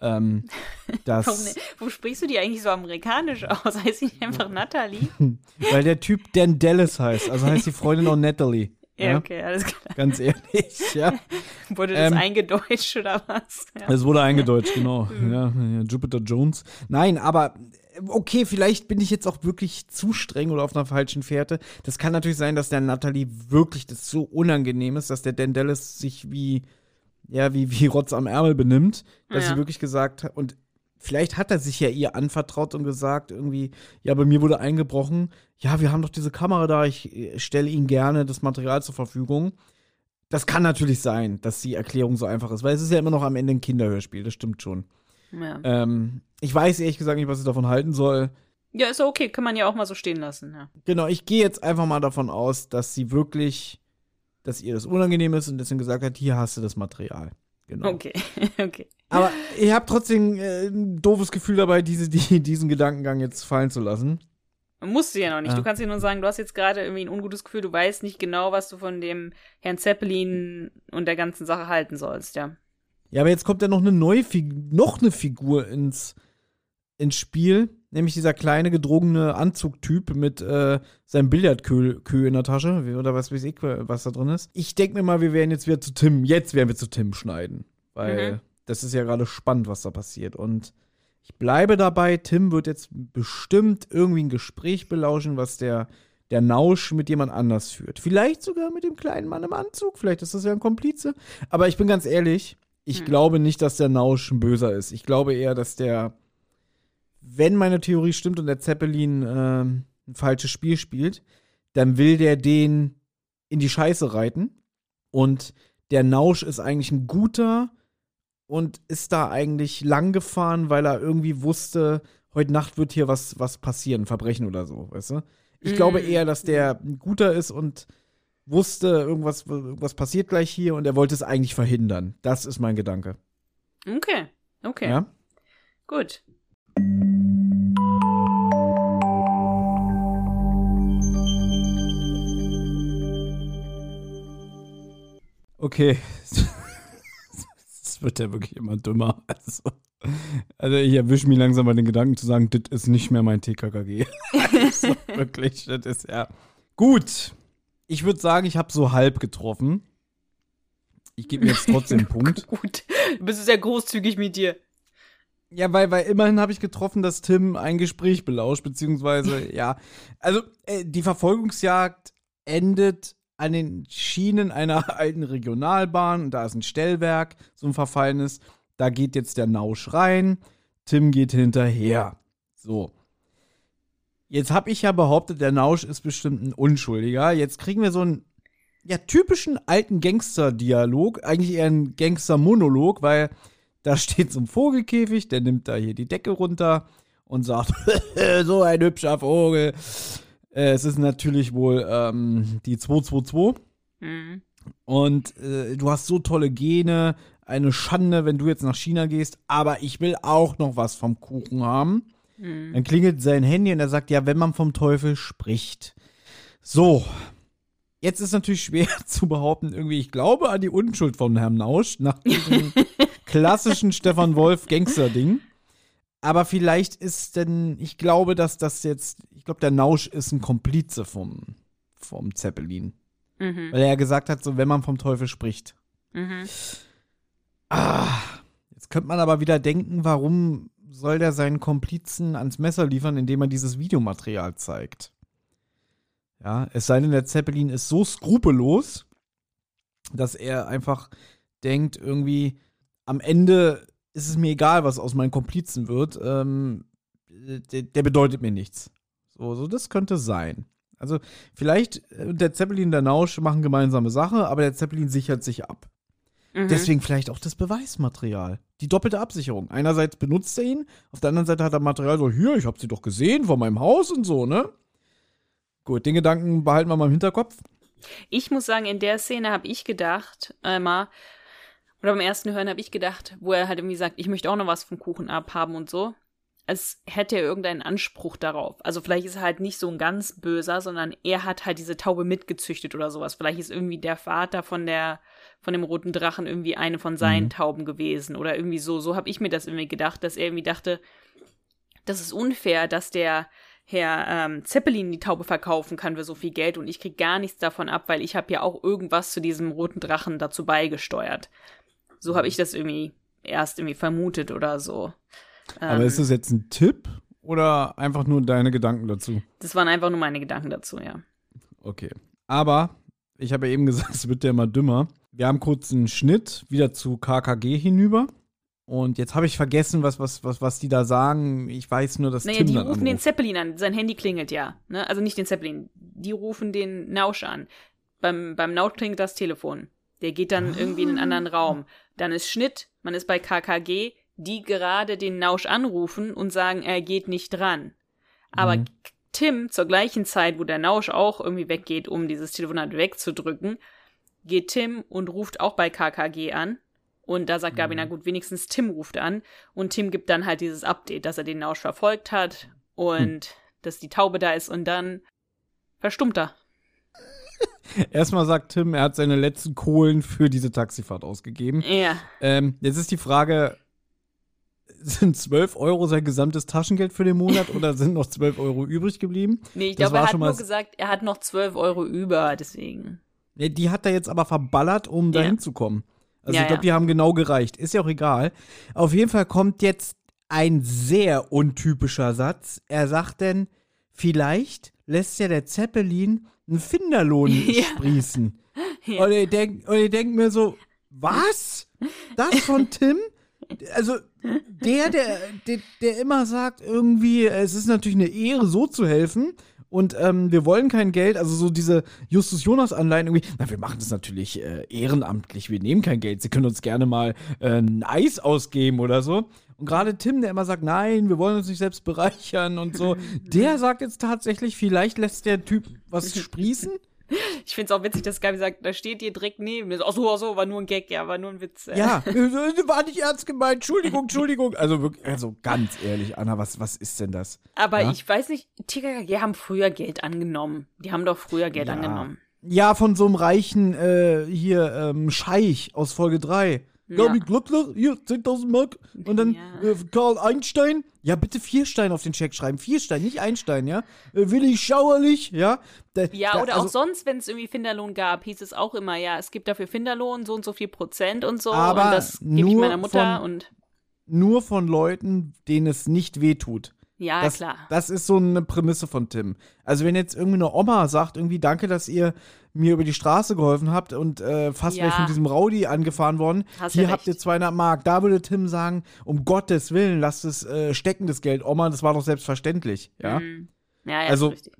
Speaker 3: ähm, [LAUGHS] das
Speaker 2: Warum, wo sprichst du die eigentlich so amerikanisch aus? Heißt sie einfach Natalie? [LAUGHS]
Speaker 3: Weil der Typ Dan Dallas heißt. Also heißt die Freundin auch Natalie.
Speaker 2: Ja, okay, alles klar.
Speaker 3: Ganz ehrlich, ja. [LAUGHS]
Speaker 2: wurde das ähm, eingedeutscht oder was?
Speaker 3: Ja. Es wurde eingedeutscht, genau. Mhm. ja, Jupiter Jones. Nein, aber okay, vielleicht bin ich jetzt auch wirklich zu streng oder auf einer falschen Fährte. Das kann natürlich sein, dass der Natalie wirklich das so unangenehm ist, dass der Dan Dallas sich wie, ja, wie, wie Rotz am Ärmel benimmt, dass ja. sie wirklich gesagt hat, und vielleicht hat er sich ja ihr anvertraut und gesagt, irgendwie, ja, bei mir wurde eingebrochen, ja, wir haben doch diese Kamera da, ich äh, stelle Ihnen gerne das Material zur Verfügung. Das kann natürlich sein, dass die Erklärung so einfach ist, weil es ist ja immer noch am Ende ein Kinderhörspiel, das stimmt schon. Ja. Ähm, ich weiß ehrlich gesagt nicht, was ich davon halten soll.
Speaker 2: Ja, ist okay, kann man ja auch mal so stehen lassen, ja.
Speaker 3: Genau, ich gehe jetzt einfach mal davon aus, dass sie wirklich, dass ihr das unangenehm ist und deswegen gesagt hat, hier hast du das Material. Genau.
Speaker 2: Okay, [LAUGHS] okay.
Speaker 3: Aber ich habe trotzdem äh, ein doofes Gefühl dabei, diese, die, diesen Gedankengang jetzt fallen zu lassen.
Speaker 2: Musst du ja noch nicht. Ja. Du kannst dir nur sagen, du hast jetzt gerade irgendwie ein ungutes Gefühl, du weißt nicht genau, was du von dem Herrn Zeppelin und der ganzen Sache halten sollst, ja.
Speaker 3: Ja, aber jetzt kommt ja noch eine neue Figur, noch eine Figur ins, ins Spiel, nämlich dieser kleine gedrungene Anzugtyp mit äh, seinem Billardkö in der Tasche oder was weiß ich, was da drin ist. Ich denke mir mal, wir werden jetzt wieder zu Tim, jetzt werden wir zu Tim schneiden, weil mhm. das ist ja gerade spannend, was da passiert und ich bleibe dabei, Tim wird jetzt bestimmt irgendwie ein Gespräch belauschen, was der der Nausch mit jemand anders führt. Vielleicht sogar mit dem kleinen Mann im Anzug, vielleicht ist das ja ein Komplize. Aber ich bin ganz ehrlich, ich hm. glaube nicht, dass der Nausch ein Böser ist. Ich glaube eher, dass der, wenn meine Theorie stimmt und der Zeppelin äh, ein falsches Spiel spielt, dann will der den in die Scheiße reiten. Und der Nausch ist eigentlich ein guter und ist da eigentlich lang gefahren, weil er irgendwie wusste, heute Nacht wird hier was, was passieren, Verbrechen oder so, weißt du? Ich mm. glaube eher, dass der ein guter ist und wusste, irgendwas, irgendwas passiert gleich hier und er wollte es eigentlich verhindern. Das ist mein Gedanke.
Speaker 2: Okay, okay.
Speaker 3: Ja?
Speaker 2: Gut.
Speaker 3: Okay. [LAUGHS] Es wird ja wirklich immer dümmer. Also, also ich erwische mich langsam bei den Gedanken zu sagen, das ist nicht mehr mein TKKG. [LAUGHS] also, [LAUGHS] wirklich, das ist ja. Gut ich würde sagen, ich habe so halb getroffen. Ich gebe mir jetzt trotzdem einen [LAUGHS] Punkt.
Speaker 2: Gut, du bist sehr großzügig mit dir.
Speaker 3: Ja, weil, weil immerhin habe ich getroffen, dass Tim ein Gespräch belauscht, beziehungsweise, [LAUGHS] ja. Also, äh, die Verfolgungsjagd endet an den Schienen einer [LAUGHS] alten Regionalbahn. Da ist ein Stellwerk, so ein verfallenes. Da geht jetzt der Nausch rein. Tim geht hinterher. So. Jetzt habe ich ja behauptet, der Nausch ist bestimmt ein Unschuldiger. Jetzt kriegen wir so einen ja, typischen alten Gangster-Dialog, eigentlich eher ein Gangster-Monolog, weil da steht so ein Vogelkäfig, der nimmt da hier die Decke runter und sagt, [LAUGHS] so ein hübscher Vogel. Äh, es ist natürlich wohl ähm, die 222. Mhm. Und äh, du hast so tolle Gene, eine Schande, wenn du jetzt nach China gehst, aber ich will auch noch was vom Kuchen haben. Mhm. Dann klingelt sein Handy und er sagt, ja, wenn man vom Teufel spricht. So. Jetzt ist natürlich schwer [LAUGHS] zu behaupten, irgendwie, ich glaube an die Unschuld von Herrn Nausch nach diesem [LAUGHS] klassischen Stefan Wolf Gangster-Ding. Aber vielleicht ist denn, ich glaube, dass das jetzt, ich glaube, der Nausch ist ein Komplize vom, vom Zeppelin. Mhm. Weil er ja gesagt hat, so, wenn man vom Teufel spricht. Mhm. Ah, jetzt könnte man aber wieder denken, warum soll der seinen Komplizen ans Messer liefern, indem er dieses Videomaterial zeigt? Ja, es sei denn, der Zeppelin ist so skrupellos, dass er einfach denkt, irgendwie, am Ende ist es mir egal, was aus meinen Komplizen wird. Ähm, der, der, bedeutet mir nichts. So, so, das könnte sein. Also, vielleicht, äh, der Zeppelin und der Nausch machen gemeinsame Sache, aber der Zeppelin sichert sich ab. Mhm. Deswegen vielleicht auch das Beweismaterial. Die doppelte Absicherung. Einerseits benutzt er ihn, auf der anderen Seite hat er Material so, hier, ich hab sie doch gesehen vor meinem Haus und so, ne? Gut, den Gedanken behalten wir mal im Hinterkopf.
Speaker 2: Ich muss sagen, in der Szene habe ich gedacht, einmal, oder beim ersten Hören habe ich gedacht, wo er halt irgendwie sagt, ich möchte auch noch was vom Kuchen abhaben und so. Als hätte er irgendeinen Anspruch darauf. Also vielleicht ist er halt nicht so ein ganz böser, sondern er hat halt diese Taube mitgezüchtet oder sowas. Vielleicht ist irgendwie der Vater von der, von dem roten Drachen irgendwie eine von seinen mhm. Tauben gewesen oder irgendwie so. So habe ich mir das irgendwie gedacht, dass er irgendwie dachte, das ist unfair, dass der Herr ähm, Zeppelin die Taube verkaufen kann für so viel Geld und ich krieg gar nichts davon ab, weil ich habe ja auch irgendwas zu diesem roten Drachen dazu beigesteuert. So habe ich das irgendwie erst irgendwie vermutet oder so.
Speaker 3: Aber ähm, ist das jetzt ein Tipp oder einfach nur deine Gedanken dazu?
Speaker 2: Das waren einfach nur meine Gedanken dazu, ja.
Speaker 3: Okay. Aber ich habe ja eben gesagt, [LAUGHS] es wird ja immer dümmer. Wir haben kurz einen Schnitt wieder zu KKG hinüber. Und jetzt habe ich vergessen, was, was, was, was die da sagen. Ich weiß nur, dass
Speaker 2: naja,
Speaker 3: Tim
Speaker 2: die rufen anruft. den Zeppelin an. Sein Handy klingelt ja. Ne? Also nicht den Zeppelin. Die rufen den Nausch an. Beim, beim Nausch klingelt das Telefon. Der geht dann ah. irgendwie in einen anderen Raum. Dann ist Schnitt. Man ist bei KKG, die gerade den Nausch anrufen und sagen, er geht nicht dran. Aber mhm. Tim, zur gleichen Zeit, wo der Nausch auch irgendwie weggeht, um dieses Telefonat wegzudrücken, geht Tim und ruft auch bei KKG an und da sagt Gabi, mhm. na gut, wenigstens Tim ruft an. Und Tim gibt dann halt dieses Update, dass er den Nausch verfolgt hat und hm. dass die Taube da ist und dann verstummt er. [LAUGHS]
Speaker 3: Erstmal sagt Tim, er hat seine letzten Kohlen für diese Taxifahrt ausgegeben.
Speaker 2: Ja.
Speaker 3: Ähm, jetzt ist die Frage, sind 12 Euro sein gesamtes Taschengeld für den Monat oder [LAUGHS] sind noch 12 Euro übrig geblieben?
Speaker 2: Nee, ich glaube, er hat nur gesagt, er hat noch 12 Euro über, deswegen.
Speaker 3: Ja, die hat er jetzt aber verballert, um ja. dahin zu kommen. Also ja, ich glaube, die haben genau gereicht. Ist ja auch egal. Auf jeden Fall kommt jetzt ein sehr untypischer Satz. Er sagt denn, vielleicht lässt ja der Zeppelin einen Finderlohn [LAUGHS] sprießen. Und, ich denk, und ich denk mir so, was? Das von Tim? Also, der, der, der, der immer sagt, irgendwie, es ist natürlich eine Ehre, so zu helfen und ähm, wir wollen kein Geld, also so diese Justus Jonas Anleihen irgendwie, na, wir machen das natürlich äh, ehrenamtlich, wir nehmen kein Geld, sie können uns gerne mal äh, ein Eis ausgeben oder so. Und gerade Tim, der immer sagt, nein, wir wollen uns nicht selbst bereichern und so, [LAUGHS] der sagt jetzt tatsächlich, vielleicht lässt der Typ was [LAUGHS] sprießen. [LAUGHS]
Speaker 2: Ich finde es auch witzig, dass Gabi sagt, da steht ihr direkt neben mir. Ach so, ach so, war nur ein Gag, ja, war nur ein Witz.
Speaker 3: Ja, [LAUGHS] [LAUGHS] war nicht ernst gemeint. Entschuldigung, Entschuldigung. Also also ganz ehrlich, Anna, was, was ist denn das?
Speaker 2: Aber
Speaker 3: ja?
Speaker 2: ich weiß nicht, TKKG haben früher Geld angenommen. Die haben doch früher Geld
Speaker 3: ja.
Speaker 2: angenommen.
Speaker 3: Ja, von so einem reichen, äh, hier, ähm, Scheich aus Folge 3. Gabi ja. Glöckler, hier, 10.000 Mark. Und dann ja. äh, Karl Einstein. Ja, bitte vier Steine auf den Check schreiben. Vier Steine, nicht ein Stein, ja. Äh, Willi Schauerlich, ja.
Speaker 2: Da, ja, da, oder also, auch sonst, wenn es irgendwie Finderlohn gab, hieß es auch immer, ja, es gibt dafür Finderlohn, so und so viel Prozent und so.
Speaker 3: Aber
Speaker 2: und das gebe ich meiner Mutter von, und.
Speaker 3: Nur von Leuten, denen es nicht wehtut.
Speaker 2: Ja,
Speaker 3: das,
Speaker 2: klar.
Speaker 3: Das ist so eine Prämisse von Tim. Also wenn jetzt irgendwie eine Oma sagt, irgendwie danke, dass ihr mir über die Straße geholfen habt und äh, fast ja. wäre ich von diesem Rowdy angefahren worden. Hast Hier ja habt ihr 200 Mark. Da würde Tim sagen, um Gottes Willen, lasst es äh, stecken, das Geld. Oma, das war doch selbstverständlich. Ja,
Speaker 2: mhm. ja, ja
Speaker 3: also,
Speaker 2: richtig.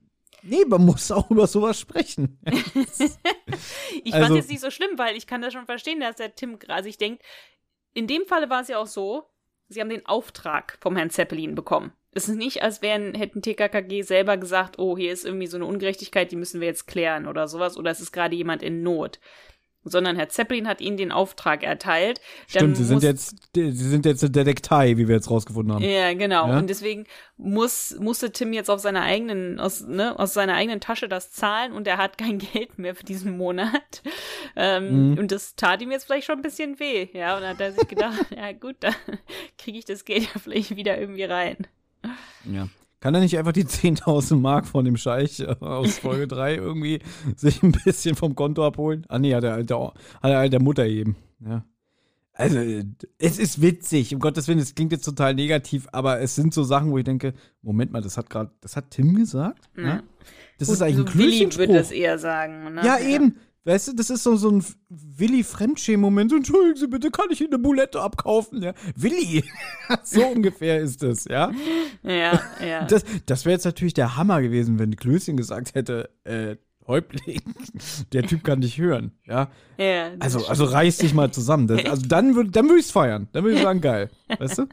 Speaker 3: Nee, man muss auch über sowas sprechen. [LAUGHS]
Speaker 2: ich also, fand es nicht so schlimm, weil ich kann das schon verstehen, dass der Tim gerade sich denkt, in dem Falle war es ja auch so, sie haben den Auftrag vom Herrn Zeppelin bekommen. Es ist nicht, als wären, hätten TKKG selber gesagt, oh, hier ist irgendwie so eine Ungerechtigkeit, die müssen wir jetzt klären oder sowas, oder es ist gerade jemand in Not. sondern Herr Zeppelin hat ihnen den Auftrag erteilt.
Speaker 3: Stimmt, sie sind jetzt, sie sind jetzt eine Detektei, wie wir jetzt rausgefunden haben.
Speaker 2: Ja, genau. Ja? Und deswegen muss, musste Tim jetzt auf seiner eigenen, aus, ne, aus seiner eigenen Tasche das zahlen und er hat kein [LAUGHS] Geld mehr für diesen Monat. Ähm, mhm. Und das tat ihm jetzt vielleicht schon ein bisschen weh, ja. Und dann hat er sich gedacht, [LAUGHS] ja gut, dann [LAUGHS] kriege ich das Geld ja vielleicht wieder irgendwie rein.
Speaker 3: Ja. Kann er nicht einfach die [LAUGHS] 10.000 Mark von dem Scheich äh, aus Folge 3 irgendwie [LAUGHS] sich ein bisschen vom Konto abholen? Ah, nee, hat er halt der, hat er halt der Mutter eben. Ja. Also, es ist witzig, um Gottes Willen, es klingt jetzt total negativ, aber es sind so Sachen, wo ich denke, Moment mal, das hat gerade, das hat Tim gesagt? Ja. Ne? Das Gut, ist eigentlich so ein Willi
Speaker 2: würde das eher sagen.
Speaker 3: Ne? Ja, eben. Weißt du, das ist so, so ein Willi-Fremdschämen-Moment. Entschuldigen Sie bitte, kann ich Ihnen eine Bulette abkaufen? Ja. Willi! [LAUGHS] so ungefähr ist es, ja?
Speaker 2: Ja, ja.
Speaker 3: Das, das wäre jetzt natürlich der Hammer gewesen, wenn Klößchen gesagt hätte, äh, Häuptling, [LAUGHS] der Typ kann dich hören, ja? Ja. Also, also reiß dich mal zusammen. Das, also dann würde dann würd ich es feiern. Dann würde ich sagen, geil. Weißt du?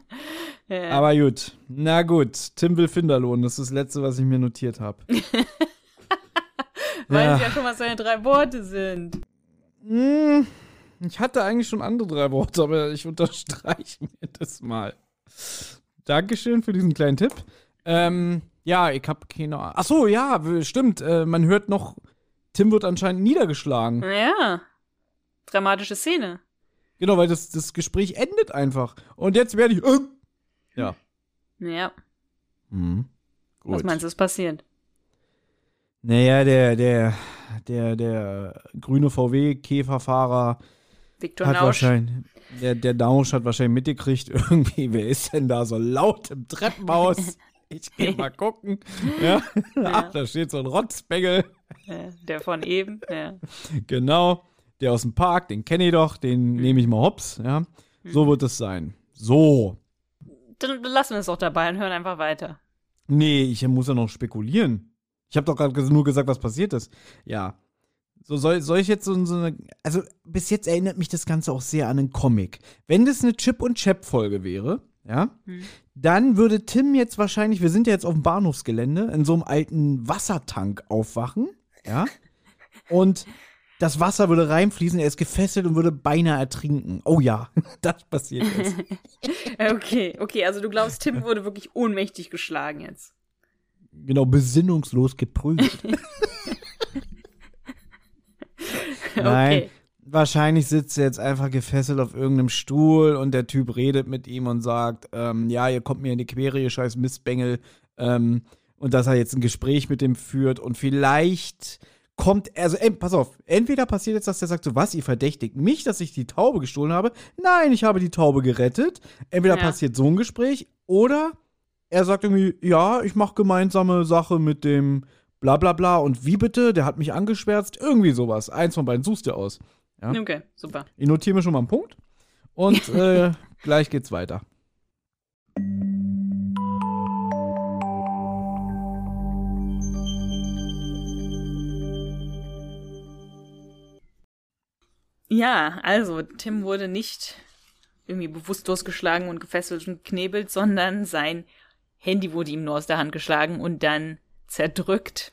Speaker 3: Ja. Aber gut. Na gut. Tim will Finderlohn. Das ist das Letzte, was ich mir notiert habe. [LAUGHS] [LAUGHS]
Speaker 2: Weil ja. ja schon, was seine drei Worte sind.
Speaker 3: Hm, ich hatte eigentlich schon andere drei Worte, aber ich unterstreiche mir das mal. Dankeschön für diesen kleinen Tipp. Ähm, ja, ich habe keine Ahnung. Ach so, ja, stimmt. Äh, man hört noch, Tim wird anscheinend niedergeschlagen.
Speaker 2: Ja. Dramatische Szene.
Speaker 3: Genau, weil das, das Gespräch endet einfach. Und jetzt werde ich. Äh, ja.
Speaker 2: Ja.
Speaker 3: Mhm.
Speaker 2: Was meinst du, ist passiert?
Speaker 3: Naja, der, der, der, der grüne VW-Käferfahrer
Speaker 2: Victor
Speaker 3: hat
Speaker 2: Nausch.
Speaker 3: wahrscheinlich, der, der Nausch hat wahrscheinlich mitgekriegt, [LAUGHS] irgendwie, wer ist denn da so laut im Treppenhaus? [LAUGHS] Ich geh mal gucken. [LAUGHS] Ja. ja. Ach, da steht so ein Rotzbengel.
Speaker 2: Ja, der von eben, ja.
Speaker 3: Genau. Der aus dem Park, den kenne ich doch, den mhm. nehme ich mal hops, ja. So mhm. wird es sein. So.
Speaker 2: Dann lassen wir es doch dabei und hören einfach weiter.
Speaker 3: Nee, ich muss ja noch spekulieren. Ich habe doch gerade nur gesagt, was passiert ist. Ja. So soll, soll ich jetzt so, so eine. Also, bis jetzt erinnert mich das Ganze auch sehr an einen Comic. Wenn das eine Chip- und Chap-Folge wäre, ja, hm. dann würde Tim jetzt wahrscheinlich, wir sind ja jetzt auf dem Bahnhofsgelände, in so einem alten Wassertank aufwachen, ja. [LAUGHS] Und das Wasser würde reinfließen, er ist gefesselt und würde beinahe ertrinken. Oh ja, [LAUGHS] das passiert jetzt. [LAUGHS]
Speaker 2: okay, okay, also du glaubst, Tim wurde wirklich ohnmächtig geschlagen jetzt
Speaker 3: genau, besinnungslos geprüft. [LAUGHS] [LAUGHS] Nein. Okay. Wahrscheinlich sitzt er jetzt einfach gefesselt auf irgendeinem Stuhl und der Typ redet mit ihm und sagt, ähm, ja, ihr kommt mir in die Quere, ihr scheiß Mistbengel. Ähm, und dass er jetzt ein Gespräch mit dem führt und vielleicht kommt, also ey, pass auf, entweder passiert jetzt, dass der sagt so, was, ihr verdächtigt mich, dass ich die Taube gestohlen habe? Nein, ich habe die Taube gerettet. Entweder ja. passiert so ein Gespräch oder er sagt irgendwie, ja, ich mache gemeinsame Sache mit dem bla bla bla und wie bitte, der hat mich angeschwärzt, irgendwie sowas. Eins von beiden suchst du aus. Ja?
Speaker 2: Okay, super.
Speaker 3: Ich notiere mir schon mal einen Punkt und [LAUGHS] äh, gleich geht's weiter.
Speaker 2: Ja, also Tim wurde nicht irgendwie bewusstlos geschlagen und gefesselt und knebelt, sondern sein Handy wurde ihm nur aus der Hand geschlagen und dann zerdrückt.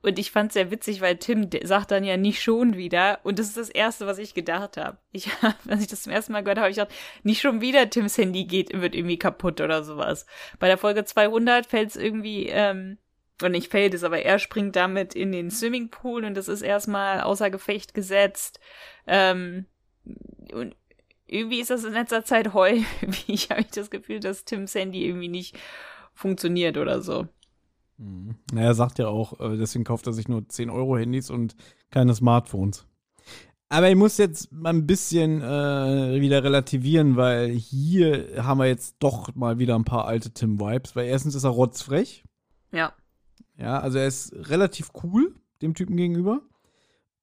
Speaker 2: Und ich fand sehr witzig, weil Tim sagt dann ja nicht schon wieder. Und das ist das Erste, was ich gedacht habe. Ich, [LAUGHS] als ich das zum ersten Mal gehört habe, ich gedacht, nicht schon wieder Tims Handy geht, wird irgendwie kaputt oder sowas. Bei der Folge 200 fällt es irgendwie, ähm, und nicht fällt es, aber er springt damit in den Swimmingpool und das ist erstmal außer Gefecht gesetzt. Ähm, und irgendwie ist das in letzter Zeit [LAUGHS] häufig, habe ich das Gefühl, dass Tims Handy irgendwie nicht funktioniert oder so.
Speaker 3: Mhm. Naja, er sagt ja auch, äh, deswegen kauft er sich nur 10 Euro Handys und keine Smartphones. Aber ich muss jetzt mal ein bisschen äh, wieder relativieren, weil hier haben wir jetzt doch mal wieder ein paar alte Tim-Vibes. Weil erstens ist er rotzfrech.
Speaker 2: Ja.
Speaker 3: Ja, also er ist relativ cool dem Typen gegenüber.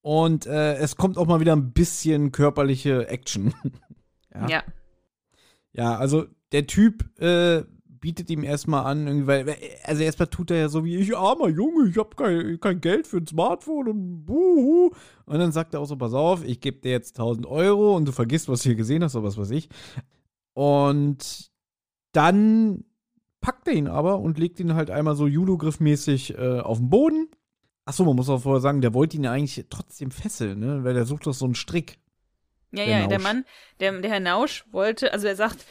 Speaker 3: Und äh, es kommt auch mal wieder ein bisschen körperliche Action. [LAUGHS]
Speaker 2: ja. ja.
Speaker 3: Ja, also der Typ äh, bietet ihm erstmal an, irgendwie, weil, also erstmal tut er ja so wie, ich armer Junge, ich habe kein, kein Geld für ein Smartphone und buhu. Und dann sagt er auch so, pass auf, ich gebe dir jetzt 1000 Euro und du vergisst, was du hier gesehen hast oder was weiß ich. Und dann packt er ihn aber und legt ihn halt einmal so Judo-Griffmäßig äh, auf den Boden. Achso, man muss auch vorher sagen, der wollte ihn ja eigentlich trotzdem fesseln, ne? Weil der sucht doch so einen Strick.
Speaker 2: Ja, der ja, Nausch. der Mann, der, der Herr Nausch wollte, also er sagt,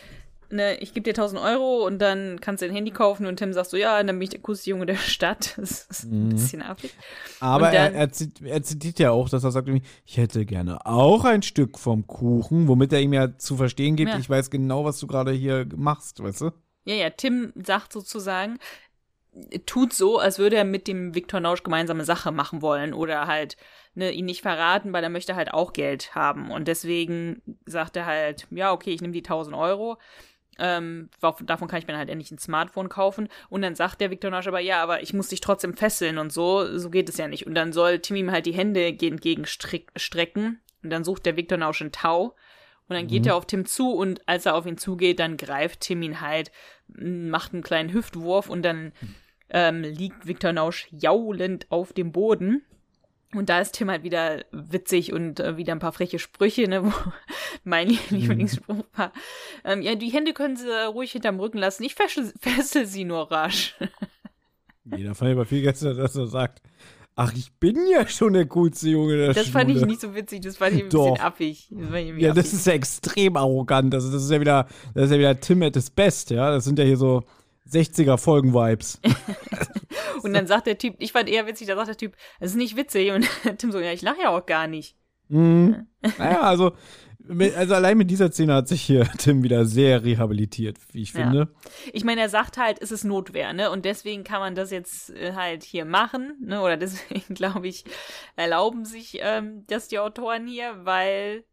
Speaker 2: ne, ich gebe dir 1000 Euro und dann kannst du ein Handy kaufen und Tim sagt so, ja, dann bin ich der coolste Junge der [LAUGHS] Stadt. Das ist ein mhm. bisschen affig.
Speaker 3: Aber dann, er, er, zitiert, er, zitiert ja auch, dass er sagt, ich hätte gerne auch ein Stück vom Kuchen, womit er ihm ja zu verstehen gibt, ja. ich weiß genau, was du gerade hier machst, weißt du?
Speaker 2: Ja, ja, Tim sagt sozusagen, tut so, als würde er mit dem Viktor Nausch gemeinsame Sache machen wollen oder halt ne, ihn nicht verraten, weil er möchte halt auch Geld haben. Und deswegen sagt er halt, ja, okay, ich nehme die 1000 Euro ähm, davon kann ich mir halt endlich ein Smartphone kaufen. Und dann sagt der Viktor Nasch aber, ja, aber ich muss dich trotzdem fesseln und so. So geht es ja nicht. Und dann soll Tim ihm halt die Hände entgegenstrecken. Und dann sucht der Viktor Nausch einen Tau. Und dann geht mhm. er auf Tim zu und als er auf ihn zugeht, dann greift Tim ihn halt, macht einen kleinen Hüftwurf und dann ähm, liegt Viktor Nausch jaulend auf dem Boden. Und da ist Tim halt wieder witzig und äh, wieder ein paar freche Sprüche, ne, [LAUGHS] wo mein mhm. Lieblingsspruch war. Ähm, ja, die Hände können sie ruhig hinterm Rücken lassen. Ich fessel, [LAUGHS] fessel sie nur rasch.
Speaker 3: Jeder fand aber viel gestern, dass er sagt, ach, ich bin ja schon der coolste Junge der
Speaker 2: Das
Speaker 3: Schule.
Speaker 2: fand ich nicht so witzig, das fand ich ein
Speaker 3: Doch.
Speaker 2: bisschen affig.
Speaker 3: Das ja, affig. das ist ja extrem arrogant. Also das ist ja wieder, das ist ja wieder Tim at his best, ja. Das sind ja hier so 60er Folgen-Vibes. [LAUGHS]
Speaker 2: und dann sagt der Typ, ich fand eher witzig, da sagt der Typ, es ist nicht witzig. Und Tim so, ja, ich lache ja auch gar nicht.
Speaker 3: Mhm. Naja, also, also allein mit dieser Szene hat sich hier [LAUGHS] Tim wieder sehr rehabilitiert, wie ich finde. Ja.
Speaker 2: Ich meine, er sagt halt, es ist Notwehr, ne? Und deswegen kann man das jetzt äh, halt hier machen, ne? Oder [LAUGHS] deswegen, glaube ich, erlauben sich ähm, das die Autoren hier, weil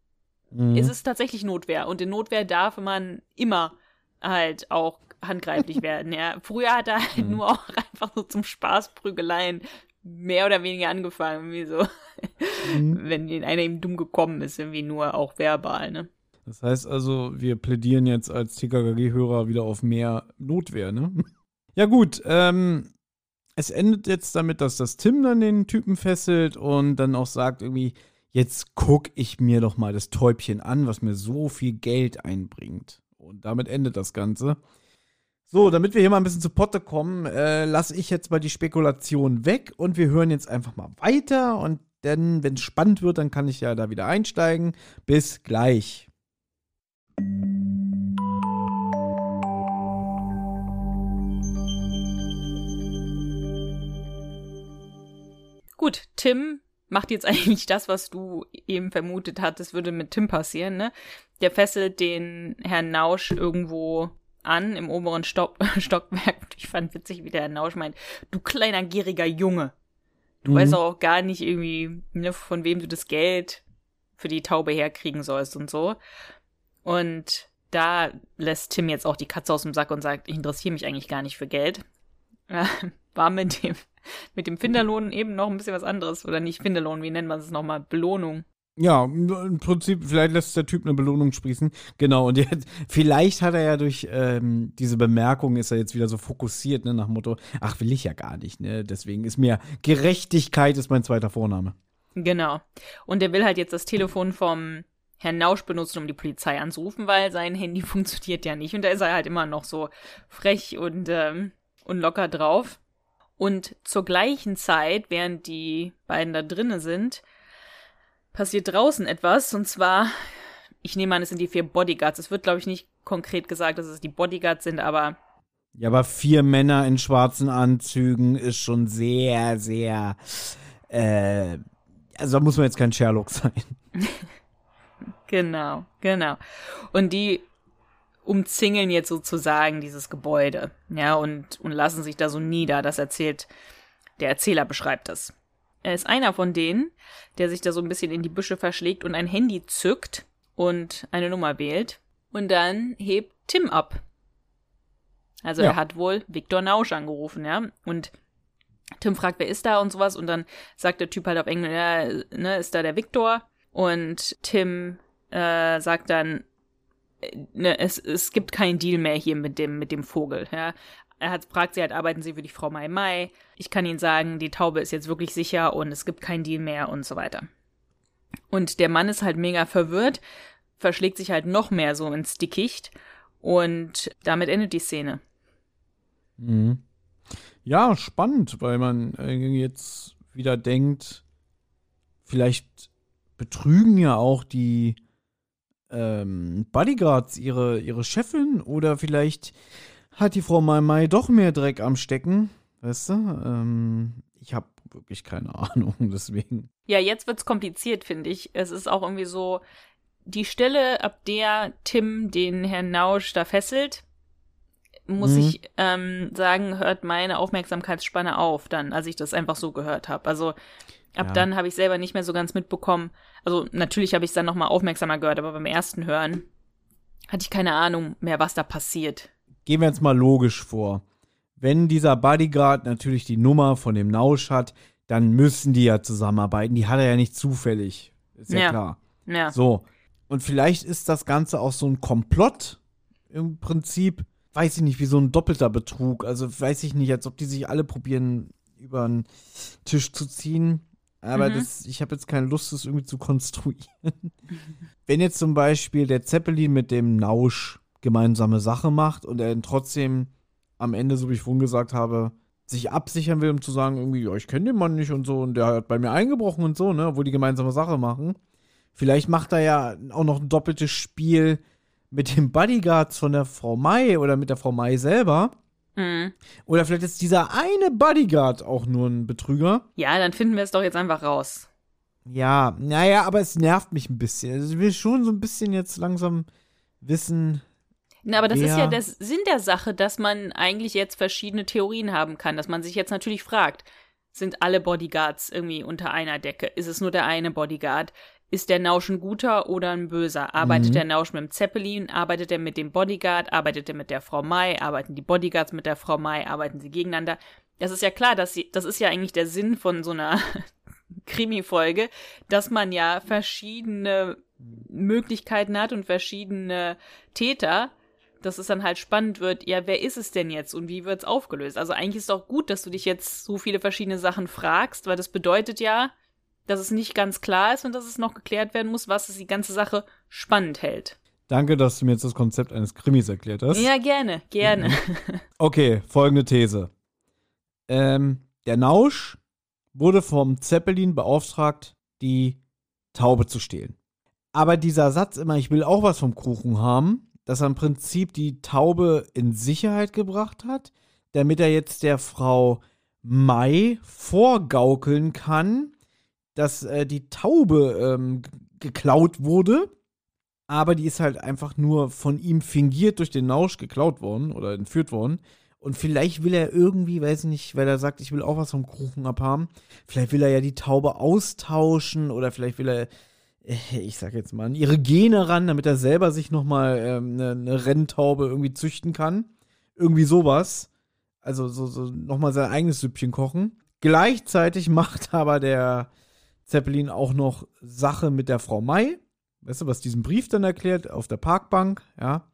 Speaker 2: mhm. es ist tatsächlich Notwehr. Und in Notwehr darf man immer halt auch handgreiflich werden. Ja. Früher hat er halt mhm. nur auch einfach so zum Spaß Prügeleien mehr oder weniger angefangen, wie so, mhm. wenn einer ihm dumm gekommen ist, irgendwie nur auch verbal, ne?
Speaker 3: Das heißt also, wir plädieren jetzt als TKKG-Hörer wieder auf mehr Notwehr, ne? [LAUGHS] Ja, gut, ähm, es endet jetzt damit, dass das Tim dann den Typen fesselt und dann auch sagt irgendwie, jetzt guck ich mir doch mal das Täubchen an, was mir so viel Geld einbringt. Und damit endet das Ganze. So, damit wir hier mal ein bisschen zu Potte kommen, äh, lasse ich jetzt mal die Spekulation weg und wir hören jetzt einfach mal weiter. Und dann, wenn es spannend wird, dann kann ich ja da wieder einsteigen. Bis gleich.
Speaker 2: Gut, Tim macht jetzt [LAUGHS] eigentlich das, was du eben vermutet hattest, würde mit Tim passieren, ne? Der fesselt den Herrn Nausch irgendwo an im oberen Stock [LAUGHS] Stockwerk. Ich fand witzig, wie der Herr Nausch meint, du kleiner gieriger Junge. Du mhm. weißt auch gar nicht irgendwie, ne, von wem du das Geld für die Taube herkriegen sollst und so. Und da lässt Tim jetzt auch die Katze aus dem Sack und sagt, ich interessiere mich eigentlich gar nicht für Geld. [LAUGHS] War mit dem, mit dem Finderlohn eben noch ein bisschen was anderes. Oder nicht Finderlohn, wie nennt man es nochmal? Belohnung.
Speaker 3: Ja, im Prinzip, vielleicht lässt der Typ eine Belohnung sprießen. Genau, und jetzt, vielleicht hat er ja durch ähm, diese Bemerkung, ist er jetzt wieder so fokussiert, ne, nach Motto, ach, will ich ja gar nicht, ne? Deswegen ist mir Gerechtigkeit ist mein zweiter Vorname.
Speaker 2: Genau. Und er will halt jetzt das Telefon vom Herrn Nausch benutzen, um die Polizei anzurufen, weil sein Handy [LAUGHS] funktioniert ja nicht. Und da ist er halt immer noch so frech und, ähm, und locker drauf. Und zur gleichen Zeit, während die beiden da drinnen sind, passiert draußen etwas. Und zwar, ich nehme an, es sind die vier Bodyguards. Es wird, glaube ich, nicht konkret gesagt, dass es die Bodyguards sind, aber.
Speaker 3: Ja, aber vier Männer in schwarzen Anzügen ist schon sehr, sehr. Äh, also da muss man jetzt kein Sherlock sein. [LAUGHS]
Speaker 2: genau, genau. Und die umzingeln jetzt sozusagen dieses Gebäude, ja, und, und lassen sich da so nieder. Das erzählt, der Erzähler beschreibt das. Er ist einer von denen, der sich da so ein bisschen in die Büsche verschlägt und ein Handy zückt und eine Nummer wählt. Und dann hebt Tim ab. Also ja. er hat wohl Viktor Nausch angerufen, ja. Und Tim fragt, wer ist da und sowas. Und dann sagt der Typ halt auf Englisch, ja, ne, ist da der Viktor. Und Tim äh, sagt dann, äh, ne, es, es gibt keinen Deal mehr hier mit dem, mit dem Vogel, ja er hat, fragt sie halt, arbeiten Sie für die Frau Mai Mai? Ich kann Ihnen sagen, die Taube ist jetzt wirklich sicher und es gibt keinen Deal mehr und so weiter. Und der Mann ist halt mega verwirrt, verschlägt sich halt noch mehr so ins Dickicht und damit endet die Szene.
Speaker 3: Mhm. Ja, spannend, weil man jetzt wieder denkt, vielleicht betrügen ja auch die ähm, Bodyguards ihre, ihre Chefin oder vielleicht hat die Frau Mai Mai doch mehr Dreck am Stecken. Weißt du? Ähm, ich habe wirklich keine [LAUGHS] Ahnung, deswegen.
Speaker 2: Ja, jetzt wird's kompliziert, finde ich. Es ist auch irgendwie so, die Stelle, ab der Tim den Herrn Nausch da fesselt, muss mhm. ich ähm, sagen, hört meine Aufmerksamkeitsspanne auf, dann, als ich das einfach so gehört habe. Also ab ja. dann habe ich selber nicht mehr so ganz mitbekommen. Also natürlich habe ich es dann nochmal aufmerksamer gehört, aber beim ersten Hören hatte ich keine Ahnung mehr, was da passiert.
Speaker 3: Gehen wir jetzt mal logisch vor. Wenn dieser Bodyguard natürlich die Nummer von dem Nausch hat, dann müssen die ja zusammenarbeiten. Die hat er ja nicht zufällig. Ist ja, ja. klar. Ja. So. Und vielleicht ist das Ganze auch so ein Komplott im Prinzip, weiß ich nicht, wie so ein doppelter Betrug. Also weiß ich nicht, als ob die sich alle probieren, über den Tisch zu ziehen. Aber mhm. das, ich habe jetzt keine Lust, das irgendwie zu konstruieren. [LAUGHS] Wenn jetzt zum Beispiel der Zeppelin mit dem Nausch gemeinsame Sache macht und er trotzdem am Ende, so wie ich vorhin gesagt habe, sich absichern will, um zu sagen, irgendwie, ja, ich kenne den Mann nicht und so und der hat bei mir eingebrochen und so, ne, wo die gemeinsame Sache machen. Vielleicht macht er ja auch noch ein doppeltes Spiel mit den Bodyguards von der Frau Mai oder mit der Frau Mai selber. Mhm. Oder vielleicht ist dieser eine Bodyguard auch nur ein Betrüger.
Speaker 2: Ja, dann finden wir es doch jetzt einfach raus.
Speaker 3: Ja, naja, aber es nervt mich ein bisschen. Also ich will schon so ein bisschen jetzt langsam wissen.
Speaker 2: Na, aber das ist ja der Sinn der Sache, dass man eigentlich jetzt verschiedene Theorien haben kann, dass man sich jetzt natürlich fragt, sind alle Bodyguards irgendwie unter einer Decke? Ist es nur der eine Bodyguard? Ist der Nausch ein guter oder ein böser? Arbeitet mhm. der Nausch mit dem Zeppelin? Arbeitet er mit dem Bodyguard? Arbeitet er mit der Frau Mai? Arbeiten die Bodyguards mit der Frau Mai? Arbeiten sie gegeneinander? Das ist ja klar, dass sie, das ist ja eigentlich der Sinn von so einer [LAUGHS] Krimi-Folge, dass man ja verschiedene Möglichkeiten hat und verschiedene Täter, dass es dann halt spannend wird, ja, wer ist es denn jetzt und wie wird es aufgelöst? Also eigentlich ist es doch gut, dass du dich jetzt so viele verschiedene Sachen fragst, weil das bedeutet ja, dass es nicht ganz klar ist und dass es noch geklärt werden muss, was es die ganze Sache spannend hält.
Speaker 3: Danke, dass du mir jetzt das Konzept eines Krimis erklärt hast.
Speaker 2: Ja, gerne, gerne.
Speaker 3: Okay, folgende These. Ähm, der Nausch wurde vom Zeppelin beauftragt, die Taube zu stehlen. Aber dieser Satz immer, ich will auch was vom Kuchen haben, dass er im Prinzip die Taube in Sicherheit gebracht hat, damit er jetzt der Frau Mai vorgaukeln kann, dass äh, die Taube ähm, geklaut wurde, aber die ist halt einfach nur von ihm fingiert durch den Nausch geklaut worden oder entführt worden. Und vielleicht will er irgendwie, weiß nicht, weil er sagt, ich will auch was vom Kuchen abhaben. Vielleicht will er ja die Taube austauschen oder vielleicht will er, [LAUGHS] ich sag jetzt mal, an ihre Gene ran, damit er selber sich nochmal ähm, eine, eine Renntaube irgendwie züchten kann. Irgendwie sowas. Also so, so nochmal sein eigenes Süppchen kochen. Gleichzeitig [LAUGHS] macht aber der Zeppelin auch noch Sache mit der Frau Mai. Weißt du, was diesen Brief dann erklärt auf der Parkbank, ja.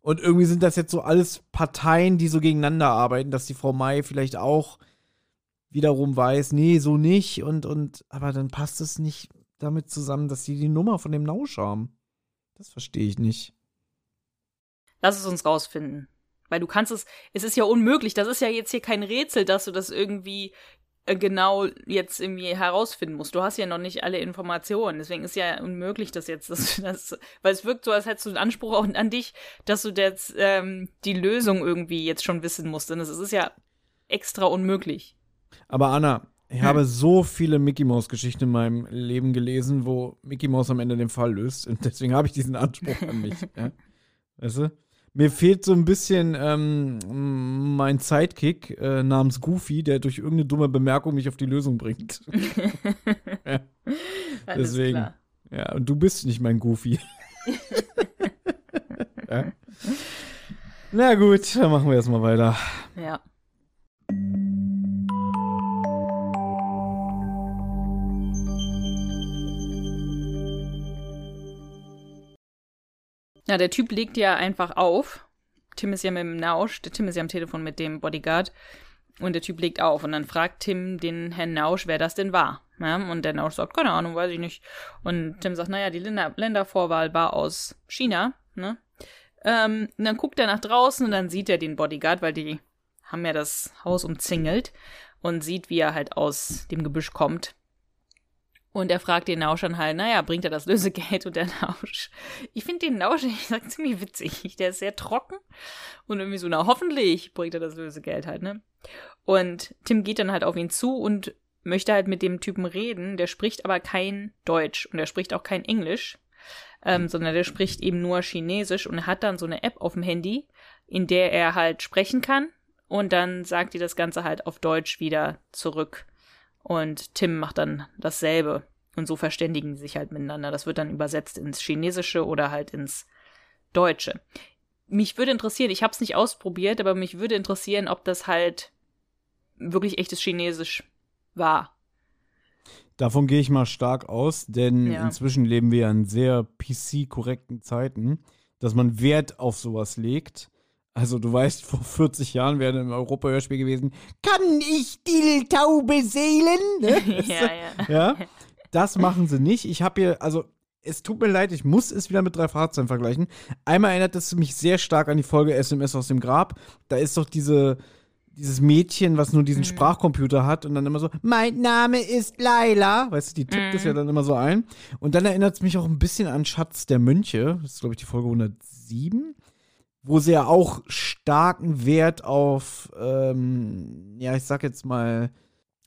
Speaker 3: Und irgendwie sind das jetzt so alles Parteien, die so gegeneinander arbeiten, dass die Frau Mai vielleicht auch wiederum weiß, nee, so nicht und und aber dann passt es nicht damit zusammen, dass sie die Nummer von dem Nausch haben. Das verstehe ich nicht.
Speaker 2: Lass es uns rausfinden. Weil du kannst es, es ist ja unmöglich, das ist ja jetzt hier kein Rätsel, dass du das irgendwie äh, genau jetzt irgendwie herausfinden musst. Du hast ja noch nicht alle Informationen. Deswegen ist ja unmöglich, dass jetzt das, das weil es wirkt so, als hättest du einen Anspruch auch an dich, dass du jetzt ähm, die Lösung irgendwie jetzt schon wissen musst. Und es ist ja extra unmöglich.
Speaker 3: Aber Anna, ich hm. habe so viele Mickey Mouse Geschichten in meinem Leben gelesen, wo Mickey Mouse am Ende den Fall löst. Und deswegen habe ich diesen Anspruch an mich. ja? Weißt du? Mir fehlt so ein bisschen ähm, mein Sidekick äh, namens Goofy, der durch irgendeine dumme Bemerkung mich auf die Lösung bringt. [LAUGHS] ja. Deswegen. Klar. Ja, und du bist nicht mein Goofy. [LAUGHS] ja. Na gut, dann machen wir erstmal weiter.
Speaker 2: Ja. Ja, der Typ legt ja einfach auf. Tim ist ja mit dem Nausch, der Tim ist ja am Telefon mit dem Bodyguard. Und der Typ legt auf und dann fragt Tim den Herrn Nausch, wer das denn war. Ja, und der Nausch sagt, keine Ahnung, weiß ich nicht. Und Tim sagt, naja, die Länder Ländervorwahl war aus China. Ne? Ähm, und dann guckt er nach draußen und dann sieht er den Bodyguard, weil die haben ja das Haus umzingelt. und sieht, wie er halt aus dem Gebüsch kommt. Und er fragt den Nauschern halt, naja, bringt er das Lösegeld? Und der Nausch, ich finde den Nausch, ich sag, ziemlich witzig. Der ist sehr trocken und irgendwie so, na, hoffentlich bringt er das Lösegeld halt, ne? Und Tim geht dann halt auf ihn zu und möchte halt mit dem Typen reden. Der spricht aber kein Deutsch und er spricht auch kein Englisch, ähm, sondern der spricht eben nur Chinesisch und hat dann so eine App auf dem Handy, in der er halt sprechen kann und dann sagt die das Ganze halt auf Deutsch wieder zurück. Und Tim macht dann dasselbe. Und so verständigen sie sich halt miteinander. Das wird dann übersetzt ins Chinesische oder halt ins Deutsche. Mich würde interessieren, ich habe es nicht ausprobiert, aber mich würde interessieren, ob das halt wirklich echtes Chinesisch war.
Speaker 3: Davon gehe ich mal stark aus, denn ja. inzwischen leben wir in sehr PC-korrekten Zeiten, dass man Wert auf sowas legt. Also du weißt, vor 40 Jahren wäre im Europa-Hörspiel gewesen, kann ich die Taube seelen? [LAUGHS] Ne? ja, ja. ja. Das machen sie nicht. Ich habe hier, also es tut mir leid, ich muss es wieder mit drei Fahrzeugen vergleichen. Einmal erinnert es mich sehr stark an die Folge SMS aus dem Grab. Da ist doch diese, dieses Mädchen, was nur diesen mhm. Sprachcomputer hat und dann immer so, mein Name ist Laila. Weißt du, die tippt es mhm. ja dann immer so ein. Und dann erinnert es mich auch ein bisschen an Schatz der Mönche. Das ist, glaube ich, die Folge 107 wo sie ja auch starken Wert auf, ähm, ja, ich sag jetzt mal,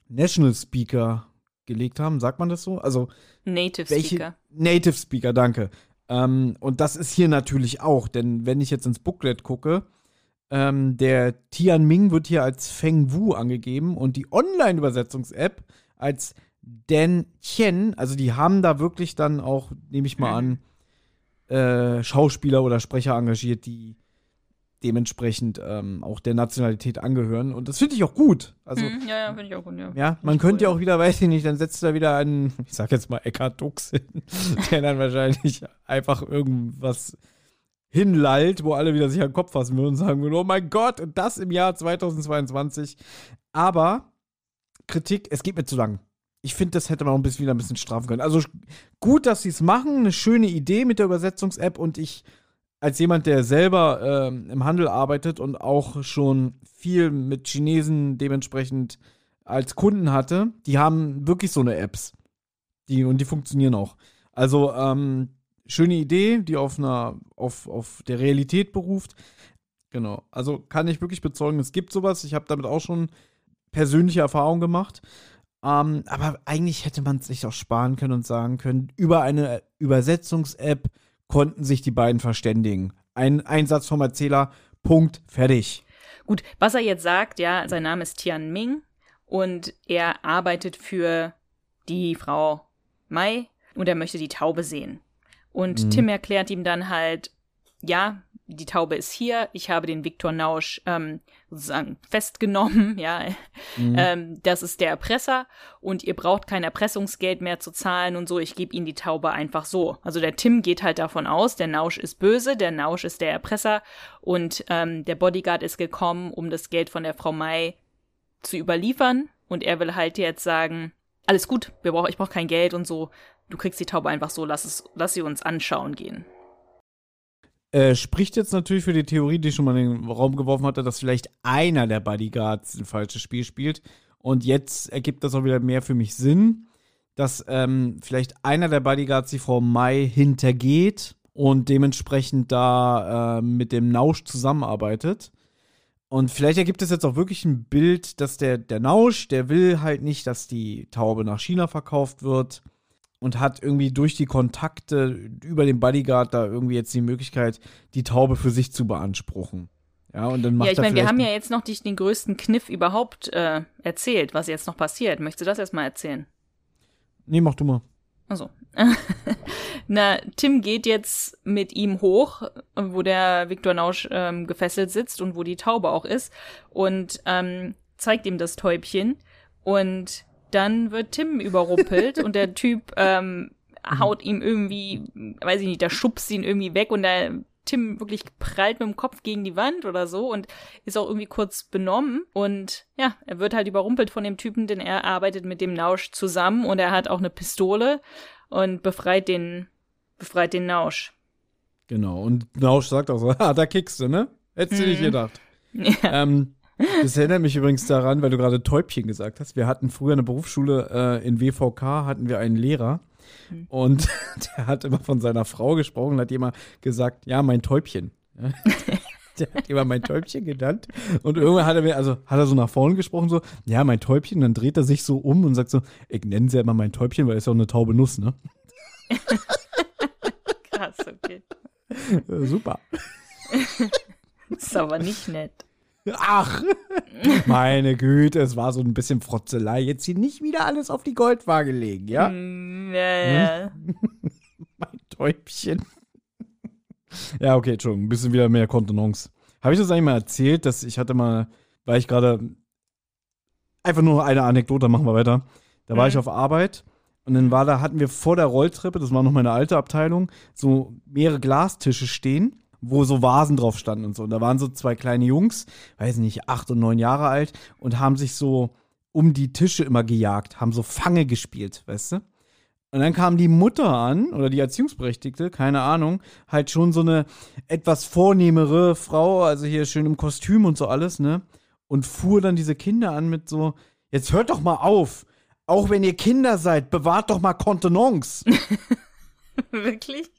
Speaker 3: National Speaker gelegt haben. Sagt man das so? Also
Speaker 2: Native welche, Speaker.
Speaker 3: Native Speaker, danke. Ähm, und das ist hier natürlich auch, denn wenn ich jetzt ins Booklet gucke, ähm, der Tianming wird hier als Feng Wu angegeben und die Online-Übersetzungs-App als Dan Chen. Also die haben da wirklich dann auch, nehme ich mal mhm. an, äh, Schauspieler oder Sprecher engagiert, die dementsprechend ähm, auch der Nationalität angehören. Und das finde ich auch gut. Also,
Speaker 2: hm, ja, ja, finde ich auch gut, ja.
Speaker 3: Ja, man könnte ja auch wieder, weiß ich nicht, dann setzt da wieder einen, [LAUGHS] ich sag jetzt mal Eckhard Dux hin, [LAUGHS] der dann wahrscheinlich einfach irgendwas hinlallt, wo alle wieder sich an den Kopf fassen würden und sagen würden, oh mein Gott, und das im Jahr 2022. Aber Kritik, es geht mir zu lang. Ich finde, das hätte man auch ein bisschen wieder ein bisschen strafen können. Also gut, dass sie es machen, eine schöne Idee mit der Übersetzungs-App und ich als jemand, der selber ähm, im Handel arbeitet und auch schon viel mit Chinesen dementsprechend als Kunden hatte, die haben wirklich so eine Apps. Die, und die funktionieren auch. Also, ähm, schöne Idee, die auf einer, auf, auf der Realität beruft. Genau. Also kann ich wirklich bezeugen, es gibt sowas. Ich habe damit auch schon persönliche Erfahrungen gemacht. Ähm, aber eigentlich hätte man es sich auch sparen können und sagen können, über eine Übersetzungs-App konnten sich die beiden verständigen. Ein Einsatz vom Erzähler, Punkt, fertig.
Speaker 2: Gut, was er jetzt sagt, ja, sein Name ist Tian Ming und er arbeitet für die Frau Mai und er möchte die Taube sehen. Und mhm. Tim erklärt ihm dann halt, ja, die Taube ist hier, ich habe den Viktor Nausch ähm, sozusagen festgenommen, [LAUGHS] ja, mhm. ähm, das ist der Erpresser. Und ihr braucht kein Erpressungsgeld mehr zu zahlen und so, ich gebe ihnen die Taube einfach so. Also der Tim geht halt davon aus, der Nausch ist böse, der Nausch ist der Erpresser. Und ähm, der Bodyguard ist gekommen, um das Geld von der Frau Mai zu überliefern. Und er will halt jetzt sagen, alles gut, wir brauch, ich brauche kein Geld und so, du kriegst die Taube einfach so, lass, es, lass sie uns anschauen gehen.
Speaker 3: Äh, spricht jetzt natürlich für die Theorie, die ich schon mal in den Raum geworfen hatte, dass vielleicht einer der Bodyguards ein falsches Spiel spielt. Und jetzt ergibt das auch wieder mehr für mich Sinn, dass ähm, vielleicht einer der Bodyguards die Frau Mai hintergeht und dementsprechend da äh, mit dem Nausch zusammenarbeitet. Und vielleicht ergibt es jetzt auch wirklich ein Bild, dass der, der Nausch, der will halt nicht, dass die Taube nach China verkauft wird und hat irgendwie durch die Kontakte über den Bodyguard da irgendwie jetzt die Möglichkeit, die Taube für sich zu beanspruchen. Ja, und dann macht
Speaker 2: Ja, ich meine, wir haben ja jetzt noch die, den größten Kniff überhaupt äh, erzählt, was jetzt noch passiert. Möchtest du das erstmal erzählen?
Speaker 3: Nee, mach du mal.
Speaker 2: Also. [LAUGHS] Na, Tim geht jetzt mit ihm hoch, wo der Viktor Nausch ähm, gefesselt sitzt und wo die Taube auch ist und ähm, zeigt ihm das Täubchen und dann wird Tim überrumpelt und der Typ ähm, haut ihm irgendwie, weiß ich nicht, der schubst ihn irgendwie weg und der Tim wirklich prallt mit dem Kopf gegen die Wand oder so und ist auch irgendwie kurz benommen. Und ja, er wird halt überrumpelt von dem Typen, denn er arbeitet mit dem Nausch zusammen und er hat auch eine Pistole und befreit den, befreit den Nausch.
Speaker 3: Genau, und Nausch sagt auch so, [LAUGHS] ah, da kickst du, ne? Hättest du mhm. nicht gedacht. [LAUGHS] Ja. Ähm, Das erinnert mich übrigens daran, weil du gerade Täubchen gesagt hast. Wir hatten früher eine Berufsschule äh, in WVK, hatten wir einen Lehrer. Hm. Und [LAUGHS] der hat immer von seiner Frau gesprochen, hat immer gesagt, ja, mein Täubchen. [LAUGHS] der hat immer mein Täubchen genannt. Und irgendwann hat er mir, also hat er so nach vorne gesprochen, so, ja, mein Täubchen. Und dann dreht er sich so um und sagt so, ich nenne sie ja immer mein Täubchen, weil es ja auch eine taube Nuss, ne? [LAUGHS]
Speaker 2: Krass, okay.
Speaker 3: super.
Speaker 2: ist aber nicht nett.
Speaker 3: Ach, meine Güte, es war so ein bisschen Frotzelei. Jetzt hier nicht wieder alles auf die Goldwaage legen, ja?
Speaker 2: Mm, ja, ja. [LAUGHS]
Speaker 3: mein Täubchen. ja, okay, Entschuldigung, ein bisschen wieder mehr Kontenance. Habe ich das eigentlich mal erzählt, dass ich hatte mal, weil ich gerade einfach nur eine Anekdote, machen wir weiter. Da war mhm. ich auf Arbeit und dann war da, hatten wir vor der Rolltreppe, das war noch meine alte Abteilung, so mehrere Glastische stehen wo so Vasen drauf standen und so. Und da waren so zwei kleine Jungs, weiß nicht, acht und neun Jahre alt und haben sich so um die Tische immer gejagt, haben so Fange gespielt, weißt du? Und dann kam die Mutter an, oder die Erziehungsberechtigte, keine Ahnung, halt schon so eine etwas vornehmere Frau, also hier schön im Kostüm und so alles, ne? Und fuhr dann diese Kinder an mit so, jetzt hört doch mal auf. Auch wenn ihr Kinder seid, bewahrt doch mal Kontenance. [LAUGHS]
Speaker 2: Wirklich?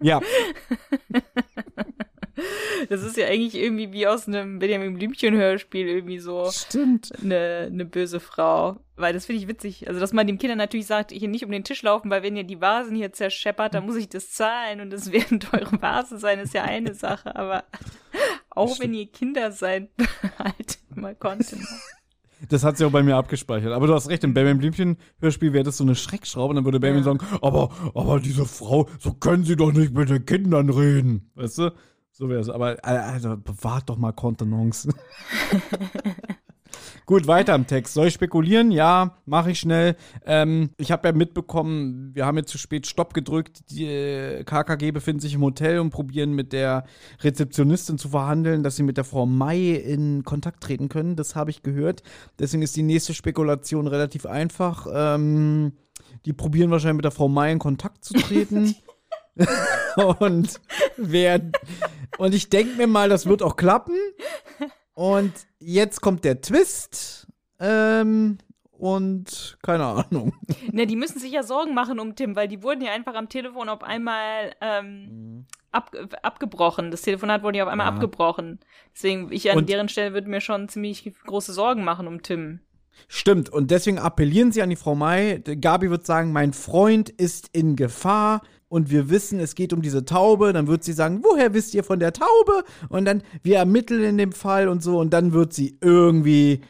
Speaker 3: Ja. [LAUGHS]
Speaker 2: Das ist ja eigentlich irgendwie wie aus einem Benjamin Blümchen-Hörspiel irgendwie so.
Speaker 3: Stimmt.
Speaker 2: Eine, eine böse Frau. Weil das finde ich witzig. Also, dass man dem Kindern natürlich sagt, hier nicht um den Tisch laufen, weil wenn ihr die Vasen hier zerscheppert, dann muss ich das zahlen und es werden teure Vasen sein, ist ja eine Sache. Aber auch Stimmt. wenn ihr Kinder seid, [LAUGHS] halt mal Content.
Speaker 3: Das hat sie auch bei mir abgespeichert. Aber du hast recht, im Benjamin Blümchen-Hörspiel wäre das so eine Schreckschraube und dann würde Benjamin ja. sagen, aber, aber diese Frau, so können sie doch nicht mit den Kindern reden. Weißt du? So wäre es. Aber, also, bewahrt doch mal Kontenance. [LAUGHS] Gut, weiter im Text. Soll ich spekulieren? Ja, mache ich schnell. Ähm, ich habe ja mitbekommen, wir haben jetzt zu spät Stopp gedrückt. Die äh, KKG befinden sich im Hotel und probieren mit der Rezeptionistin zu verhandeln, dass sie mit der Frau May in Kontakt treten können. Das habe ich gehört. Deswegen ist die nächste Spekulation relativ einfach. Ähm, die probieren wahrscheinlich mit der Frau May in Kontakt zu treten. [LAUGHS] [LAUGHS] und wer und ich denke mir mal, das wird auch klappen. Und jetzt kommt der Twist. Ähm, und keine Ahnung. [LAUGHS]
Speaker 2: Ne, die müssen sich ja Sorgen machen um Tim, weil die wurden ja einfach am Telefon auf einmal ähm, mhm. ab, abgebrochen. Das Telefonat wurde ja auf einmal ja. abgebrochen. Deswegen, ich an und deren Stelle würde mir schon ziemlich große Sorgen machen um Tim.
Speaker 3: Stimmt, und deswegen appellieren sie an die Frau May. Gabi wird sagen, mein Freund ist in Gefahr und wir wissen, es geht um diese Taube, dann wird sie sagen, woher wisst ihr von der Taube? Und dann, wir ermitteln in dem Fall und so, und dann wird sie irgendwie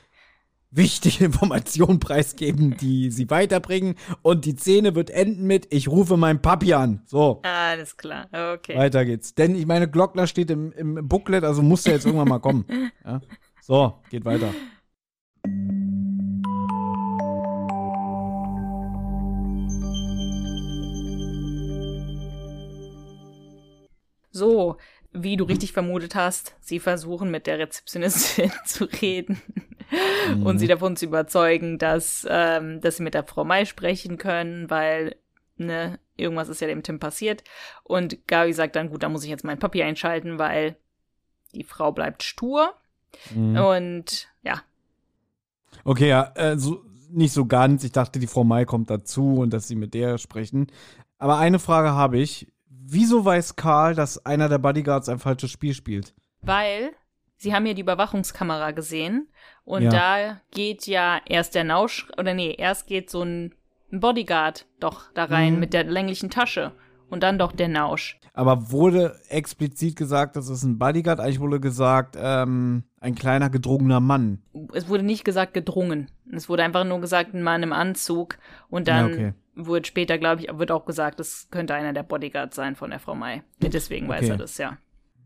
Speaker 3: wichtige [LAUGHS] Informationen preisgeben, die sie weiterbringen. Und die Szene wird enden mit, ich rufe meinen Papi an. So.
Speaker 2: Alles klar, okay.
Speaker 3: Weiter geht's. Denn ich meine, Glockner steht im, im Booklet, also muss er jetzt irgendwann mal kommen. [LAUGHS] Ja? So, geht weiter.
Speaker 2: So, wie du richtig vermutet hast, sie versuchen mit der Rezeptionistin [LAUGHS] zu reden mhm. und sie davon zu überzeugen, dass, ähm, dass sie mit der Frau May sprechen können, weil, ne, irgendwas ist ja dem Tim passiert. Und Gabi sagt dann, gut, da muss ich jetzt mein Papier einschalten, weil die Frau bleibt stur. Mhm. Und ja.
Speaker 3: Okay, ja, äh, so, nicht so ganz. Ich dachte, die Frau May kommt dazu und dass sie mit der sprechen. Aber eine Frage habe ich wieso weiß Karl, dass einer der Bodyguards ein falsches Spiel spielt?
Speaker 2: Weil sie haben ja die Überwachungskamera gesehen und ja. da geht ja erst der Nausch, oder nee, erst geht so ein Bodyguard doch da rein mhm. mit der länglichen Tasche und dann doch der Nausch.
Speaker 3: Aber wurde explizit gesagt, dass es ein Bodyguard? Eigentlich wurde gesagt, ähm, ein kleiner gedrungener Mann.
Speaker 2: Es wurde nicht gesagt gedrungen. Es wurde einfach nur gesagt, ein Mann im Anzug und dann ja, okay wurde später, glaube ich, wird auch gesagt, es könnte einer der Bodyguards sein von der Frau Mai. Deswegen okay. weiß er das, ja.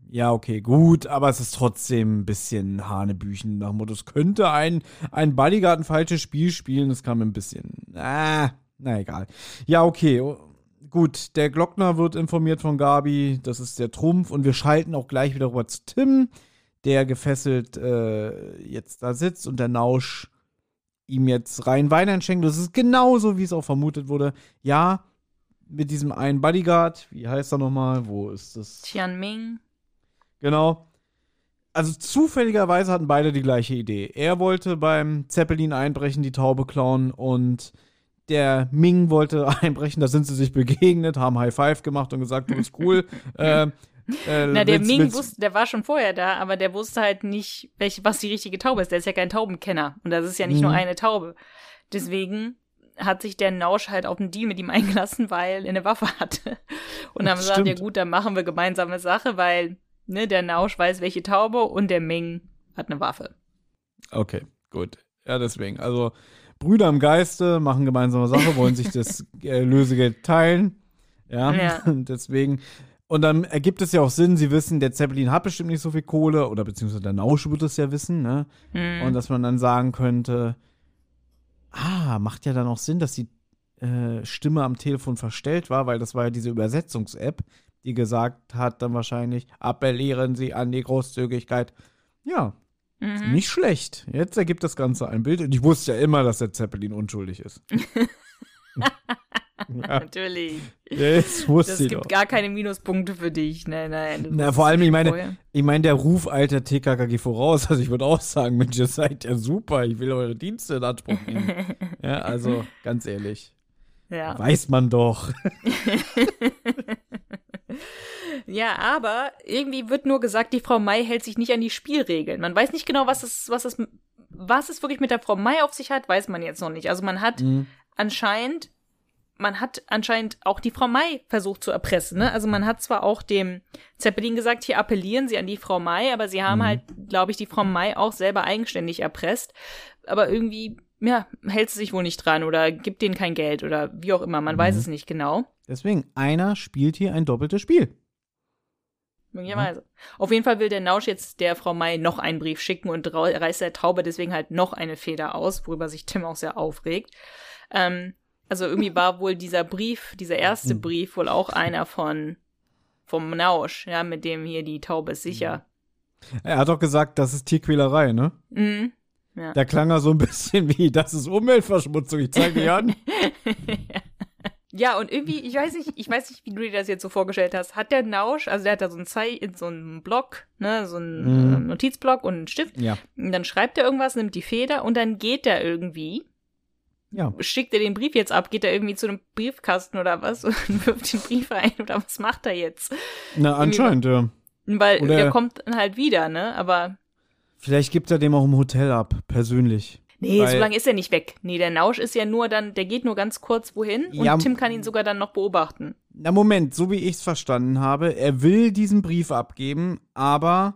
Speaker 3: Ja, okay, gut, aber es ist trotzdem ein bisschen Hanebüchen nach dem Motto, es könnte ein, ein Bodyguard ein falsches Spiel spielen, das kam ein bisschen, ah, na egal. Ja, okay, gut, der Glockner wird informiert von Gabi, das ist der Trumpf und wir schalten auch gleich wieder rüber zu Tim, der gefesselt äh, jetzt da sitzt und der Nausch ihm jetzt rein Wein einschenken. Das ist genauso, wie es auch vermutet wurde. Ja, mit diesem einen Bodyguard, wie heißt er nochmal? Wo ist das?
Speaker 2: Tianming.
Speaker 3: Genau. also zufälligerweise hatten beide die gleiche Idee. Er wollte beim Zeppelin einbrechen, die Taube klauen und der Ming wollte [LAUGHS] einbrechen, da sind sie sich begegnet, haben High Five gemacht und gesagt, du bist cool. [LAUGHS] äh, [LAUGHS]
Speaker 2: äh, Na, der Ming wusste, der war schon vorher da, aber der wusste halt nicht, welche, was die richtige Taube ist. Der ist ja kein Taubenkenner. Und das ist ja nicht mhm. nur eine Taube. Deswegen hat sich der Nausch halt auf einen Deal mit ihm [LAUGHS] eingelassen, weil er eine Waffe hatte. Und dann haben gesagt, ja gut, dann machen wir gemeinsame Sache, weil ne, der Nausch weiß, welche Taube und der Ming hat eine Waffe.
Speaker 3: Okay, gut. Ja, deswegen. Also Brüder im Geiste machen gemeinsame Sache, wollen sich das [LAUGHS] äh, Lösegeld teilen. Ja, ja. Und deswegen. Und dann ergibt es ja auch Sinn, sie wissen, der Zeppelin hat bestimmt nicht so viel Kohle, oder beziehungsweise der Nausch wird es ja wissen, ne? Mhm. Und dass man dann sagen könnte, ah, macht ja dann auch Sinn, dass die äh, Stimme am Telefon verstellt war, weil das war ja diese Übersetzungs-App, die gesagt hat dann wahrscheinlich, appellieren Sie an die Großzügigkeit. Ja, mhm. nicht schlecht. Jetzt ergibt das Ganze ein Bild. Und ich wusste ja immer, dass der Zeppelin unschuldig ist. [LAUGHS] [LAUGHS]
Speaker 2: Natürlich.
Speaker 3: Das wusste
Speaker 2: das gibt
Speaker 3: doch.
Speaker 2: gar keine Minuspunkte für dich. Nein, nein.
Speaker 3: Na, vor allem, ich meine, ich meine, der Ruf alter TKKG voraus. Also ich würde auch sagen, Mensch, ihr seid ja super. Ich will eure Dienste in Anspruch nehmen. [LAUGHS] ja, also ganz ehrlich. Ja. Weiß man doch. [LAUGHS]
Speaker 2: ja, aber irgendwie wird nur gesagt, die Frau Mai hält sich nicht an die Spielregeln. Man weiß nicht genau, was es, was es, was es wirklich mit der Frau Mai auf sich hat, weiß man jetzt noch nicht. Also man hat mhm. anscheinend man hat anscheinend auch die Frau Mai versucht zu erpressen. Ne? Also man hat zwar auch dem Zeppelin gesagt, hier appellieren Sie an die Frau Mai, aber sie haben mhm. halt, glaube ich, die Frau Mai auch selber eigenständig erpresst. Aber irgendwie, ja, hält sie sich wohl nicht dran oder gibt denen kein Geld oder wie auch immer. Man mhm. weiß es nicht genau.
Speaker 3: Deswegen, einer spielt hier ein doppeltes Spiel.
Speaker 2: Möglicherweise. Ja. Auf jeden Fall will der Nausch jetzt der Frau Mai noch einen Brief schicken und reißt der Taube deswegen halt noch eine Feder aus, worüber sich Tim auch sehr aufregt. Ähm, also irgendwie war wohl dieser Brief, dieser erste hm. Brief wohl auch einer von vom Nausch, ja, mit dem hier die Taube ist sicher.
Speaker 3: Er hat doch gesagt, das ist Tierquälerei, ne? Mhm. Ja. Da klang er so ein bisschen wie, das ist Umweltverschmutzung, ich zeige dir an. [LAUGHS]
Speaker 2: ja. und irgendwie, ich weiß nicht, ich weiß nicht, wie du dir das jetzt so vorgestellt hast. Hat der Nausch, also der hat da so einen Zei so einen Block, ne, so einen mhm. Notizblock und einen Stift.
Speaker 3: Ja.
Speaker 2: Und dann schreibt er irgendwas, nimmt die Feder und dann geht er irgendwie
Speaker 3: ja.
Speaker 2: Schickt er den Brief jetzt ab? Geht er irgendwie zu einem Briefkasten oder was [LAUGHS] und wirft den Brief ein oder was macht er jetzt?
Speaker 3: Na, anscheinend, ja.
Speaker 2: Weil oder der kommt dann halt wieder, ne? Aber.
Speaker 3: Vielleicht gibt er dem auch im Hotel ab, persönlich.
Speaker 2: Nee, Weil, so lange ist er nicht weg. Nee, der Nausch ist ja nur dann, der geht nur ganz kurz wohin und ja, Tim kann ihn sogar dann noch beobachten.
Speaker 3: Na Moment, so wie ich es verstanden habe, er will diesen Brief abgeben, aber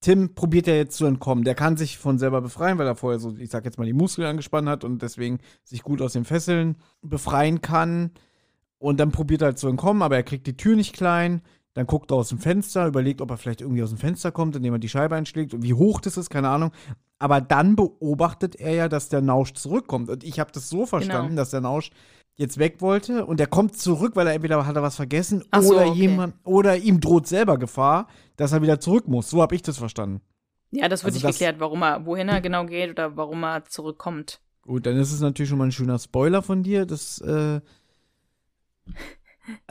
Speaker 3: Tim probiert ja jetzt zu entkommen. Der kann sich von selber befreien, weil er vorher so, ich sag jetzt mal, die Muskeln angespannt hat und deswegen sich gut aus den Fesseln befreien kann. Und dann probiert er halt zu entkommen, aber er kriegt die Tür nicht klein. Dann guckt er aus dem Fenster, überlegt, ob er vielleicht irgendwie aus dem Fenster kommt, indem er die Scheibe einschlägt und wie hoch das ist, keine Ahnung. Aber dann beobachtet er ja, dass der Nausch zurückkommt. Und ich habe das so verstanden, genau. dass der Nausch jetzt weg wollte und der kommt zurück, weil er entweder hat er was vergessen so, oder okay. jemand oder ihm droht selber Gefahr, dass er wieder zurück muss. So habe ich das verstanden.
Speaker 2: Ja, das wird also nicht geklärt, warum er, wohin er genau geht oder warum er zurückkommt.
Speaker 3: Gut, dann ist es natürlich schon mal ein schöner Spoiler von dir. Das äh,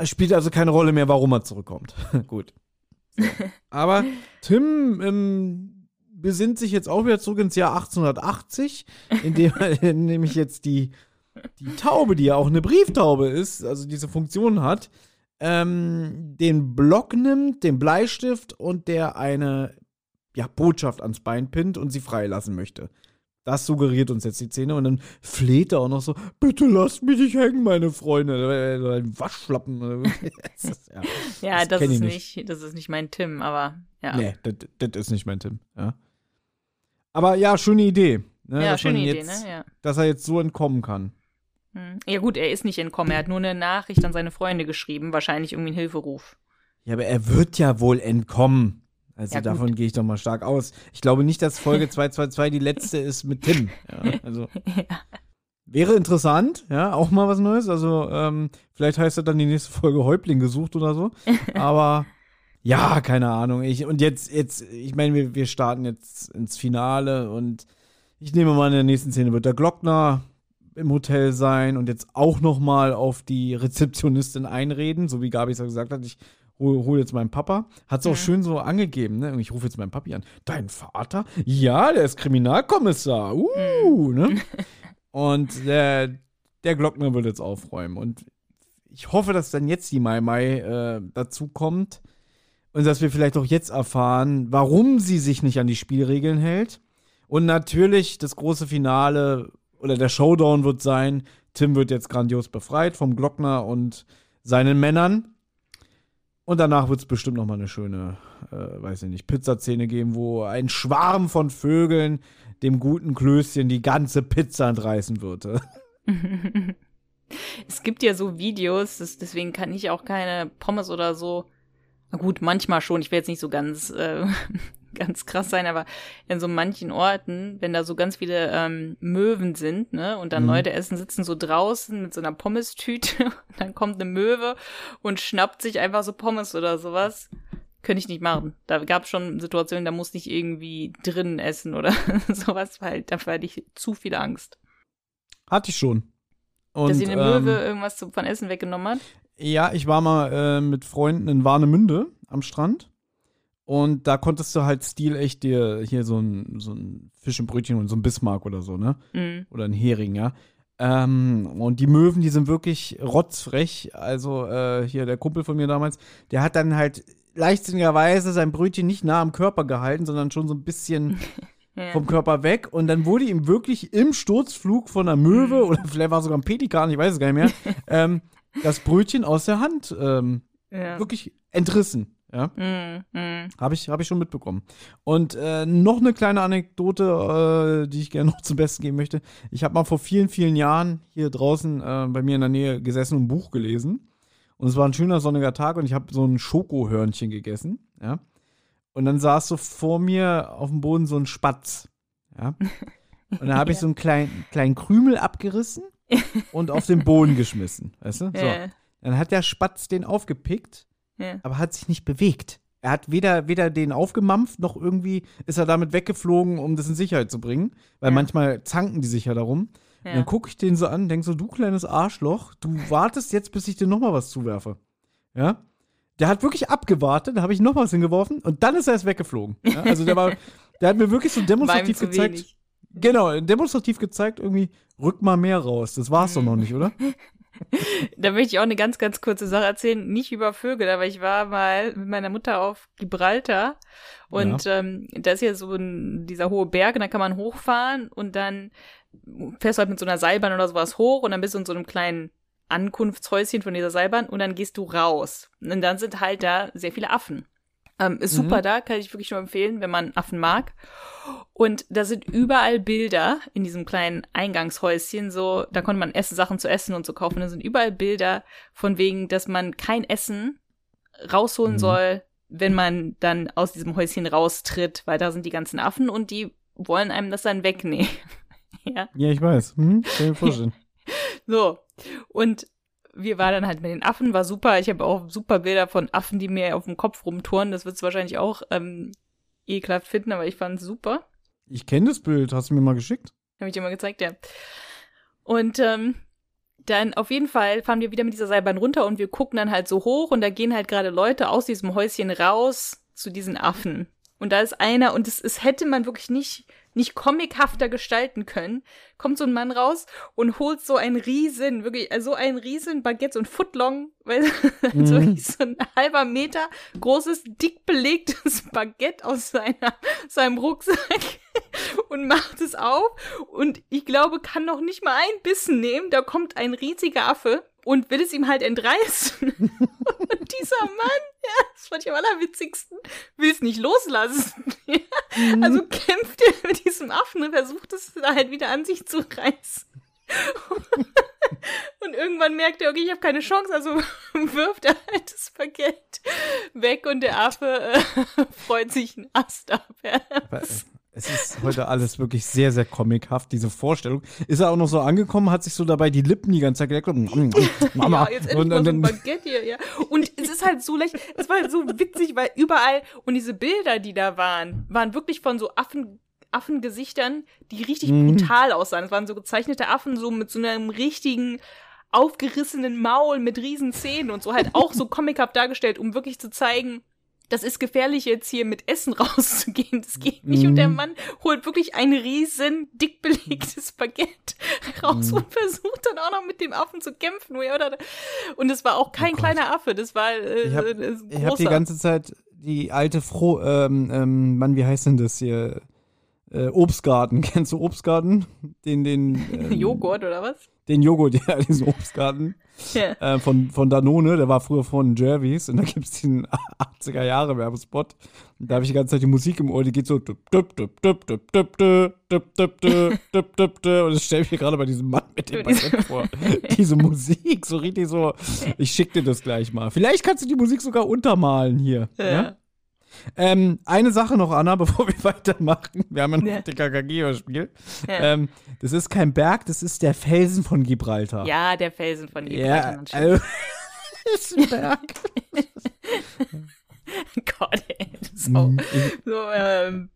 Speaker 3: spielt also keine Rolle mehr, warum er zurückkommt. [LAUGHS] Gut. So. [LAUGHS] Aber Tim ähm, besinnt sich jetzt auch wieder zurück ins Jahr 1880, indem er [LAUGHS] nämlich jetzt die die Taube, die ja auch eine Brieftaube ist, also diese Funktion hat, ähm, den Block nimmt, den Bleistift und der eine ja, Botschaft ans Bein pinnt und sie freilassen möchte. Das suggeriert uns jetzt die Szene und dann fleht er auch noch so: Bitte lasst mich nicht hängen, meine Freunde. Ein Waschlappen. [LAUGHS]
Speaker 2: ist, ja, ja, das, das ist nicht. das ist nicht mein Tim, aber ja.
Speaker 3: Nee, das, das ist nicht mein Tim, ja. Aber ja, schöne Idee.
Speaker 2: Ne, ja, schöne Idee, ne? Ja.
Speaker 3: Dass er jetzt so entkommen kann.
Speaker 2: Hm. Ja gut, er ist nicht entkommen. Er hat nur eine Nachricht an seine Freunde geschrieben, wahrscheinlich irgendwie einen Hilferuf.
Speaker 3: Ja, aber er wird ja wohl entkommen. Also ja, davon gehe ich doch mal stark aus. Ich glaube nicht, dass Folge [LAUGHS] 222 die letzte ist mit Tim. Ja, also [LAUGHS] ja. wäre interessant, ja, auch mal was Neues. Also ähm, vielleicht heißt das dann die nächste Folge Häuptling gesucht oder so. [LAUGHS] Aber ja, keine Ahnung. Ich, und jetzt, jetzt, ich meine, wir, wir starten jetzt ins Finale und ich nehme mal in der nächsten Szene wird der Glockner im Hotel sein und jetzt auch noch mal auf die Rezeptionistin einreden, so wie Gabi es ja gesagt hat. Ich hol, hol jetzt meinen Papa. Hat es auch
Speaker 2: Mhm.
Speaker 3: schön so angegeben, ne? Ich rufe jetzt meinen Papi an. Dein Vater? Ja, der ist Kriminalkommissar. Uh, ne? [LAUGHS] Und der, der Glockner wird jetzt aufräumen. Und ich hoffe, dass dann jetzt die Mai Mai äh, dazu kommt. Und dass wir vielleicht auch jetzt erfahren, warum sie sich nicht an die Spielregeln hält. Und natürlich das große Finale oder der Showdown wird sein, Tim wird jetzt grandios befreit vom Glockner und seinen Männern. Und danach wird es bestimmt noch mal eine schöne, äh, weiß ich nicht, Pizzaszene geben, wo ein Schwarm von Vögeln dem guten Klößchen die ganze Pizza entreißen wird. [LAUGHS]
Speaker 2: es gibt ja so Videos, das, deswegen kann ich auch keine Pommes oder so. Na gut, manchmal schon. Ich will jetzt nicht so ganz, äh, ganz krass sein, aber in so manchen Orten, wenn da so ganz viele ähm, Möwen sind, ne, und dann
Speaker 3: Mhm.
Speaker 2: Leute essen, sitzen so draußen mit so einer Pommestüte, [LAUGHS] und dann kommt eine Möwe und schnappt sich einfach so Pommes oder sowas. Könnte ich nicht machen. Da gab es schon Situationen, da musste ich irgendwie drinnen essen oder [LAUGHS] sowas, weil dafür hatte ich zu viel Angst.
Speaker 3: Hatte ich schon. Und,
Speaker 2: Dass sie eine
Speaker 3: ähm,
Speaker 2: Möwe irgendwas von Essen weggenommen hat.
Speaker 3: Ja, ich war mal äh, mit Freunden in Warnemünde am Strand. Und da konntest du halt stilecht dir hier so ein, so ein Fisch im Brötchen und so ein Bismarck oder so, ne?
Speaker 2: Mhm.
Speaker 3: Oder ein Hering, ja. Ähm, und die Möwen, die sind wirklich rotzfrech. Also äh, hier der Kumpel von mir damals, der hat dann halt leichtsinnigerweise sein Brötchen nicht nah am Körper gehalten, sondern schon so ein bisschen [LAUGHS]
Speaker 2: Ja.
Speaker 3: vom Körper weg. Und dann wurde ihm wirklich im Sturzflug von einer Möwe
Speaker 2: Mhm.
Speaker 3: oder vielleicht war es sogar ein Pelikan, ich weiß es gar nicht mehr, [LAUGHS] ähm, das Brötchen aus der Hand ähm,
Speaker 2: ja.
Speaker 3: wirklich entrissen. Ja,
Speaker 2: Mhm. Mhm.
Speaker 3: habe ich, hab ich schon mitbekommen. Und äh, noch eine kleine Anekdote, äh, die ich gerne [LAUGHS] noch zum Besten geben möchte. Ich habe mal vor vielen, vielen Jahren hier draußen äh, bei mir in der Nähe gesessen und ein Buch gelesen. Und es war ein schöner sonniger Tag und ich habe so ein Schokohörnchen gegessen. Ja. Und dann saß so vor mir auf dem Boden so ein Spatz. Ja. [LAUGHS] Und da habe ich so einen kleinen, kleinen Krümel abgerissen [LAUGHS] und auf den Boden geschmissen. Weißt du? So. Dann hat der Spatz den aufgepickt
Speaker 2: Ja.
Speaker 3: aber hat sich nicht bewegt. Er hat weder, weder den aufgemampft, noch irgendwie ist er damit weggeflogen, um das in Sicherheit zu bringen. Weil
Speaker 2: Ja.
Speaker 3: manchmal zanken die sich ja darum. Und
Speaker 2: Ja.
Speaker 3: dann gucke ich den so an, denk so, du kleines Arschloch, du [LAUGHS] wartest jetzt, bis ich dir noch mal was zuwerfe. Ja? Der hat wirklich abgewartet, da habe ich noch was hingeworfen und dann ist er erst weggeflogen. Ja? Also der war, [LAUGHS] der hat mir wirklich so demonstrativ gezeigt.
Speaker 2: wenig.
Speaker 3: Genau, demonstrativ gezeigt, irgendwie, rück mal mehr raus. Das war's doch noch nicht, oder? [LAUGHS] [LAUGHS]
Speaker 2: Da möchte ich auch eine ganz, ganz kurze Sache erzählen. Nicht über Vögel, aber ich war mal mit meiner Mutter auf Gibraltar und ähm, da ist ja so ein, dieser hohe Berg und da kann man hochfahren und dann fährst du halt mit so einer Seilbahn oder sowas hoch und dann bist du in so einem kleinen Ankunftshäuschen von dieser Seilbahn und dann gehst du raus. Und dann sind halt da sehr viele Affen. Ähm, ist
Speaker 3: Mhm.
Speaker 2: super da, kann ich wirklich nur empfehlen, wenn man Affen mag. Und da sind überall Bilder in diesem kleinen Eingangshäuschen, so, da konnte man essen, Sachen zu essen und so kaufen. Da sind überall Bilder von wegen, dass man kein Essen rausholen
Speaker 3: Mhm.
Speaker 2: soll, wenn man dann aus diesem Häuschen raustritt, weil da sind die ganzen Affen und die wollen einem das dann wegnehmen. [LAUGHS] ja.
Speaker 3: Ja, ich weiß. Hm? Kann ich mir vorstellen. [LAUGHS]
Speaker 2: So. Und wir waren dann halt mit den Affen, war super. Ich habe auch super Bilder von Affen, die mir auf dem Kopf rumtouren. Das wird es wahrscheinlich auch ähm, ekelhaft finden, aber ich fand es super.
Speaker 3: Ich kenne das Bild, hast du mir mal geschickt?
Speaker 2: Habe ich dir mal gezeigt, ja. Und ähm, dann auf jeden Fall fahren wir wieder mit dieser Seilbahn runter und wir gucken dann halt so hoch und da gehen halt gerade Leute aus diesem Häuschen raus zu diesen Affen. Und da ist einer, und es, es hätte man wirklich nicht, nicht comichafter gestalten können, kommt so ein Mann raus und holt so ein riesen, wirklich, also so ein riesen Baguette, so ein Footlong, weil [LAUGHS]
Speaker 3: Mhm.
Speaker 2: so so ein halber Meter großes, dick belegtes [LAUGHS] Baguette aus seiner, seinem Rucksack [LAUGHS] und macht es auf und ich glaube, kann noch nicht mal einen Bissen nehmen. Da kommt ein riesiger Affe und will es ihm halt entreißen. [LAUGHS] und dieser Mann, ja, das fand ich am allerwitzigsten, will es nicht loslassen. [LAUGHS]
Speaker 3: Mhm.
Speaker 2: Also kämpft er mit diesem Affen und versucht es da halt wieder an sich zu reißen. [LAUGHS] Und irgendwann merkt er, okay, ich habe keine Chance, also wirft er halt das Baguette weg und der Affe äh, freut sich einen Ast ab. Ja.
Speaker 3: Es ist heute alles wirklich sehr, sehr comichaft, diese Vorstellung. Ist er auch noch so angekommen, hat sich so dabei die Lippen die ganze Zeit geleckt. und, [LAUGHS] Mama.
Speaker 2: Ja, jetzt
Speaker 3: und, und,
Speaker 2: so ein Baguette hier, ja. Und es ist halt so leicht, es war halt so witzig, weil überall, und diese Bilder, die da waren, waren wirklich von so Affen, Affengesichtern, die richtig
Speaker 3: Mhm.
Speaker 2: brutal aussahen. Es waren so gezeichnete Affen, so mit so einem richtigen aufgerissenen Maul mit riesen Zähnen und so halt auch so comichaft dargestellt, um wirklich zu zeigen, das ist gefährlich jetzt hier mit Essen [LAUGHS] rauszugehen. Das geht nicht. Mm. Und der mhm. Mann holt wirklich ein riesen dick belegtes Baguette raus mm. und versucht dann auch noch mit dem Affen zu kämpfen. Und es war auch kein oh kleiner Affe. Das war äh,
Speaker 3: ich hab, äh, ich hab die ganze Zeit die alte Froh, ähm, ähm, Mann, wie heißt denn das hier? Äh, Obstgarten. [LAUGHS] Kennst du Obstgarten? Den, den. [LAUGHS]
Speaker 2: Ähm, Joghurt oder was?
Speaker 3: Den Joghurt, ja, diesen Obstgarten. Ja. Äh, von, von Danone, der war früher von Jervis und da gibt es diesen 80er Jahre Werbespot. Da habe ich die ganze Zeit die Musik im Ohr, die geht so und ich stelle mir gerade bei diesem Mann mit dem Baguette vor. Diese Musik, so richtig so. Ich schicke dir das gleich mal. Vielleicht kannst du die Musik sogar untermalen hier. Ja. ja? Ähm, eine Sache noch, Anna, [LAUGHS] bevor wir weitermachen. Wir haben ja noch ja. TKKG-Spiel. Ja. Ähm, das ist kein Berg, das ist der Felsen von Gibraltar.
Speaker 2: Ja, der Felsen von Gibraltar.
Speaker 3: Ja, also, [LAUGHS] ist ein Berg. [LAUGHS]
Speaker 2: Gott, ey. So, mhm. so ähm,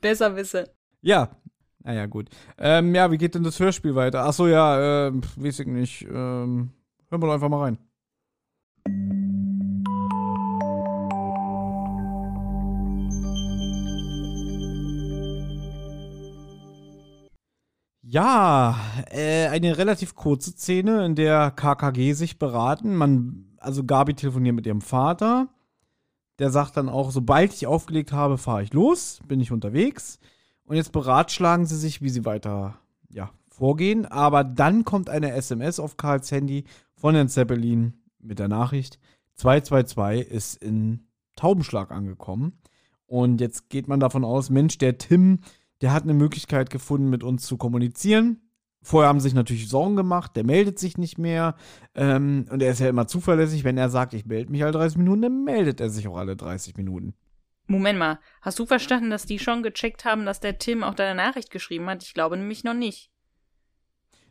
Speaker 2: besser wisse.
Speaker 3: Ja, naja, gut. Ähm, ja, wie geht denn das Hörspiel weiter? Achso, ja, äh, weiß ich nicht. Ähm, hören wir doch einfach mal rein. Ja, äh, eine relativ kurze Szene, in der KKG sich beraten. Man, also Gabi telefoniert mit ihrem Vater. Der sagt dann auch, sobald ich aufgelegt habe, fahre ich los, bin ich unterwegs. Und jetzt beratschlagen sie sich, wie sie weiter ja, vorgehen. Aber dann kommt eine SMS auf Karls Handy von Herrn Zeppelin mit der Nachricht, 222 ist in Taubenschlag angekommen. Und jetzt geht man davon aus, Mensch, der Tim der hat eine Möglichkeit gefunden, mit uns zu kommunizieren. Vorher haben sich natürlich Sorgen gemacht, der meldet sich nicht mehr. Ähm, und er ist ja immer zuverlässig, wenn er sagt, ich melde mich alle 30 Minuten, dann meldet er sich auch alle 30 Minuten.
Speaker 2: Moment mal, hast du verstanden, dass die schon gecheckt haben, dass der Tim auch deine Nachricht geschrieben hat? Ich glaube nämlich noch nicht.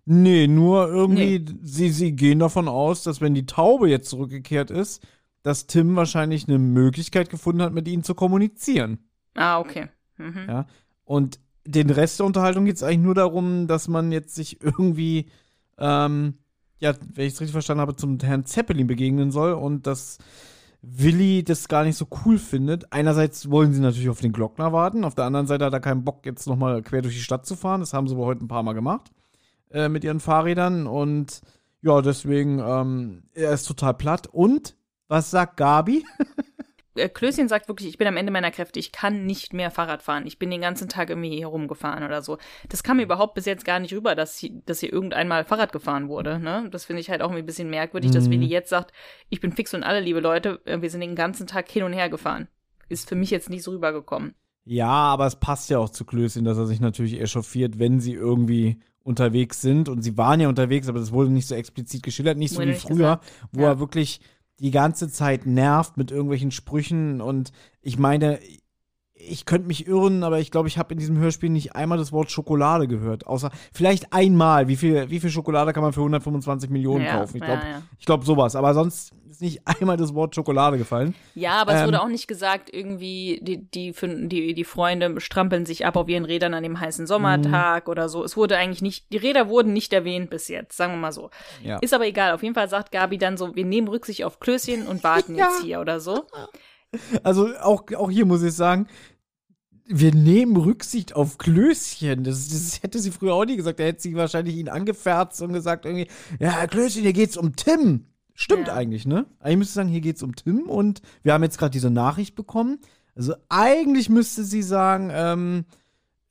Speaker 3: Nee, nur irgendwie, nee. Sie, sie gehen davon aus, dass wenn die Taube jetzt zurückgekehrt ist, dass Tim wahrscheinlich eine Möglichkeit gefunden hat, mit ihnen zu kommunizieren.
Speaker 2: Ah, okay. Mhm.
Speaker 3: Ja, und den Rest der Unterhaltung geht es eigentlich nur darum, dass man jetzt sich irgendwie, ähm, ja, wenn ich es richtig verstanden habe, zum Herrn Zeppelin begegnen soll und dass Willi das gar nicht so cool findet. Einerseits wollen sie natürlich auf den Glockner warten, auf der anderen Seite hat er keinen Bock, jetzt nochmal quer durch die Stadt zu fahren. Das haben sie aber heute ein paar Mal gemacht äh, mit ihren Fahrrädern und ja, deswegen, ähm, er ist total platt. Und was sagt Gabi? [LAUGHS]
Speaker 2: Äh, Klößchen sagt wirklich, ich bin am Ende meiner Kräfte, ich kann nicht mehr Fahrrad fahren. Ich bin den ganzen Tag irgendwie hier rumgefahren oder so. Das kam mir überhaupt bis jetzt gar nicht rüber, dass, hier, dass hier irgendeinmal Fahrrad gefahren wurde. Ne? Das finde ich halt auch ein bisschen merkwürdig, mhm. dass Willi jetzt sagt, ich bin fix und alle, liebe Leute, äh, wir sind den ganzen Tag hin und her gefahren. Ist für mich jetzt nicht so rübergekommen.
Speaker 3: Ja, aber es passt ja auch zu Klößchen, dass er sich natürlich echauffiert, wenn sie irgendwie unterwegs sind. Und sie waren ja unterwegs, aber das wurde nicht so explizit geschildert, nicht so wie früher, gesagt. wo ja. er wirklich die ganze Zeit nervt mit irgendwelchen Sprüchen und ich meine, ich könnte mich irren, aber ich glaube, ich habe in diesem Hörspiel nicht einmal das Wort Schokolade gehört. Außer vielleicht einmal. Wie viel, wie viel Schokolade kann man für 125 Millionen ja, kaufen? Ich glaube, ja, ja. glaub sowas. Aber sonst ist nicht [LAUGHS] einmal das Wort Schokolade gefallen.
Speaker 2: Ja, aber ähm, es wurde auch nicht gesagt, irgendwie, die, die, die, die Freunde strampeln sich ab auf ihren Rädern an dem heißen Sommertag oder so. Es wurde eigentlich nicht, die Räder wurden nicht erwähnt bis jetzt, sagen wir mal so. Ist aber egal. Auf jeden Fall sagt Gabi dann so, wir nehmen Rücksicht auf Klößchen und warten [LAUGHS] jetzt hier oder so.
Speaker 3: Also auch, auch hier muss ich sagen, wir nehmen Rücksicht auf Klößchen. Das, das, hätte sie früher auch nie gesagt. Da hätte sie wahrscheinlich ihn angefärzt und gesagt irgendwie, ja, Klößchen, hier geht's um Tim. Stimmt ja. eigentlich, ne? Eigentlich müsste sagen, hier geht's um Tim und wir haben jetzt gerade diese Nachricht bekommen. Also eigentlich müsste sie sagen, ähm,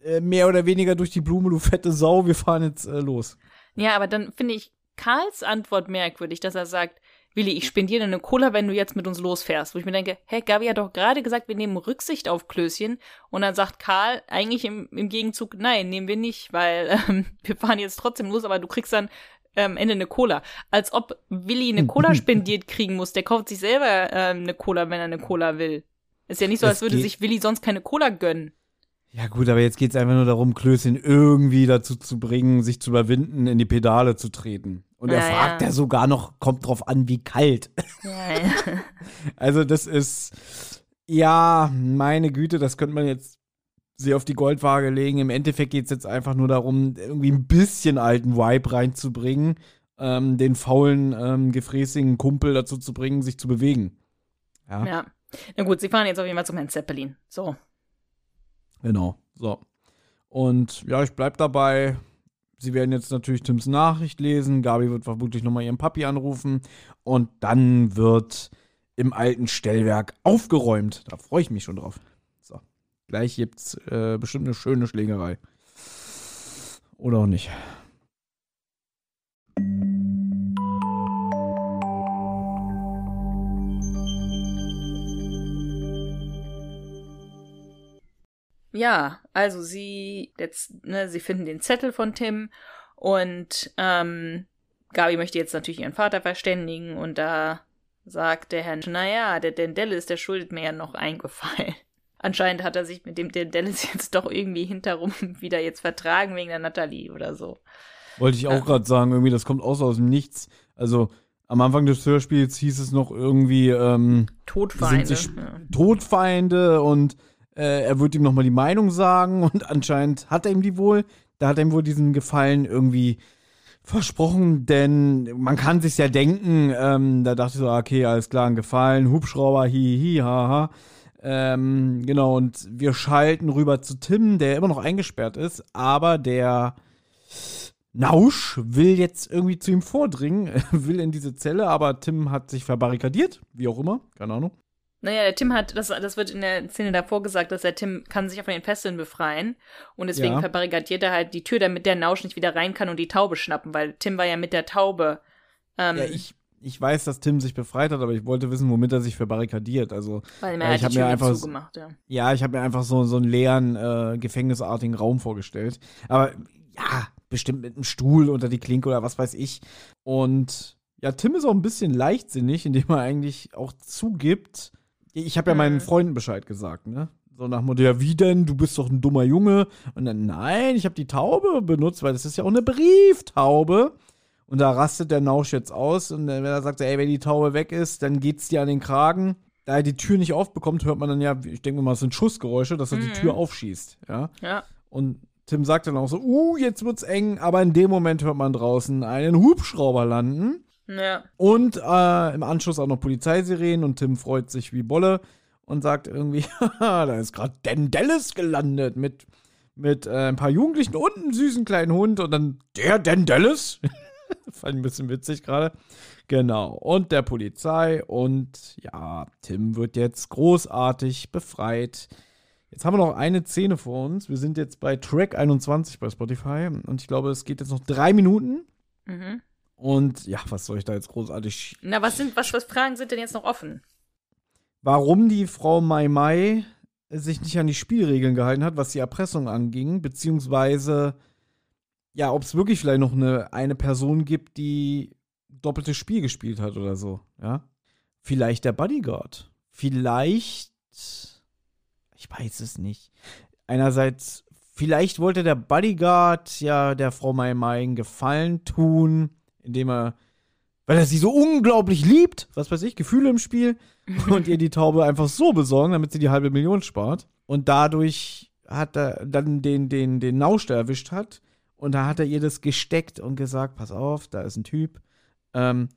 Speaker 3: äh, mehr oder weniger durch die Blume, du fette Sau, wir fahren jetzt äh, los.
Speaker 2: Ja, aber dann finde ich Karls Antwort merkwürdig, dass er sagt, Willi, ich spendiere eine Cola, wenn du jetzt mit uns losfährst. Wo ich mir denke, hä, Gabi hat doch gerade gesagt, wir nehmen Rücksicht auf Klößchen. Und dann sagt Karl eigentlich im, im Gegenzug, nein, nehmen wir nicht, weil [LAUGHS] ähm, wir fahren jetzt trotzdem los, aber du kriegst dann am ähm, Ende eine Cola. Als ob Willi eine Cola [LAUGHS] spendiert kriegen muss. Der kauft sich selber ähm, eine Cola, wenn er eine Cola will. Ist ja nicht so, als würde sich Willi sonst keine Cola gönnen.
Speaker 3: Ja gut, aber jetzt geht es einfach nur darum, Klößchen irgendwie dazu zu bringen, sich zu überwinden, in die Pedale zu treten. Und er ja, fragt ja. ja sogar noch, kommt drauf an, wie kalt. [LAUGHS] Ja. also das ist, ja, meine Güte, das könnte man jetzt sehr auf die Goldwaage legen. Im Endeffekt geht es jetzt einfach nur darum, irgendwie ein bisschen alten Vibe reinzubringen. ähm, den faulen, ähm, gefräßigen Kumpel dazu zu bringen, sich zu bewegen. Ja.
Speaker 2: ja. Na gut, sie fahren jetzt auf jeden Fall zum Herrn Zeppelin. So.
Speaker 3: Genau, so. Und ja, ich bleib dabei. Sie werden jetzt natürlich Tims Nachricht lesen. Gabi wird vermutlich nochmal ihren Papi anrufen. Und dann wird im alten Stellwerk aufgeräumt. Da freue ich mich schon drauf. Gleich gibt's äh, bestimmt eine schöne Schlägerei. Oder auch nicht.
Speaker 2: Ja, also sie jetzt, ne, sie finden den Zettel von Tim und ähm, Gabi möchte jetzt natürlich ihren Vater verständigen und da sagt der Herr, naja, der Dendelis, der schuldet mir ja noch eingefallen. Anscheinend hat er sich mit dem Dendelis [LAUGHS] jetzt doch irgendwie hinterrum [LAUGHS] wieder jetzt vertragen wegen der Natalie oder so.
Speaker 3: Wollte ich auch ja. gerade sagen, irgendwie, das kommt aus aus dem Nichts. Also am Anfang des Hörspiels hieß es noch irgendwie ähm,
Speaker 2: Todfeinde.
Speaker 3: Ja. Todfeinde und äh, er wird ihm nochmal die Meinung sagen [LAUGHS] und anscheinend hat er ihm die wohl. Da hat er ihm wohl diesen Gefallen irgendwie versprochen, denn man kann sich ja denken, ähm, da dachte ich so, okay, alles klar, ein Gefallen, Hubschrauber, hi, hi, haha. Ähm, genau, und wir schalten rüber zu Tim, der immer noch eingesperrt ist, aber der Nausch will jetzt irgendwie zu ihm vordringen, [LAUGHS] will in diese Zelle, aber Tim hat sich verbarrikadiert, wie auch immer, keine Ahnung.
Speaker 2: Naja, der Tim hat, das, das wird in der Szene davor gesagt, dass der Tim kann sich von den Fesseln befreien und deswegen ja. verbarrikadiert er halt die Tür, damit der Nausch nicht wieder rein kann und die Taube schnappen, weil Tim war ja mit der Taube.
Speaker 3: Ähm, ja, ich, ich weiß, dass Tim sich befreit hat, aber ich wollte wissen, womit er sich verbarrikadiert. Also,
Speaker 2: weil er äh, ich habe mir einfach zugemacht, ja.
Speaker 3: Ja, ich habe mir einfach so, so einen leeren, äh, gefängnisartigen Raum vorgestellt. Aber ja, bestimmt mit einem Stuhl unter die Klinke oder was weiß ich. Und ja, Tim ist auch ein bisschen leichtsinnig, indem er eigentlich auch zugibt, ich habe ja meinen mhm. Freunden Bescheid gesagt, ne? So nach dem Motto, ja, wie denn? Du bist doch ein dummer Junge. Und dann, nein, ich habe die Taube benutzt, weil das ist ja auch eine Brieftaube. Und da rastet der Nausch jetzt aus. Und wenn er sagt, ey, wenn die Taube weg ist, dann geht's dir an den Kragen. Da er die Tür nicht aufbekommt, hört man dann ja, ich denke mal, es sind Schussgeräusche, dass er mhm. die Tür aufschießt. Ja.
Speaker 2: ja.
Speaker 3: Und Tim sagt dann auch so, uh, jetzt wird's eng, aber in dem Moment hört man draußen einen Hubschrauber landen.
Speaker 2: Ja.
Speaker 3: Und äh, im Anschluss auch noch Polizeisirenen und Tim freut sich wie Bolle und sagt irgendwie, [LAUGHS] da ist gerade Dendelis gelandet mit, mit äh, ein paar Jugendlichen und einem süßen kleinen Hund und dann der Dendelis. [LAUGHS] Fand ich ein bisschen witzig gerade. Genau. Und der Polizei und ja, Tim wird jetzt großartig befreit. Jetzt haben wir noch eine Szene vor uns. Wir sind jetzt bei Track 21 bei Spotify und ich glaube, es geht jetzt noch drei Minuten. Mhm. Und ja, was soll ich da jetzt großartig.
Speaker 2: Na, was sind, was, was Fragen sind denn jetzt noch offen?
Speaker 3: Warum die Frau Mai Mai sich nicht an die Spielregeln gehalten hat, was die Erpressung anging, beziehungsweise ja, ob es wirklich vielleicht noch eine, eine Person gibt, die doppeltes Spiel gespielt hat oder so, ja. Vielleicht der Bodyguard. Vielleicht. Ich weiß es nicht. Einerseits, vielleicht wollte der Bodyguard ja der Frau Mai Mai einen Gefallen tun indem er, weil er sie so unglaublich liebt, was weiß ich, Gefühle im Spiel, [LAUGHS] und ihr die Taube einfach so besorgen, damit sie die halbe Million spart. Und dadurch hat er dann den, den, den Nausch, der erwischt hat, und da hat er ihr das gesteckt und gesagt, pass auf, da ist ein Typ, ähm,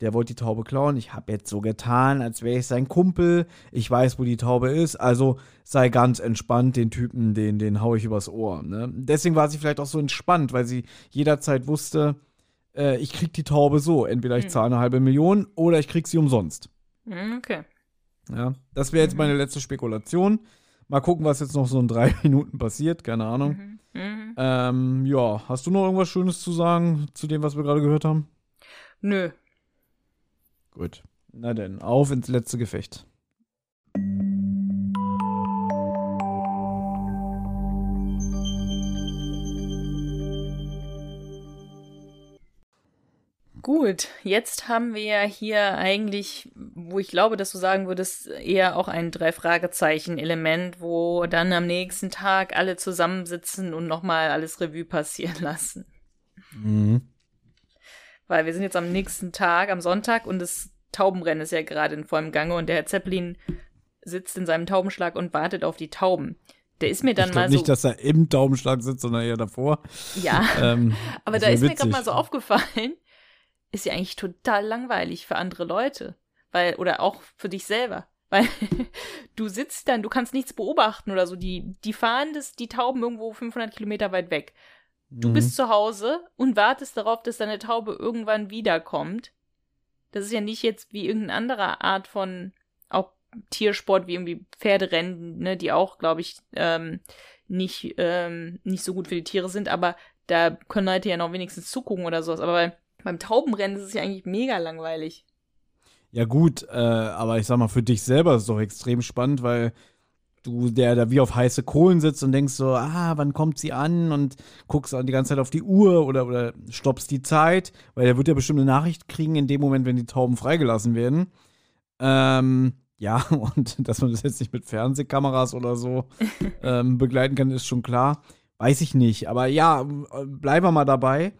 Speaker 3: der wollte die Taube klauen. Ich habe jetzt so getan, als wäre ich sein Kumpel. Ich weiß, wo die Taube ist. Also sei ganz entspannt, den Typen, den, den hau ich übers Ohr. Ne? Deswegen war sie vielleicht auch so entspannt, weil sie jederzeit wusste, äh, ich krieg die Taube so. Entweder ich hm. zahle eine halbe Million oder ich krieg sie umsonst.
Speaker 2: Hm, okay.
Speaker 3: Ja, das wäre jetzt mhm. meine letzte Spekulation. Mal gucken, was jetzt noch so in drei [LAUGHS] Minuten passiert. Keine Ahnung. Mhm. Mhm. Ähm, ja, hast du noch irgendwas Schönes zu sagen zu dem, was wir gerade gehört haben?
Speaker 2: Nö.
Speaker 3: Gut. Na denn, auf ins letzte Gefecht.
Speaker 2: Gut, jetzt haben wir ja hier eigentlich, wo ich glaube, dass du sagen würdest, eher auch ein Drei-Fragezeichen-Element, wo dann am nächsten Tag alle zusammensitzen und nochmal alles Revue passieren [LAUGHS] lassen. Mhm. Weil wir sind jetzt am nächsten Tag, am Sonntag, und das Taubenrennen ist ja gerade in vollem Gange und der Herr Zeppelin sitzt in seinem Taubenschlag und wartet auf die Tauben. Der ist mir dann
Speaker 3: ich
Speaker 2: mal
Speaker 3: so. Nicht, dass er im Taubenschlag sitzt, sondern eher davor.
Speaker 2: Ja. ähm, [LAUGHS] aber da ist witzig. mir gerade mal so aufgefallen, ist ja eigentlich total langweilig für andere Leute. Weil, oder auch für dich selber. [LAUGHS] Weil du sitzt dann, du kannst nichts beobachten oder so. Die, die fahren das, die Tauben irgendwo 500 Kilometer weit weg. Du mhm. bist zu Hause und wartest darauf, dass deine Taube irgendwann wiederkommt. Das ist ja nicht jetzt wie irgendeine andere Art von auch Tiersport, wie irgendwie Pferderennen, ne, die auch, glaube ich, ähm, nicht, ähm, nicht so gut für die Tiere sind, aber da können Leute ja noch wenigstens zugucken oder sowas. Aber bei, beim Taubenrennen ist es ja eigentlich mega langweilig.
Speaker 3: Ja, gut, äh, aber ich sag mal, für dich selber ist es doch extrem spannend, weil du der da wie auf heiße Kohlen sitzt und denkst so, ah, wann kommt sie an und guckst dann die ganze Zeit auf die Uhr oder, oder stoppst die Zeit, weil er wird ja bestimmt eine Nachricht kriegen in dem Moment, wenn die Tauben freigelassen werden. Ähm, ja, [LAUGHS] und dass man das jetzt nicht mit Fernsehkameras oder so [LAUGHS] ähm, begleiten kann, ist schon klar. Weiß ich nicht. Aber ja, bleiben wir mal dabei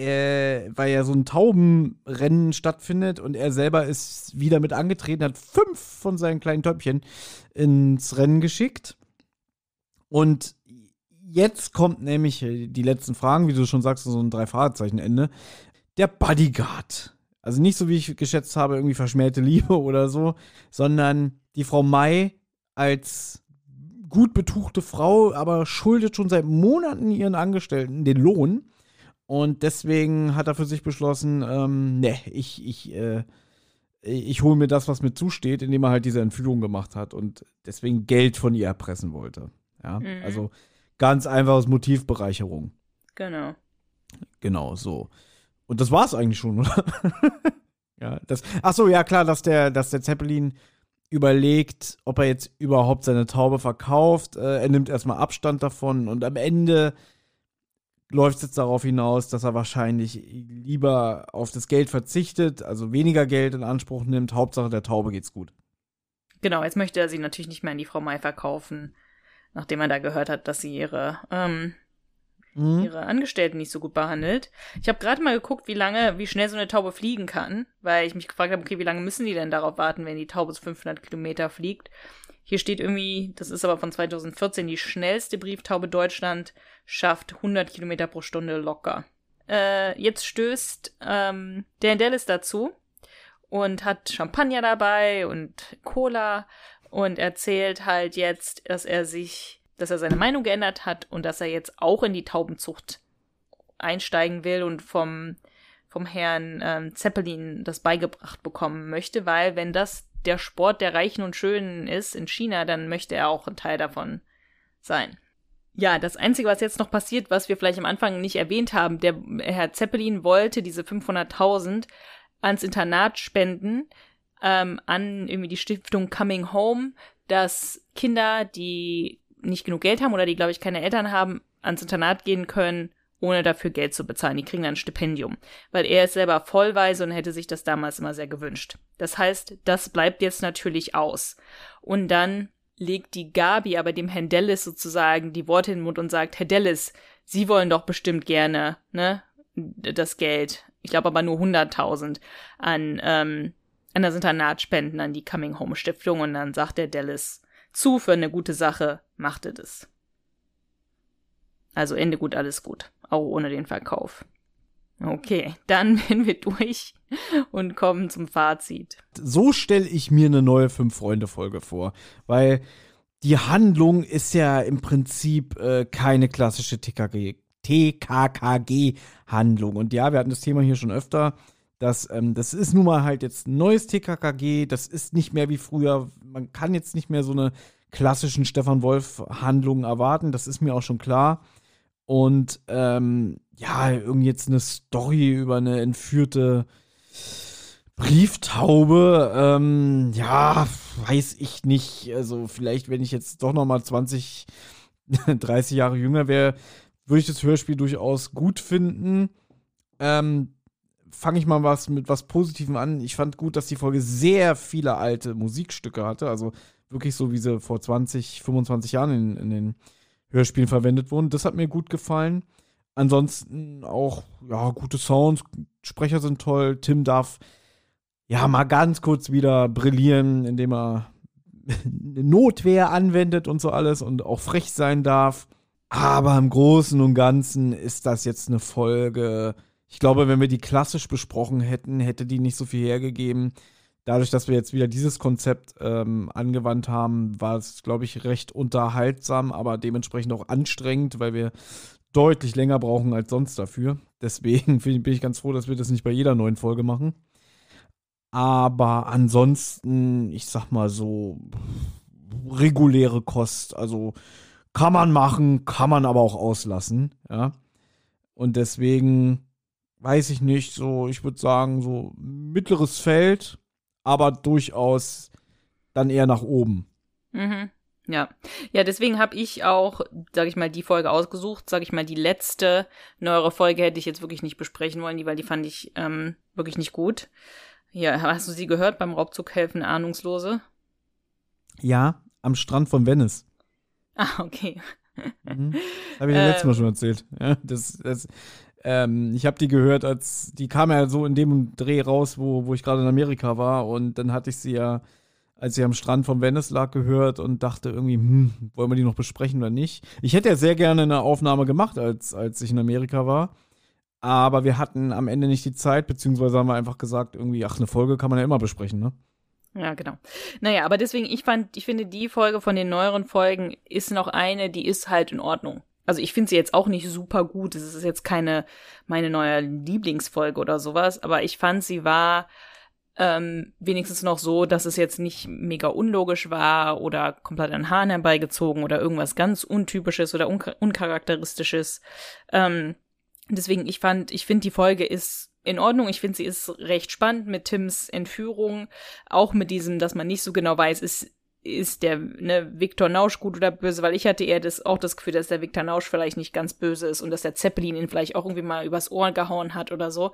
Speaker 3: äh, weil ja so ein Taubenrennen stattfindet und er selber ist wieder mit angetreten, hat fünf von seinen kleinen Täubchen ins Rennen geschickt. Und jetzt kommt nämlich die letzten Fragen, wie du schon sagst, so ein Drei-Fragezeichen-Ende. Der Bodyguard. Also nicht so, wie ich geschätzt habe, irgendwie verschmähte Liebe [LAUGHS] oder so, sondern die Frau Mai als gut betuchte Frau, aber schuldet schon seit Monaten ihren Angestellten den Lohn. Und deswegen hat er für sich beschlossen, ähm, ne, ich, ich, äh, ich hole mir das, was mir zusteht, indem er halt diese Entführung gemacht hat und deswegen Geld von ihr erpressen wollte. Ja, mhm. also ganz einfaches Motivbereicherung.
Speaker 2: Genau.
Speaker 3: Genau, so. Und das war's eigentlich schon, [LAUGHS] oder? ja, das. Ach so, ja klar, dass der, dass der Zeppelin überlegt, ob er jetzt überhaupt seine Taube verkauft. Äh, er nimmt erstmal Abstand davon und am Ende läuft es jetzt darauf hinaus, dass er wahrscheinlich lieber auf das Geld verzichtet, also weniger Geld in Anspruch nimmt. Hauptsache der Taube geht's gut.
Speaker 2: Genau, jetzt möchte er sie natürlich nicht mehr an die Frau May verkaufen, nachdem er da gehört hat, dass sie ihre, ähm, mhm. ihre Angestellten nicht so gut behandelt. Ich habe gerade mal geguckt, wie lange, wie schnell so eine Taube fliegen kann, weil ich mich gefragt habe, okay, wie lange müssen die denn darauf warten, wenn die Taube so 500 Kilometer fliegt? Hier steht irgendwie, das ist aber von 2014, die schnellste Brieftaube Deutschland schafft 100 Kilometer pro Stunde locker. Äh, jetzt stößt ähm, Dan Dallas dazu und hat Champagner dabei und Cola und erzählt halt jetzt, dass er sich, dass er seine Meinung geändert hat und dass er jetzt auch in die Taubenzucht einsteigen will und vom vom Herrn ähm, Zeppelin das beigebracht bekommen möchte, weil wenn das der Sport der Reichen und Schönen ist in China, dann möchte er auch ein Teil davon sein. Ja, das Einzige, was jetzt noch passiert, was wir vielleicht am Anfang nicht erwähnt haben, der Herr Zeppelin wollte diese 500.000 ans Internat spenden, ähm, an irgendwie die Stiftung Coming Home, dass Kinder, die nicht genug Geld haben oder die, glaube ich, keine Eltern haben, ans Internat gehen können ohne dafür Geld zu bezahlen. Die kriegen dann ein Stipendium, weil er ist selber vollweise und hätte sich das damals immer sehr gewünscht. Das heißt, das bleibt jetzt natürlich aus. Und dann legt die Gabi aber dem Herrn Dellis sozusagen die Worte in den Mund und sagt, Herr Dellis, Sie wollen doch bestimmt gerne, ne, das Geld. Ich glaube aber nur 100.000 an, ähm, an das Internat spenden, an die Coming Home Stiftung. Und dann sagt der Dallas zu für eine gute Sache, machte das. Also Ende gut, alles gut auch ohne den Verkauf. Okay, dann [LAUGHS] sind wir durch und kommen zum Fazit.
Speaker 3: So stelle ich mir eine neue Fünf-Freunde-Folge vor, weil die Handlung ist ja im Prinzip äh, keine klassische TKKG-Handlung. Und ja, wir hatten das Thema hier schon öfter. dass ähm, das ist nun mal halt jetzt ein neues TKKG. Das ist nicht mehr wie früher. Man kann jetzt nicht mehr so eine klassischen Stefan Wolf-Handlungen erwarten. Das ist mir auch schon klar. Und ähm, ja, irgendwie jetzt eine Story über eine entführte Brieftaube, ähm, ja, weiß ich nicht. Also vielleicht, wenn ich jetzt doch noch mal 20, 30 [LAUGHS] Jahre jünger wäre, würde ich das Hörspiel durchaus gut finden. Ähm, Fange ich mal was mit was Positivem an. Ich fand gut, dass die Folge sehr viele alte Musikstücke hatte. Also wirklich so, wie sie vor 20, 25 Jahren in, in den Hörspielen verwendet wurden. Das hat mir gut gefallen. Ansonsten auch, ja, gute Sounds, Sprecher sind toll. Tim darf ja mal ganz kurz wieder brillieren, indem er [LAUGHS] Notwehr anwendet und so alles und auch frech sein darf. Aber im Großen und Ganzen ist das jetzt eine Folge, Ich glaube, wenn wir die klassisch besprochen hätten, hätte die nicht so viel hergegeben. Dadurch, dass wir jetzt wieder dieses Konzept ähm, angewandt haben, war es, glaube ich, recht unterhaltsam, aber dementsprechend auch anstrengend, weil wir deutlich länger brauchen als sonst dafür. Deswegen [LAUGHS] bin ich ganz froh, dass wir das nicht bei jeder neuen Folge machen. Aber ansonsten, ich sag mal so, reguläre Kost. Also kann man machen, kann man aber auch auslassen, ja. Und deswegen weiß ich nicht, so, ich würde sagen, so mittleres Feld, aber durchaus dann eher nach oben.
Speaker 2: Mhm. Ja, ja, deswegen habe ich auch, sag ich mal, die Folge ausgesucht. Sag ich mal, die letzte neuere Folge hätte ich jetzt wirklich nicht besprechen wollen, die, weil die fand ich ähm, wirklich nicht gut. Ja, hast du sie gehört beim Raubzug helfen Ahnungslose?
Speaker 3: Ja, am Strand von Venice.
Speaker 2: Ah, okay.
Speaker 3: Mhm. Habe ich ja letztes Mal ähm. schon erzählt. Ja, das, das, ähm, ich habe die gehört, als die kam ja so in dem Dreh raus, wo, wo ich gerade in Amerika war. Und dann hatte ich sie ja, als sie am Strand von Venice lag, gehört und dachte irgendwie, hm, wollen wir die noch besprechen oder nicht? Ich hätte ja sehr gerne eine Aufnahme gemacht, als, als ich in Amerika war. Aber wir hatten am Ende nicht die Zeit, beziehungsweise haben wir einfach gesagt, irgendwie, ach, eine Folge kann man ja immer besprechen, ne?
Speaker 2: Ja, genau. Naja, aber deswegen, ich fand, ich finde, die Folge von den neueren Folgen ist noch eine, die ist halt in Ordnung. Also ich finde sie jetzt auch nicht super gut. Es ist jetzt keine meine neue Lieblingsfolge oder sowas, aber ich fand, sie war ähm, wenigstens noch so, dass es jetzt nicht mega unlogisch war oder komplett an Haaren herbeigezogen oder irgendwas ganz Untypisches oder un Uncharakteristisches. Ähm, deswegen, ich fand, ich finde, die Folge ist in Ordnung. Ich finde, sie ist recht spannend mit Tims Entführung. Auch mit diesem, dass man nicht so genau weiß, ist, ist der ne, Viktor Nausch gut oder böse, weil ich hatte eher das, auch das Gefühl, dass der Viktor Nausch vielleicht nicht ganz böse ist und dass der Zeppelin ihn vielleicht auch irgendwie mal übers Ohr gehauen hat oder so.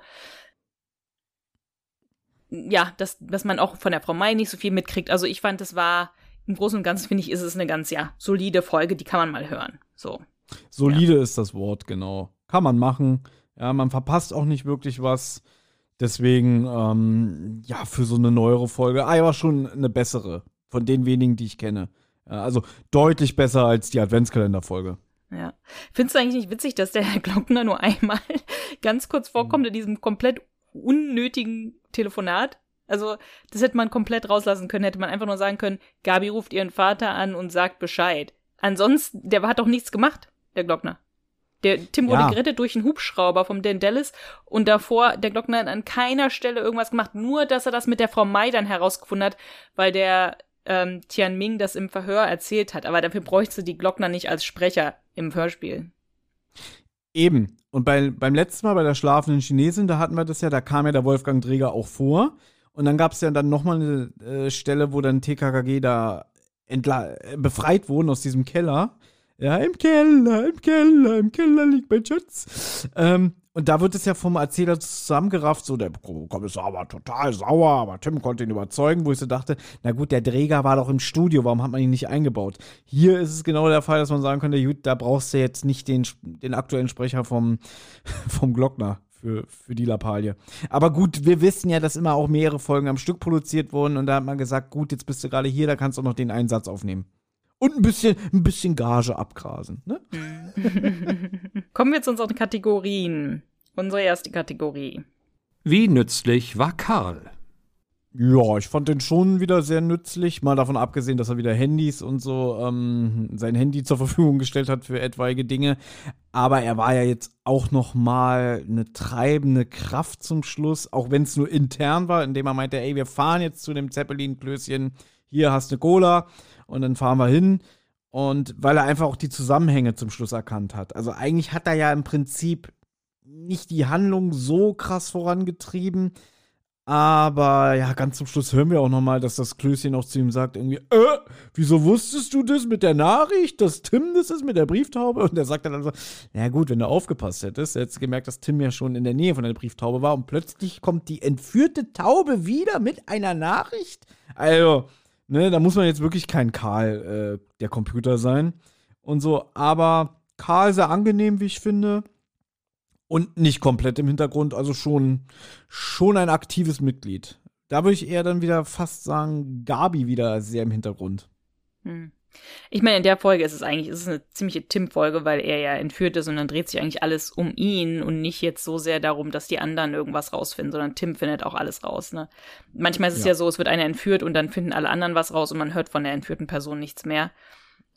Speaker 2: Ja, dass, dass man auch von der Frau Mai nicht so viel mitkriegt. Also ich fand, es war, im Großen und Ganzen finde ich, ist es eine ganz, ja, solide Folge, die kann man mal hören. So.
Speaker 3: Solide ja. ist das Wort, genau. Kann man machen. Ja, man verpasst auch nicht wirklich was. Deswegen, ähm, ja, für so eine neuere Folge, ah, aber schon eine bessere. Von den wenigen, die ich kenne. Ja, also deutlich besser als die Adventskalender-Folge.
Speaker 2: Ja. Findest du eigentlich nicht witzig, dass der Herr Glockner nur [LAUGHS] einmal ganz kurz vorkommt in diesem komplett unnötigen Telefonat? Also, das hätte man komplett rauslassen können, hätte man einfach nur sagen können, Gabi ruft ihren Vater an und sagt Bescheid. Ansonsten, der hat doch nichts gemacht, der Glockner. Der Tim wurde ja. gerettet durch einen Hubschrauber vom Dan Dallas und davor, der Glockner hat an keiner Stelle irgendwas gemacht, nur dass er das mit der Frau Mai dann herausgefunden hat, weil der ähm, Tian Ming das im Verhör erzählt hat. Aber dafür bräuchte die Glockner nicht als Sprecher im Hörspiel.
Speaker 3: Eben. Und bei, beim letzten Mal bei der schlafenden Chinesin, da hatten wir das ja, da kam ja der Wolfgang Träger auch vor. Und dann gab es ja dann nochmal eine äh, Stelle, wo dann TKKG da befreit wurden aus diesem Keller. Ja, im Keller, im Keller, im Keller liegt mein Schatz. Ähm, und da wird es ja vom Erzähler zusammengerafft, so der Kommissar war total sauer, aber Tim konnte ihn überzeugen, wo ich so dachte, na gut, der Träger war doch im Studio, warum hat man ihn nicht eingebaut? Hier ist es genau der Fall, dass man sagen könnte, gut, da brauchst du jetzt nicht den, den aktuellen Sprecher vom, [LAUGHS] vom Glockner für, für die Lappalie. Aber gut, wir wissen ja, dass immer auch mehrere Folgen am Stück produziert wurden und da hat man gesagt, gut, jetzt bist du gerade hier, da kannst du auch noch den Einsatz aufnehmen und ein bisschen, ein bisschen Gage abgrasen. Ne? [LAUGHS]
Speaker 2: Kommen wir zu unseren Kategorien. Unsere erste Kategorie.
Speaker 1: Wie nützlich war Karl?
Speaker 3: Ja, ich fand den schon wieder sehr nützlich, mal davon abgesehen, dass er wieder Handys und so ähm, sein Handy zur Verfügung gestellt hat für etwaige Dinge. Aber er war ja jetzt auch noch mal eine treibende Kraft zum Schluss, auch wenn es nur intern war, indem er meinte, ey, wir fahren jetzt zu dem Zeppelin-Klößchen, hier hast du eine Cola und dann fahren wir hin. Und weil er einfach auch die Zusammenhänge zum Schluss erkannt hat. Also eigentlich hat er ja im Prinzip nicht die Handlung so krass vorangetrieben. Aber ja, ganz zum Schluss hören wir auch nochmal, dass das Klößchen auch zu ihm sagt, irgendwie, äh, wieso wusstest du das mit der Nachricht, dass Tim das ist mit der Brieftaube? Und er sagt dann so, na gut, wenn du aufgepasst hättest, hättest du gemerkt, dass Tim ja schon in der Nähe von der Brieftaube war und plötzlich kommt die entführte Taube wieder mit einer Nachricht. Also, Ne, da muss man jetzt wirklich kein Karl äh, der Computer sein und so. Aber Karl sehr angenehm, wie ich finde. Und nicht komplett im Hintergrund, also schon, schon ein aktives Mitglied. Da würde ich eher dann wieder fast sagen, Gabi wieder sehr im Hintergrund.
Speaker 2: Hm. Ich meine, in der Folge ist es eigentlich, ist es eine ziemliche Tim-Folge, weil er ja entführt ist und dann dreht sich eigentlich alles um ihn und nicht jetzt so sehr darum, dass die anderen irgendwas rausfinden, sondern Tim findet auch alles raus. Ne? Manchmal ist es ja. ja so, es wird einer entführt und dann finden alle anderen was raus und man hört von der entführten Person nichts mehr.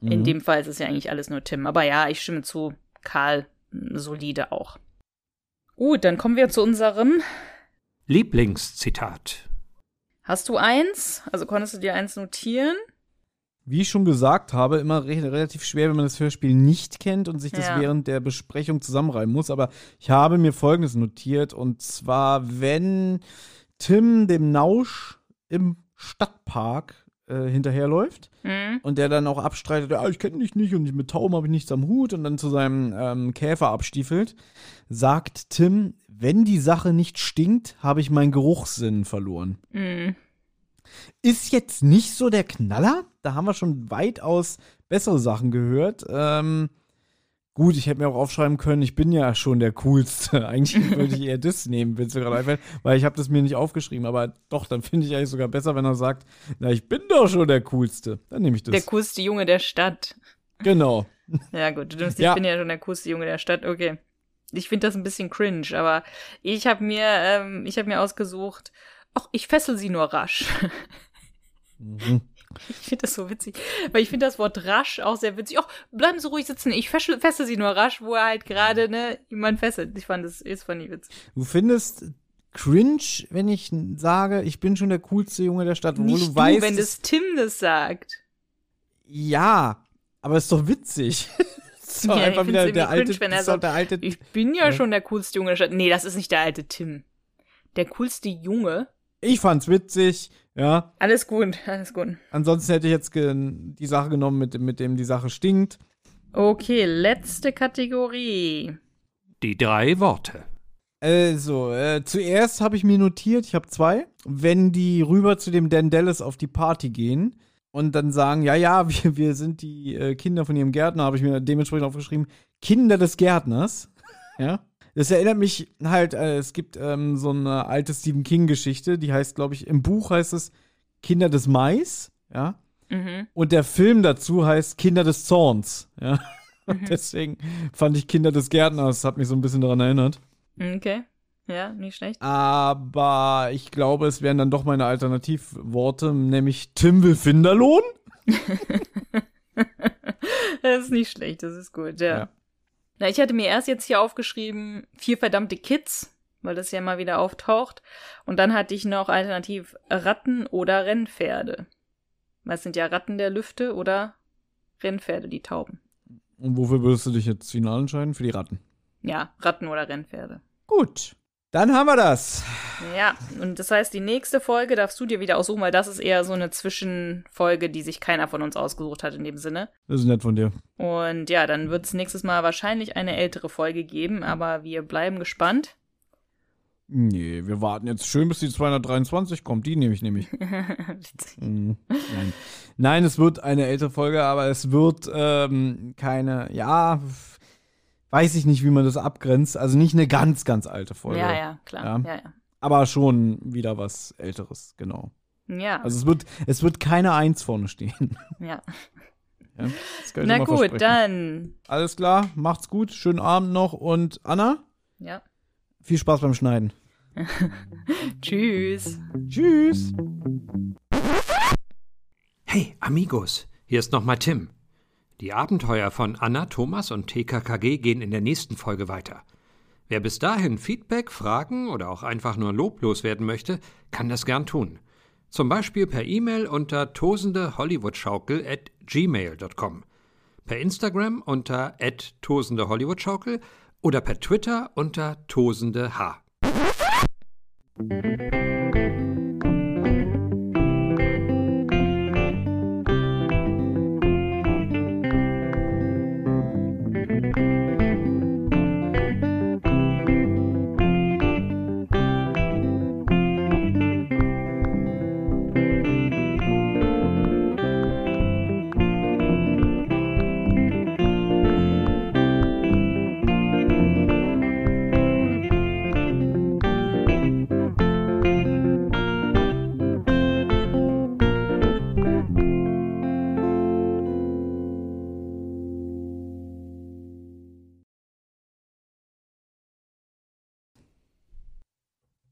Speaker 2: Mhm. In dem Fall ist es ja eigentlich alles nur Tim. Aber ja, ich stimme zu, Karl solide auch. Gut, dann kommen wir zu unserem
Speaker 1: Lieblingszitat.
Speaker 2: Hast du eins? Also konntest du dir eins notieren?
Speaker 3: Wie ich schon gesagt habe, immer re relativ schwer, wenn man das Hörspiel nicht kennt und sich das ja. während der Besprechung zusammenreimen muss. Aber ich habe mir Folgendes notiert. Und zwar, wenn Tim dem Nausch im Stadtpark äh, hinterherläuft mhm. und der dann auch abstreitet, ja, ich kenne dich nicht und mit Tauben habe ich nichts am Hut und dann zu seinem ähm, Käfer abstiefelt, sagt Tim, wenn die Sache nicht stinkt, habe ich meinen Geruchssinn verloren. Mhm. Ist jetzt nicht so der Knaller. Da haben wir schon weitaus bessere Sachen gehört. Ähm, gut, ich hätte mir auch aufschreiben können, ich bin ja schon der Coolste. [LAUGHS] Eigentlich würde ich eher das nehmen, wenn es mir gerade einfällt, weil ich habe das mir nicht aufgeschrieben. Aber doch, dann finde ich eigentlich sogar besser, wenn er sagt, na, ich bin doch schon der Coolste. Dann nehme ich das.
Speaker 2: Der coolste Junge der Stadt.
Speaker 3: Genau. [LAUGHS]
Speaker 2: Ja gut, du nimmst, ich ja. bin ja schon der coolste Junge der Stadt. Okay. Ich finde das ein bisschen cringe, aber ich habe mir, ähm, ich habe mir ausgesucht, ach, ich fessel sie nur rasch. Mhm. Ich finde das so witzig, weil ich finde das Wort rasch auch sehr witzig. Ach, bleiben Sie ruhig sitzen, ich fessel, fessel sie nur rasch, wo er halt gerade, ne, jemand fesselt. Ich fand das, ist fand ich witzig.
Speaker 3: Du findest cringe, wenn ich sage, ich bin schon der coolste Junge der Stadt,
Speaker 2: obwohl
Speaker 3: du,
Speaker 2: du
Speaker 3: weißt.
Speaker 2: wenn das Tim das sagt.
Speaker 3: Ja, aber ist doch witzig. [LAUGHS] ist doch ja, einfach wieder der alte,
Speaker 2: cringe, er sagt, der alte. Ich bin ja, ja schon der coolste Junge der Stadt. Nee, das ist nicht der alte Tim. Der coolste Junge
Speaker 3: ich fand's witzig, ja.
Speaker 2: Alles gut, alles gut.
Speaker 3: Ansonsten hätte ich jetzt die Sache genommen, mit, mit dem die Sache stinkt.
Speaker 2: Okay, letzte Kategorie.
Speaker 1: Die drei Worte.
Speaker 3: Also, äh, zuerst habe ich mir notiert, ich habe zwei. Wenn die rüber zu dem Dan Dallas auf die Party gehen und dann sagen, ja, ja, [LAUGHS] wir, wir sind die äh, Kinder von ihrem Gärtner, habe ich mir dementsprechend aufgeschrieben, Kinder des Gärtners. [LAUGHS] ja. Das erinnert mich halt, äh, es gibt ähm, so eine alte Stephen King-Geschichte, die heißt, glaube ich, im Buch heißt es Kinder des Mais, ja. Mhm. Und der Film dazu heißt Kinder des Zorns, ja. [LAUGHS] Mhm. Deswegen fand ich Kinder des Gärtners, hat mich so ein bisschen daran erinnert.
Speaker 2: Okay. Ja, nicht schlecht.
Speaker 3: Aber ich glaube, es wären dann doch meine Alternativworte, nämlich Tim will Finderlohn. [LAUGHS]
Speaker 2: das ist nicht schlecht, das ist gut, ja. ja. Na, ich hatte mir erst jetzt hier aufgeschrieben, vier verdammte Kids, weil das ja mal wieder auftaucht. Und dann hatte ich noch alternativ Ratten oder Rennpferde. Weil es sind ja Ratten der Lüfte oder Rennpferde, die Tauben.
Speaker 3: Und wofür würdest du dich jetzt final entscheiden? Für die Ratten?
Speaker 2: Ja, Ratten oder Rennpferde.
Speaker 3: Gut. Dann haben wir das.
Speaker 2: Ja, und das heißt, die nächste Folge darfst du dir wieder aussuchen, weil das ist eher so eine Zwischenfolge, die sich keiner von uns ausgesucht hat in dem Sinne.
Speaker 3: Das ist nett von dir.
Speaker 2: Und ja, dann wird es nächstes Mal wahrscheinlich eine ältere Folge geben, aber wir bleiben gespannt.
Speaker 3: Nee, wir warten jetzt schön, bis die 223 kommt. Die nehme ich nämlich. [LAUGHS] mhm. Nein. Nein, es wird eine ältere Folge, aber es wird ähm, keine, ja, weiß ich nicht, wie man das abgrenzt. Also nicht eine ganz, ganz alte Folge.
Speaker 2: Ja, ja, klar. Ja. Ja, ja.
Speaker 3: Aber schon wieder was Älteres, genau.
Speaker 2: Ja.
Speaker 3: Also es wird, es wird keine Eins vorne stehen. [LAUGHS]
Speaker 2: Ja. ja Na gut, dann.
Speaker 3: Alles klar, macht's gut, schönen Abend noch und Anna?
Speaker 2: Ja.
Speaker 3: Viel Spaß beim Schneiden. [LAUGHS]
Speaker 2: Tschüss.
Speaker 3: Tschüss.
Speaker 1: Hey, Amigos, hier ist nochmal Tim. Die Abenteuer von Anna, Thomas und TKKG gehen in der nächsten Folge weiter. Wer bis dahin Feedback, Fragen oder auch einfach nur loblos werden möchte, kann das gern tun. Zum Beispiel per E-Mail unter tosendehollywoodschaukel at gmail.com, per Instagram unter tosendehollywoodschaukel oder per Twitter unter tosendeh.